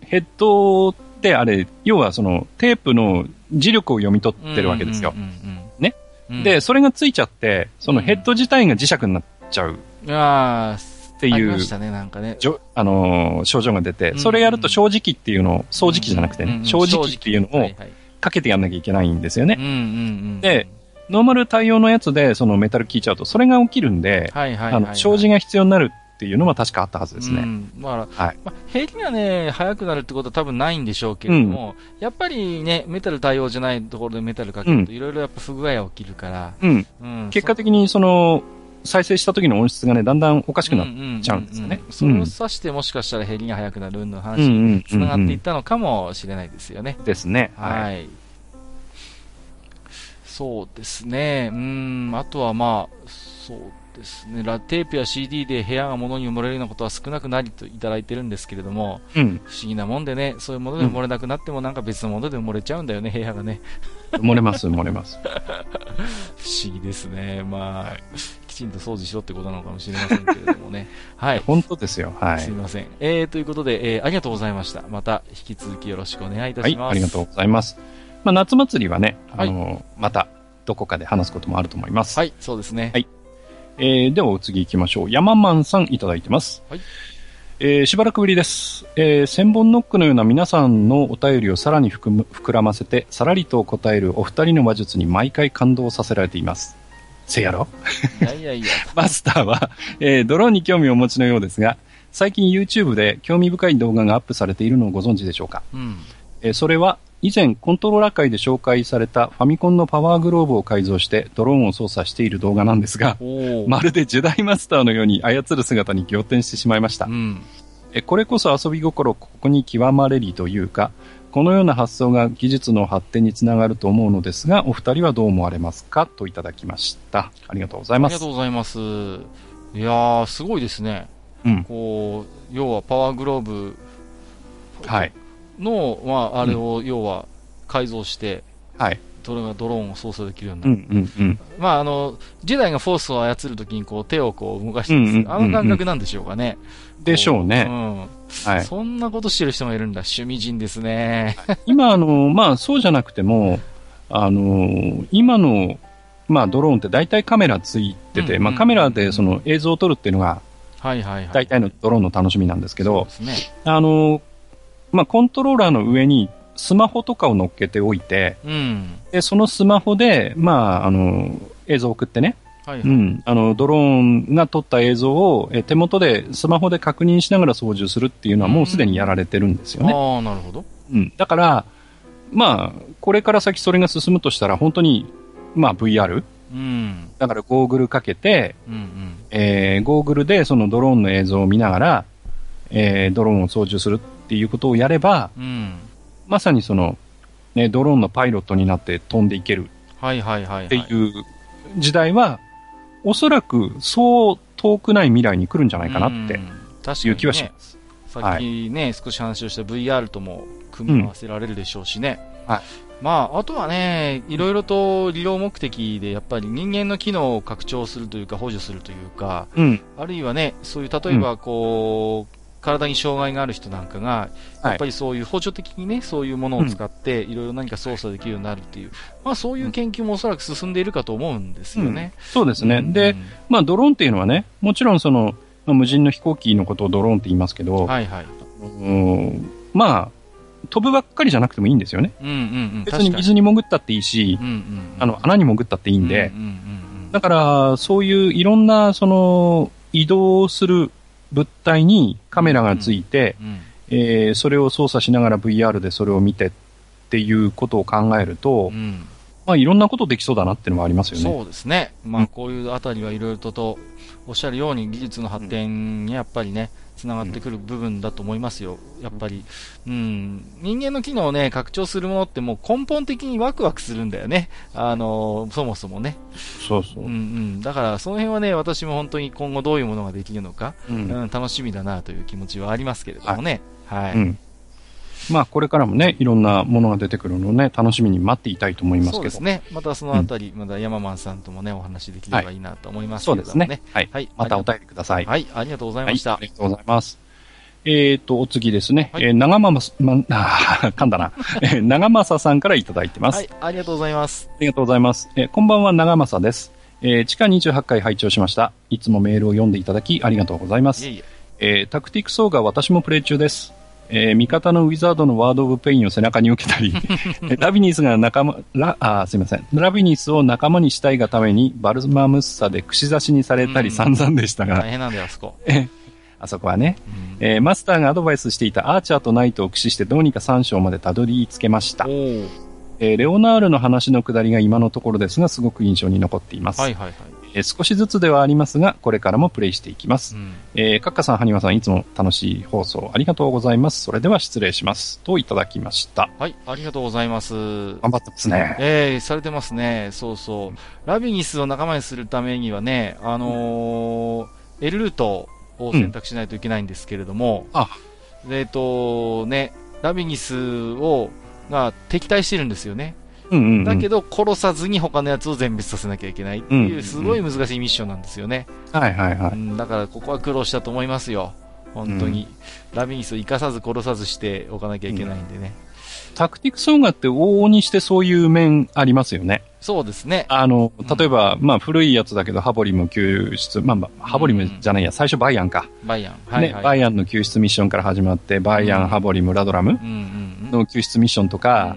ヘッドってあれ、要はその、テープの磁力を読み取ってるわけですよ。うんうんうんうんで、それがついちゃって、そのヘッド自体が磁石になっちゃう。ああ、っていう、ね、なんかね。あのー、症状が出て、それやると正直っていうのを、掃除機じゃなくてね、正直っていうのをかけてやんなきゃいけないんですよね。で、ノーマル対応のやつで、そのメタル効いちゃうと、それが起きるんで、あの、障子が必要になるっていうのは確かあったはずですね。うん、まあ、はい、まあ、平気がね、速くなるってことは多分ないんでしょうけれども、うん、やっぱりね、メタル対応じゃないところでメタルかけると、いろいろやっぱ不具合が起きるから。うん。うん、結果的にその、再生した時の音質がね、だんだんおかしくなっちゃうんですよね。それを指してもしかしたら減りが速くなるの話に繋がっていったのかもしれないですよね。ですね。はい。そうですね。うん、あとはまあ、そうですね、ラテープや CD で部屋が物に埋もれるようなことは少なくなりといただいてるんですけれども、うん、不思議なもんでね、そういうもので埋もれなくなっても、なんか別のもので埋もれちゃうんだよね、部屋がね。埋もれます、埋もれます。不思議ですね。まあ、きちんと掃除しろってことなのかもしれませんけれどもね。はい。本当ですよ。はい。すみません。えー、ということで、えー、ありがとうございました。また引き続きよろしくお願いいたします。はい、ありがとうございます。まあ、夏祭りはね、あの、はい、また、どこかで話すこともあると思います。はい、そうですね。はい。えー、ではお次行きましょう。ヤママンさんいただいてます。はい。えー、しばらくぶりです。えー、千本ノックのような皆さんのお便りをさらに膨膨らませて、さらりと答えるお二人の話術に毎回感動させられています。せやろ？いやいやいや。マスターは、えー、ドローンに興味をお持ちのようですが、最近 YouTube で興味深い動画がアップされているのをご存知でしょうか、うん、えー、それは以前コントローラー界で紹介されたファミコンのパワーグローブを改造してドローンを操作している動画なんですが、まるでジェダイマスターのように操る姿に仰天してしまいました。うん、えこれこそ遊び心ここに極まれりというか、このような発想が技術の発展につながると思うのですが、お二人はどう思われますか？といただきました。ありがとうございます。ありがとうございます。いやー、すごいですね。うん。こう、要はパワーグローブ。はい。の、まあ、あれを、要は改造して、はい。それがドローンを操作できるようになる。うんうんうん、まあ、あの、ジェダイがフォースを操るときにこう手をこう動かしてるんです、うんうん、あの感覚なんでしょうかね。でしょうね。うん。はい。そんなことしてる人もいるんだ。趣味人ですね。今、あの、まあ、そうじゃなくても、あの、今の、まあ、ドローンって大体カメラついてて、うんうん、まあ、カメラでその映像を撮るっていうのが、はいはいはい。大体のドローンの楽しみなんですけど、ね。あの、まあ、コントローラーの上にスマホとかを乗っけておいて、うん、でそのスマホで、まあ、あの映像を送ってね、はいはい、うん、あのドローンが撮った映像をえ手元でスマホで確認しながら操縦するっていうのはもうすでにやられてるんですよね。ああ、なるほど。うん、だから、まあ、これから先それが進むとしたら本当に、まあ、VR、うん、だからゴーグルかけて、うんうん、えー、ゴーグルでそのドローンの映像を見ながら、えー、ドローンを操縦するっていうことをやれば、うん、まさにその、ね、ドローンのパイロットになって飛んでいける。っていう時代は、おそらくそう遠くない未来に来るんじゃないかなっていう気はします。さっきね、はい、少し話をした VR とも組み合わせられるでしょうしね。うん、はい。まあ、あとはね、いろいろと利用目的で、やっぱり人間の機能を拡張するというか、補助するというか、うん、あるいはね、そういう、例えば、こう、うん、体に障害がある人なんかが、やっぱりそういう補助的にね、そういうものを使って、いろいろ何か操作できるようになるっていう、まあそういう研究もおそらく進んでいるかと思うんですよね。うん、そうですね。で、まあドローンっていうのはね、もちろんその、まあ、無人の飛行機のことをドローンって言いますけど、はいはい。うん。まあ、飛ぶばっかりじゃなくてもいいんですよね。うんうんうん、別に水に潜ったっていいし、うんうんうん、あの、穴に潜ったっていいんで、うんうんうん、だから、そういういろんな、その、移動する物体にカメラがついて、えー、それを操作しながら VR でそれを見てっていうことを考えると、うん、まあ、いろんなことできそうだなっていうのもありますよね。そうですね。まあ、こういうあたりはいろいろとと、おっしゃるように技術の発展にやっぱりね、つながってくる部分だと思いますよ。やっぱり、うん、人間の機能をね、拡張するものってもう根本的にワクワクするんだよね。あの、そもそもね。そうそう。うんうん。だからその辺はね、私も本当に今後どういうものができるのか、うん、うん、楽しみだなという気持ちはありますけれどもね。はい。はい、うんまあ、これからもね、いろんなものが出てくるのをね、楽しみに待っていたいと思いますけど。そうですね。またそのあたり、うん、まだ山マンさんともね、お話できればいいなと思いますね。はい、そうですね。はい。はい、またお便りください。はい。ありがとうございました。はい、ありがとうございます。えっ、ー、と、お次ですね。はい、えー、長政、ま、あ、噛んだな。えー、長政さんからいただいてます。はい、ありがとうございます。ありがとうございます。えー、こんばんは、長政です。えー、地下28回拝聴しました。いつもメールを読んでいただき、ありがとうございます。いえいええー、タクティクスオーガ私もプレイ中です。えー、味方のウィザードのワード・オブ・ペインを背中に受けたり、ラビニスが仲間、ラ、あ、すいません。ラビニスを仲間にしたいがために、バルマムッサで串刺しにされたり散々でしたが、大変なんだよ、あそこ。え、あそこはね、うん、えー、マスターがアドバイスしていたアーチャーとナイトを駆使してどうにか3章までたどり着けました。えー、レオナールの話のくだりが今のところですが、すごく印象に残っています。はいはいはい。えー、少しずつではありますが、これからもプレイしていきます。うん、えー、カッカさん、ハニワさん、いつも楽しい放送ありがとうございます。それでは失礼します。といただきました。はい、ありがとうございます。頑張ってますね。えー、されてますね。そうそう。ラビニスを仲間にするためにはね、あのー、L ルートを選択しないといけないんですけれども、うん、あえっ、と、ね、ラビニスを、が敵対してるんですよね。うんうんうん、だけど殺さずに他のやつを全滅させなきゃいけないっていうすごい難しいミッションなんですよね。はいはいはい、うん。だからここは苦労したと思いますよ。本当に。うん、ラビニスを生かさず殺さずしておかなきゃいけないんでね。タクティクス音楽って往々にしてそういう面ありますよね。そうですね。あの、例えば、うん、まあ古いやつだけど、ハボリム救出、まあ、まあ、ハボリムじゃないや、うん、最初バイアンか。バイアン。はい、はい、ね、バイアンの救出ミッションから始まって、バイアン、ハボリム、ラドラムの救出ミッションとか、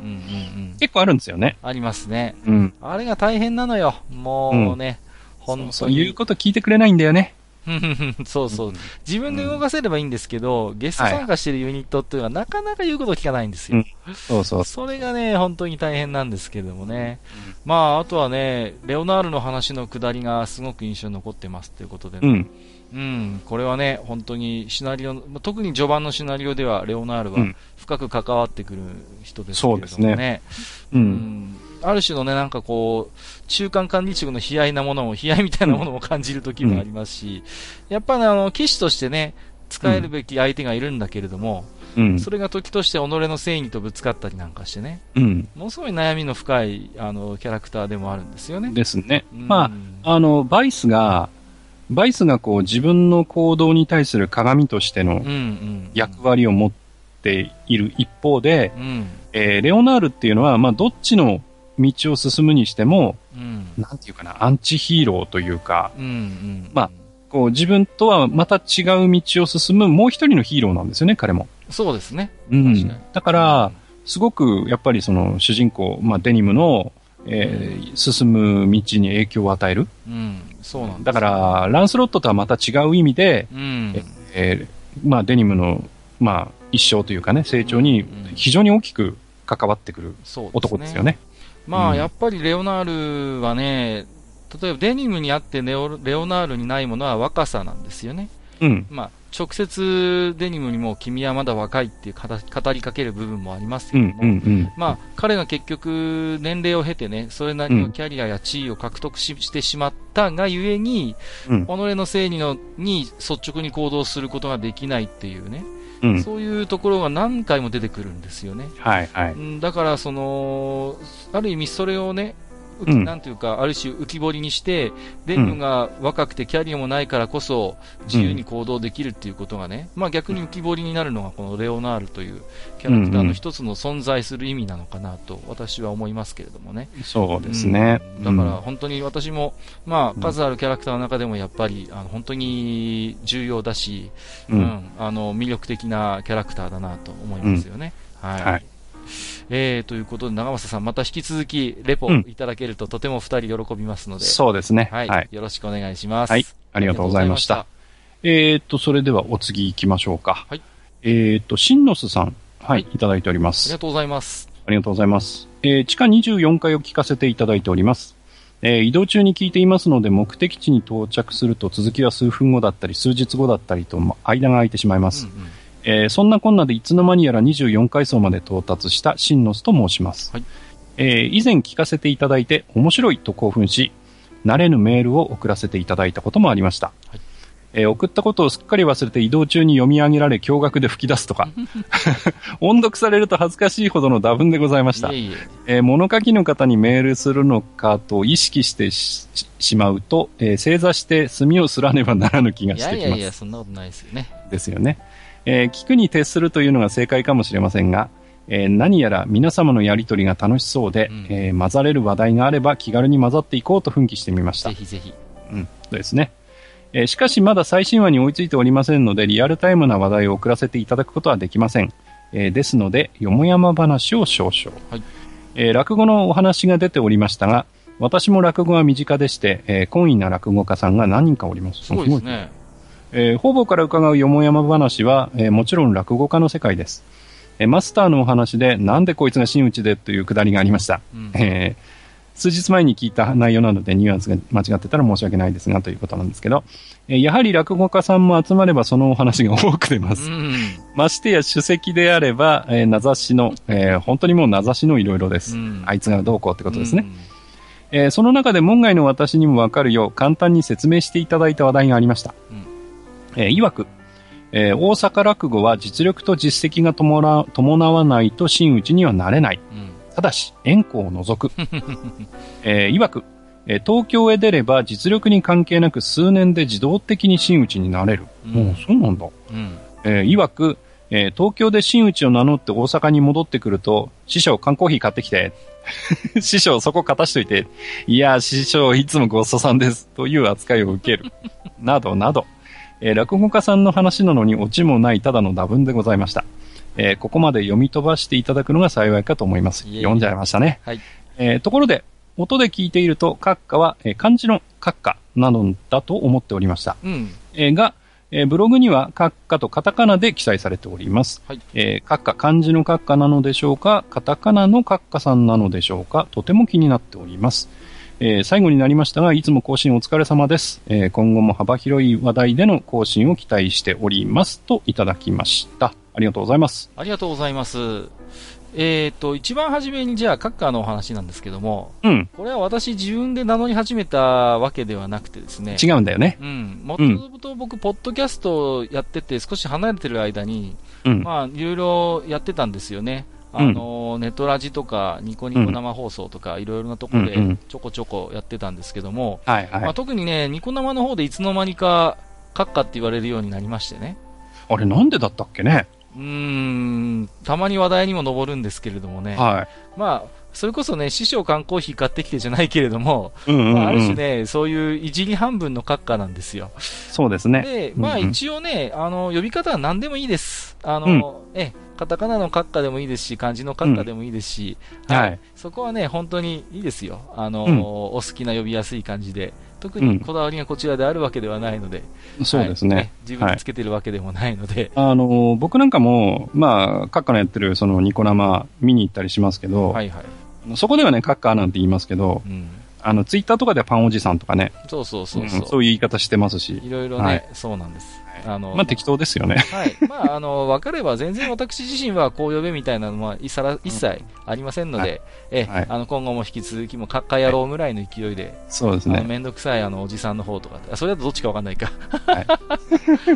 結構あるんですよね。ありますね。うん。あれが大変なのよ。もうね、うん、本当そういうこと聞いてくれないんだよね。そうそう。自分で動かせればいいんですけど、うん、ゲスト参加してるユニットっていうのはなかなか言うこと聞かないんですよ。うん、そうそう。それがね、本当に大変なんですけどもね。うん、まあ、あとはね、レオナールの話のくだりがすごく印象に残ってますということで、ね、うん。うん、これはね、本当にシナリオ、特に序盤のシナリオでは、レオナールは深く関わってくる人ですけれどもね。そうですね。うん。ある種のね、なんかこう、中間管理職の悲哀なものも、悲哀みたいなものも感じる時もありますし、やっぱね、あの、騎士としてね、使えるべき相手がいるんだけれども、うん、それが時として己の正義とぶつかったりなんかしてね、うん、ものすごい悩みの深いあのキャラクターでもあるんですよね。ですね。うん、まあ、あの、バイスが、バイスがこう自分の行動に対する鏡としての役割を持っている一方で、うん、えー、レオナールっていうのは、まあ、どっちの道を進むにしても、うん、なんていうかな、アンチヒーローというか、うんうん、まあ、こう自分とはまた違う道を進むもう一人のヒーローなんですよね、彼も。そうですね。うん。だから、すごくやっぱりその主人公、まあデニムの、えー、進む道に影響を与える。うん。そうなんだから、ランスロットとはまた違う意味で、うん、えー、まあデニムの、まあ一生というかね、成長に非常に大きく関わってくる男ですよね。まあ、やっぱりレオナールはね、例えばデニムにあってレオレオナールにないものは若さなんですよね。うん。まあ、直接デニムにも君はまだ若いっていう語りかける部分もありますけども、うんうんうん、まあ、彼が結局年齢を経てね、それなりのキャリアや地位を獲得し,、してしまったがゆえに、うん、己の正義のに率直に行動することができないっていうね、うん、そういうところが何回も出てくるんですよね。はいはい。だから、その、ある意味それをね、うん、なんていうか、ある種浮き彫りにして、デンヌが若くてキャリアもないからこそ、自由に行動できるっていうことがね、うん、まあ逆に浮き彫りになるのがこのレオナールというキャラクターの一つの存在する意味なのかなと私は思いますけれどもね。そうですね。うん、だから本当に私も、まあ数あるキャラクターの中でもやっぱり、あの本当に重要だし、うん、あの魅力的なキャラクターだなと思いますよね。はい、はいえー、ということで、長政さん、また引き続き、レポいただけると、とても二人喜びますので、そうですね。はい。はい、よろしくお願いします。はい。ありがとうございました。えー、っと、それではお次行きましょうか。はい。えー、っと、シンノスさん、はい、いただいております。ありがとうございます。ありがとうございます。えー、地下24階を聞かせていただいております。えー、移動中に聞いていますので、目的地に到着すると続きは数分後だったり、数日後だったりと、間が空いてしまいます。うんうんえー、そんなこんなでいつの間にやら24階層まで到達したシンノスと申します。はい、えー、以前聞かせていただいて面白いと興奮し、慣れぬメールを送らせていただいたこともありました。はいえー、送ったことをすっかり忘れて移動中に読み上げられ驚愕で吹き出すとか、音読されると恥ずかしいほどの打分でございました。いえ物書きの方にメールするのかと意識してしまうと、えー、正座して墨をすらねばならぬ気がしてきます。いやいやいや、そんなことないですよね。ですよね。えー、聞くに徹するというのが正解かもしれませんが、えー、何やら皆様のやりとりが楽しそうで、うん、えー、混ざれる話題があれば気軽に混ざっていこうと奮起してみました。ぜひぜひ。うん、そうですね。えー、しかしまだ最新話に追いついておりませんので、リアルタイムな話題を送らせていただくことはできません。えー、ですので、よもやま話を少々。はい、えー、落語のお話が出ておりましたが、私も落語は身近でして、えー、懇意な落語家さんが何人かおります。すごいですね。えー、方々から伺うよもやま話は、えー、もちろん落語家の世界です。えー、マスターのお話で、なんでこいつが真打ちでというくだりがありました。うん、えー数日前に聞いた内容なのでニュアンスが間違ってたら申し訳ないですがということなんですけど、えー、やはり落語家さんも集まればそのお話が多く出ます。うん、ましてや首席であれば、えー、名指しの、えー、本当にもう名指しのいろいろです、うん、あいつがどうこうってことですね。うん、えー、その中で門外の私にもわかるよう簡単に説明していただいた話題がありました。うんえー、曰く、えー、大阪落語は実力と実績が伴伴わないと真打ちにはなれない。うん、ただし、円弧を除く。えー、曰く、えー、東京へ出れば実力に関係なく数年で自動的に真打ちになれる。うん、もうそうなんだ。うん、えー、曰く、えー、東京で真打ちを名乗って大阪に戻ってくると、師匠缶コーヒー買ってきて、師匠そこ勝たしといて、いや、師匠いつもごちそうさんです、という扱いを受ける。などなど。えー、落語家さんの話なのにオチもないただの打分でございました。えー、ここまで読み飛ばしていただくのが幸いかと思います。読んじゃいましたね。はい。えー、ところで、音で聞いていると、閣下は、えー、漢字の閣下なのだと思っておりました。うん。えー、が、えー、ブログには閣下とカタカナで記載されております。はい。えー、閣下、漢字の閣下なのでしょうか？カタカナの閣下さんなのでしょうか？とても気になっております。えー、最後になりましたが、いつも更新お疲れ様です。えー、今後も幅広い話題での更新を期待しております。といただきました。ありがとうございます。ありがとうございます。えっ、ー、と、一番初めにじゃあ、カッカーのお話なんですけども、うん。これは私自分で名乗り始めたわけではなくてですね。違うんだよね。うん。もともと僕、ポッドキャストやってて少し離れてる間に、うん、まあ、いろいろやってたんですよね。あの、うん、ネットラジとか、ニコニコ生放送とか、いろいろなところでちょこちょこやってたんですけども、はいはいまあ、特にね、ニコ生の方でいつの間にか、閣下って言われるようになりましてね。あれなんでだったっけね？うん、たまに話題にも上るんですけれどもね。はい。まあ、それこそね、師匠缶コーヒー買ってきてじゃないけれども、うんうんうんまあ、ある種ね、そういういじり半分の閣下なんですよ。そうですね。で、まあ一応ね、あの、呼び方は何でもいいです。あの、うん、え、カタカナの閣下でもいいですし、漢字の閣下でもいいですし、うん、はい、そこはね、本当にいいですよ。あの、うん、お好きな呼びやすい感じで。特にこだわりがこちらであるわけではないので、うん、そうですね、はい、自分でつけてるわけでもないので、はい、あの僕なんかも、まあ、カッカのやってるそのニコ生見に行ったりしますけど、はいはい、そこではね、カッカーなんて言いますけど、うん、あの、ツイッターとかではパンおじさんとかね。そうそうそうそう、うん、そういう言い方してますし。いろいろね、はい、そうなんです。あの、まあ適当ですよね。はい。まあ、あの、分かれば全然私自身はこう呼べみたいなのは一切ありませんので、うん、え、はい、あの、今後も引き続きもかっかやろうぐらいの勢いで、そうですね。めんどくさいあの、おじさんの方とか、それだとどっちかわかんないか。はい。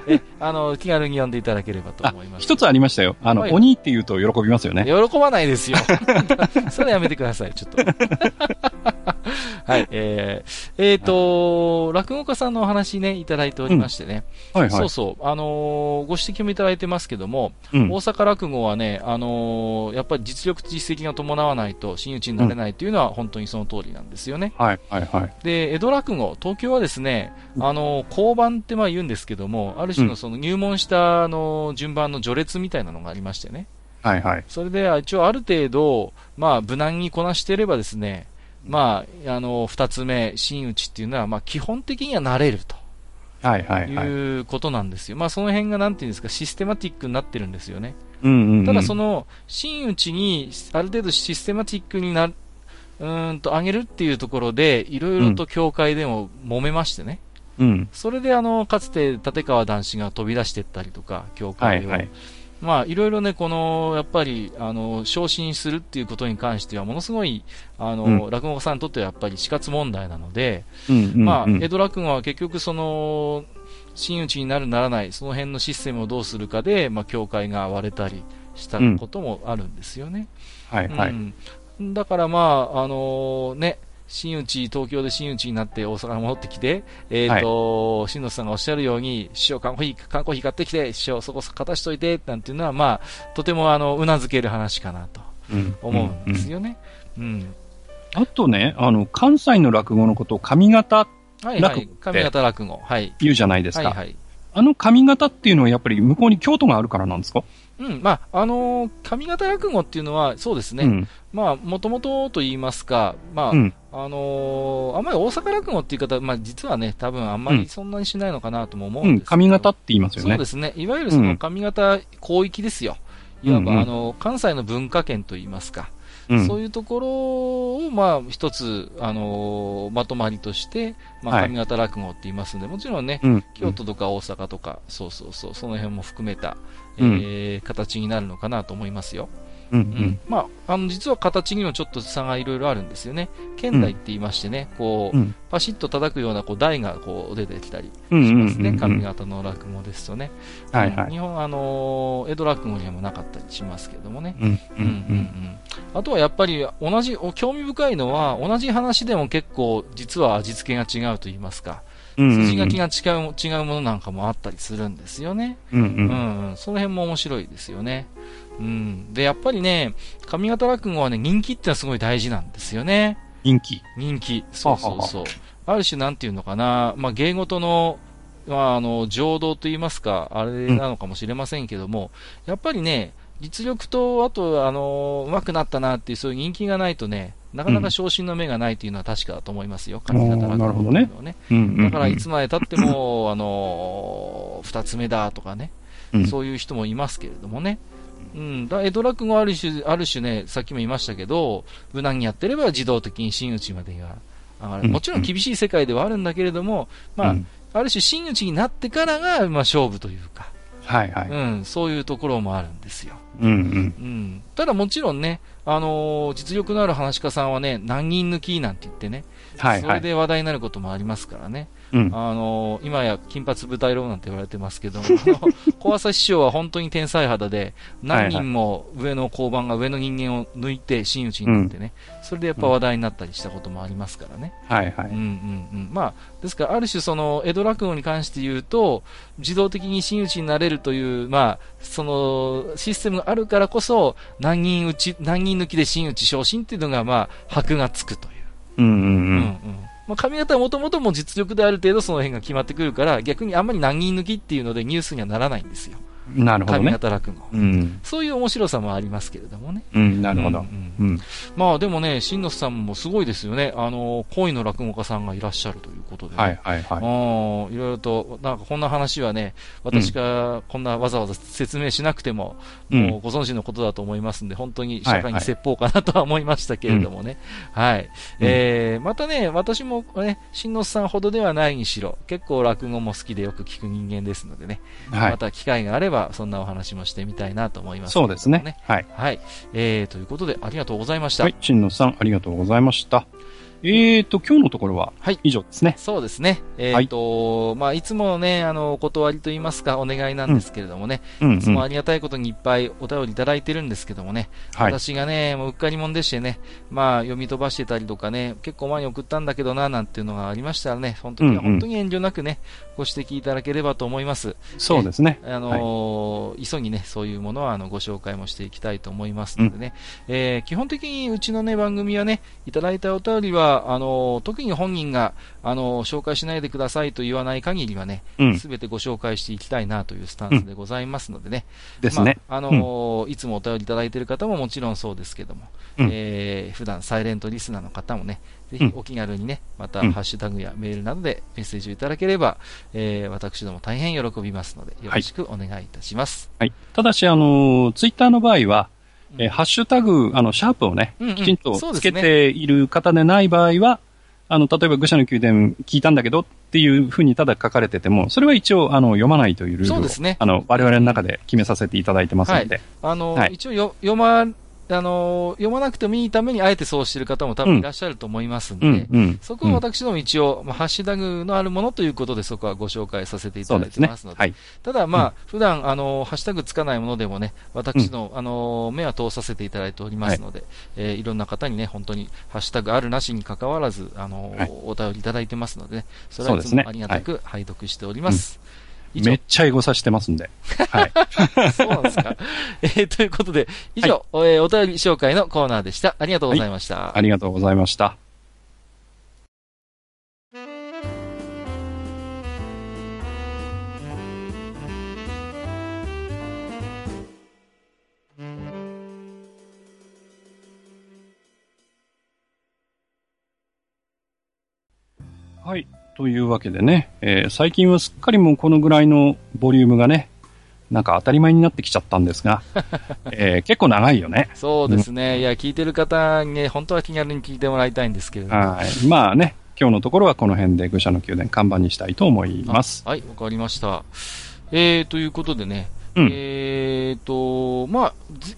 え、あの、気軽に呼んでいただければと思います。一つありましたよ。あの、はい、鬼って言うと喜びますよね。喜ばないですよ。それやめてください、ちょっと。はい、えー、えっ、ー、と、落語家さんのお話ね、いただいておりましてね。うん、はいはい。そうそう。あのー、ご指摘もいただいてますけども、うん、大阪落語はね、あのー、やっぱり実力実績が伴わないと真打ちになれないというのは本当にその通りなんですよね。はい、はい、はい。で、江戸落語、東京はですね、あの交番ってまあ言うんですけども、ある種のその入門したあの順番の序列みたいなのがありましてね。はいはい。それで、一応ある程度、まあ、無難にこなしていればですね、まあ、あの、二つ目、真打ちっていうのは、まあ、基本的にはなれると。はいはいはい。いうことなんですよ。まあ、その辺がなんていうんですか、システマティックになってるんですよね。うんうん、うん、ただ、その、真打ちに、ある程度システマティックになる、うんと、上げるっていうところで、いろいろと教会でも揉めましてね。うん。それで、あの、かつて立川男子が飛び出していったりとか、教会を。はいはいまあ、いろいろね、この、やっぱり、あの、昇進するっていうことに関しては、ものすごい、あの、うん、落語家さんにとってはやっぱり死活問題なので、うんうんうん、まあ、江戸落語は結局その、真打ちになるならない、その辺のシステムをどうするかで、まあ、教会が割れたりしたこともあるんですよね。うん、はいはい。うん、だからまあ、あのー、ね、新内、東京で新内になって大阪に戻ってきて、えっ、ー、と、はい、新野さんがおっしゃるように、師匠、缶コーヒー、缶コーヒー買ってきて、師匠、そこ片しといて、なんていうのは、まあ、とても、あの、うなずける話かなと、思うんですよね。うん。うんうん、あとね、あの、関西の落語のことを上方落語はいはい、上方落語。はい。言うじゃないですか。はいはい。あの上方っていうのはやっぱり向こうに京都があるからなんですか？うん、まあ、あのー、上方落語っていうのは、そうですね。うん、まあ、もともとと言いますか、まあ、うん、あのー、あんまり大阪落語っていう方、まあ、実はね、多分あんまりそんなにしないのかなとも思うんですけど、うん、上方って言いますよね。そうですね。いわゆるその上方広域ですよ。いわば、あの、関西の文化圏と言いますか。そういうところを、まあ、一つ、あのー、まとまりとして、まあ、上方落語って言いますんで、もちろんね、京都とか大阪とか、そうそうそう、その辺も含めた、えー、形になるのかなと思いますよ。うんうん、まあ、あの、実は形にもちょっと差がいろいろあるんですよね。剣台って言いましてね、こう、うん、パシッと叩くような、こう、台がこう、出てきたりしますね。上方の落語ですとね。はいはい。日本、あの江戸落語にもなかったりしますけどもね。うんうんうん。あとはやっぱり、同じ、興味深いのは、同じ話でも結構、実は味付けが違うと言いますか。筋書きが違う違うものなんかもあったりするんですよね。うん、うん、うん、その辺も面白いですよね。うん。で、やっぱりね、上方落語はね、人気ってのはすごい大事なんですよね。人気人気。そうそうそう。ある種なんていうのかな、まあ、芸事の、まあ、あの、情動と言いますか、あれなのかもしれませんけども、うん、やっぱりね、実力と、あと、あの、上手くなったなっていう、そういう人気がないとね、なかなか昇進の目がないというのは確かだと思いますよ、上方落語なるほどね。だから、いつまで経っても、あの、二つ目だとかね、うん、そういう人もいますけれどもね。うん、だ江戸落語ある種、ある種ね、さっきも言いましたけど、無難にやってれば自動的に真打ちまでが上がる。もちろん厳しい世界ではあるんだけれども、まあ、ある種真打ちになってからが、まあ勝負というか、はいはい。うん、そういうところもあるんですよ。うんうん。うん。ただもちろんね、あのー、実力のある話家さんはね、何人抜きなんて言ってね、はいはい、それで話題になることもありますからね。うん、あの今や金髪舞台郎なんて言われてますけども、小朝師匠は本当に天才肌で、何人も上の交番が上の人間を抜いて真打ちになってね、うん、それでやっぱ話題になったりしたこともありますからね。はいはい。うんうんうん。まあ、ですから、ある種その、江戸落語に関して言うと、自動的に真打ちになれるという、まあ、その、システムがあるからこそ、何人打ち、何人抜きで真打ち昇進っていうのが、まあ、箔がつくという。うんうんうん。うんうんまあ、髪型はもともとも実力である程度その辺が決まってくるから、逆にあんまり難儀抜きっていうのでニュースにはならないんですよ。なるほど、ね。上方落語、うん。そういう面白さもありますけれどもね。うん、なるほど。うん、まあでもね、新野さんもすごいですよね。あの、恋の落語家さんがいらっしゃるということで、ね。はいはいはい。いろいろと、なんかこんな話はね、私がこんなわざわざ説明しなくても、うん、もうご存知のことだと思いますんで、本当に社会に説法かなとは思いましたけれどもね。はい、はい、えー、またね、私もね、新野さんほどではないにしろ、結構落語も好きでよく聞く人間ですのでね、はい、また機会があれば、そんなお話もしてみたいなと思います、ね、そうですね。はい。はい。えー、ということで、ありがとうございました。はい、新野さん、ありがとうございました。えーと、今日のところは、はい。以上ですね。そうですね。えーと、はい、まあ、いつもね、あの、お断りと言いますか、お願いなんですけれどもね、うん、いつもありがたいことにいっぱいお便りいただいてるんですけどもね、はい、私がね、もううっかり者でしてね、まあ、読み飛ばしてたりとかね、結構前に送ったんだけどな、なんていうのがありましたらね、本当に、うんうん、本当に遠慮なくね、ご指摘いただければと思います。そうですね。あのーはい、急ぎね、そういうものは、あの、ご紹介もしていきたいと思いますのでね、うん、えー、基本的にうちのね、番組はね、いただいたお便りは、あのー特に本人が、あの、紹介しないでくださいと言わない限りはね、す、べ、てご紹介していきたいなというスタンスでございますのでね。うん、ですね。まあ、あの、うん、いつもお便りいただいている方ももちろんそうですけども、うん、えー、普段サイレントリスナーの方もね、ぜひお気軽にね、また、ハッシュタグやメールなどでメッセージをいただければ、えー、私ども大変喜びますので、よろしくお願いいたします。はい。はい、ただし、あの、ツイッターの場合は、えー、ハッシュタグ、あの、シャープをね、うんうん、きちんとつけている方でない場合は、あの、例えば愚者の宮殿聞いたんだけどっていうふうにただ書かれてても、それは一応、あの、読まないというルールを、そうですね。あの、我々の中で決めさせていただいてますので。はい、あの、はい、一応読まあの、読まなくてもいいためにあえてそうしている方も多分いらっしゃると思いますんで、うんうん、そこは私ども一応、まあ、ハッシュタグのあるものということでそこはご紹介させていただいてますので、でね。はい、ただまあ、うん、普段あの、ハッシュタグつかないものでもね、私の、あの、目は通させていただいておりますので、はい、えー、いろんな方にね、本当にハッシュタグあるなしに関わらず、あの、はい、お便りいただいてますのでね、それはいつもありがたく拝読しております。めっちゃエゴさしてますんで。はい。そうなんですか？えー、ということで、以上、はい、えー、お便り紹介のコーナーでした。ありがとうございました。はい、ありがとうございました。はい。というわけでね、えー、最近はすっかりもうこのぐらいのボリュームがね、なんか当たり前になってきちゃったんですが、えー、結構長いよね。そうですね。うん、いや、聞いてる方に、本当は気軽に聞いてもらいたいんですけれども。はい。まあね、今日のところはこの辺で愚者の宮殿看板にしたいと思います。はい、わかりました。えー、ということでね、うん、えーと、まあ、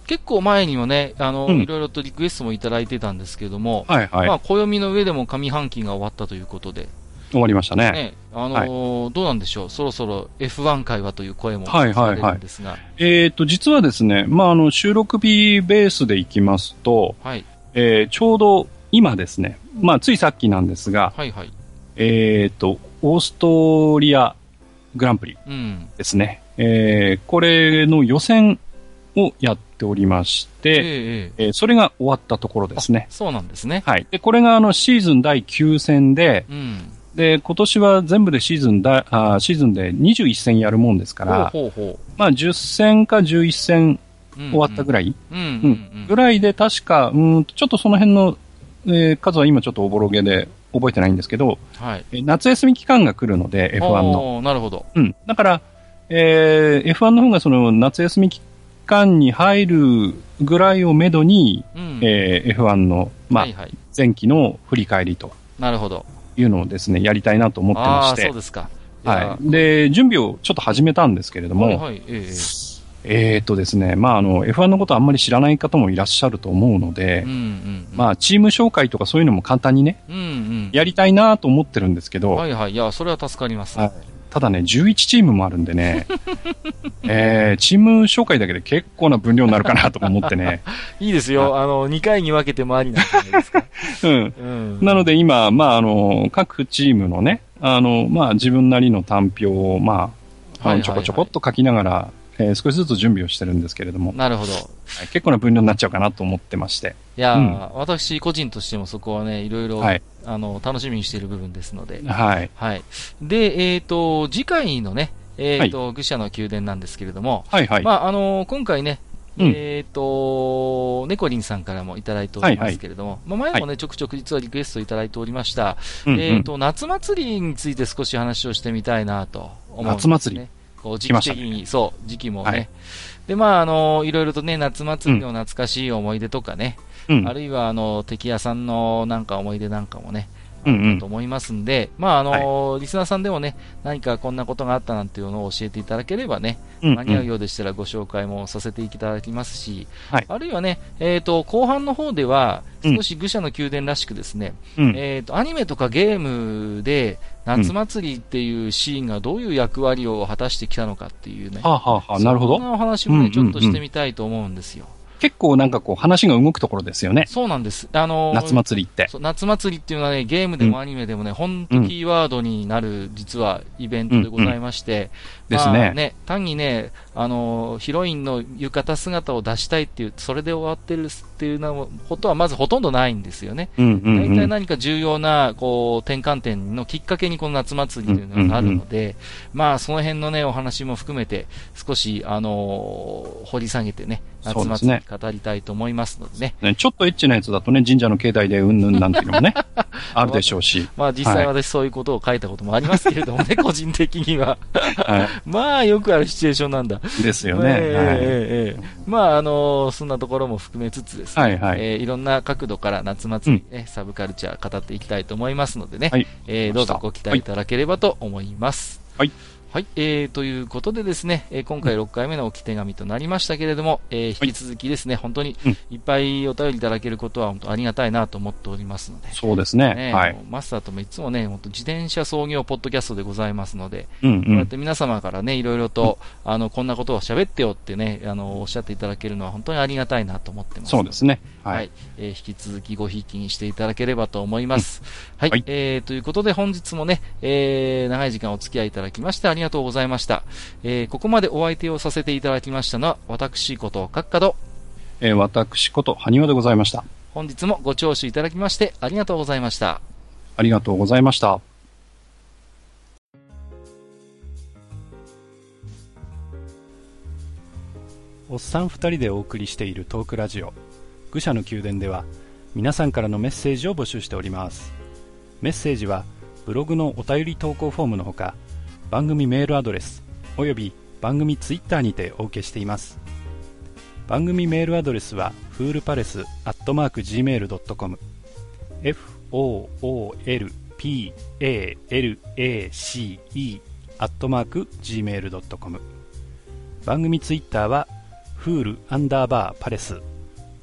結構前にもね、あの、うん、いろいろとリクエストもいただいてたんですけれども、はいはい。まあ、暦の上でも上半期が終わったということで、終わりましたね。ねあのーはい、どうなんでしょう、そろそろ F1 会話という声も聞かれるんですが。はいはいはい、えっ、ー、と、実はですね、まあ、あの、収録日ベースでいきますと、はい、えー、ちょうど今ですね、まあ、ついさっきなんですが、はいはい、えっ、ー、と、オーストリアグランプリですね。うん、えー、これの予選をやっておりまして、えええー、それが終わったところですね。そうなんですね。はい。で、これがあのシーズン第9戦で、うんで、今年は全部でシーズンだ、あシーズンで21戦やるもんですから、ほうほうほうまあ10戦か11戦終わったぐらい、ぐらいで確か、うん、ちょっとその辺の、えー、数は今ちょっとおぼろげで覚えてないんですけど、はい、夏休み期間が来るので、F1 の。なるほど。うん。だから、えー、F1 の方がその夏休み期間に入るぐらいをめどに、うん、えー、F1 の、まあ、はいはい、前期の振り返りと。なるほど。いうのをですね、やりたいなと思ってまして。そうですか。はい。で、準備をちょっと始めたんですけれども、はいはい、えー、えー、っとですね、まあ、あの、F1 のことあんまり知らない方もいらっしゃると思うので、うんうんうん、まあ、チーム紹介とかそういうのも簡単にね、うんうん、やりたいなと思ってるんですけど、はいはい、いや、それは助かります。はい。ただね、11チームもあるんでね、えー、チーム紹介だけで結構な分量になるかなと思ってね。いいですよ。あの、2回に分けてもありなんじゃないですか。うん。うん、なので今、まあ、あの、各チームのね、あの、まあ、自分なりの単表を、まあ、ちょこちょこっと書きながら、えー、少しずつ準備をしてるんですけれども。なるほど。結構な分量になっちゃうかなと思ってまして。いや、うん、私個人としてもそこはね、いろいろ、はい、あの、楽しみにしている部分ですので。はい。はい。で、えっ、ー、と、次回のね、えっ、ー、と、はい、愚者の宮殿なんですけれども、はいはい。まあ、あのー、今回ね、うん、えっ、ー、と、ネコリンさんからもいただいておりますけれども、はいはい、まあ、前もね、ちょくちょく実はリクエストいただいておりました、えっ、ー、と、夏祭りについて少し話をしてみたいなと思うんです、ね。夏祭りこう時期的に、ね、そう、時期もね、はい、で、まあ、あの、いろいろとね、夏祭りの懐かしい思い出とかね、うん、あるいは、あの、敵屋さんのなんか思い出なんかもね、と思いますんで、うんうん、まあ、あの、はい、リスナーさんでもね、何かこんなことがあったなんていうのを教えていただければね、うんうん、間に合うようでしたらご紹介もさせていただきますし、はい、あるいはね、えっ、ー、と、後半の方では、少し愚者の宮殿らしくですね、うん、えっ、ー、と、アニメとかゲームで、夏祭りっていうシーンがどういう役割を果たしてきたのかっていうね。はあ、はあ、なるほど。そんなお話もね、ちょっとしてみたいと思うんですよ。結構なんかこう話が動くところですよね。そうなんです。あのー、夏祭りって。夏祭りっていうのはね、ゲームでもアニメでもね、本、当、キーワードになる、実はイベントでございまして、うんうん、ですね。ね、単にね、あのー、ヒロインの浴衣姿を出したいっていう、それで終わってるっていうのことはまずほとんどないんですよね。うんうんうん、大体何か重要な、こう、転換点のきっかけにこの夏祭りというのがなるので、うんうんうん、まあ、その辺のね、お話も含めて、少し、あのー、掘り下げてね、夏祭り語りたいと思いますのでね。ねちょっとエッチなやつだとね、神社の境内でうんぬんなんていうのもね、あるでしょうし。まあ実際私そういうことを書いたこともありますけれどもね、個人的には。はい、まあよくあるシチュエーションなんだ。ですよね。えー、はい、まああのー、そんなところも含めつつですね、はいはい。えー、いろんな角度から夏祭り、ね、うん、サブカルチャー語っていきたいと思いますのでね、はい、えー、どうぞご期待いただければと思います。はいはい、えー、ということでですね、えー、今回6回目の置き手紙となりましたけれども、えー、引き続きですね、はい、本当にいっぱいお便りいただけることは本当ありがたいなと思っておりますので。そうですね。ねはい。マスターともいつもね、本当自転車創業ポッドキャストでございますので、うんうん、こうやって皆様からね、いろいろと、うん、あの、こんなことを喋ってよってね、あの、おっしゃっていただけるのは本当にありがたいなと思ってます。そうですね。はい。はい、えー、引き続きごひいきにしていただければと思います。うん、はい、はい、えー、ということで本日もね、えー、長い時間お付き合いいただきましてありがとうございました。えー、ここまでお相手をさせていただきましたのは、私こと、カッカド。えー、私こと、ハニワでございました。本日もご聴取いただきまして、ありがとうございました。ありがとうございました。おっさん二人でお送りしているトークラジオ、愚者の宮殿では、皆さんからのメッセージを募集しております。メッセージは、ブログのお便り投稿フォームのほか、番組メールアドレスおよび番組ツイッターにてお受けしています。番組メールアドレスはフールパレスアットマーク Gmail.com foolpalace アットマーク Gmail.com 番組ツイッターはフールアンダーバーパレス。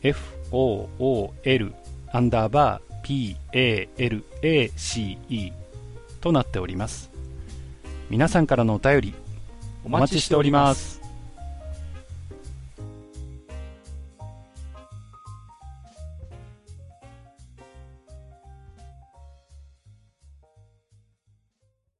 fool アンダーバー palace となっております。皆さんからのお便りお待ちしております。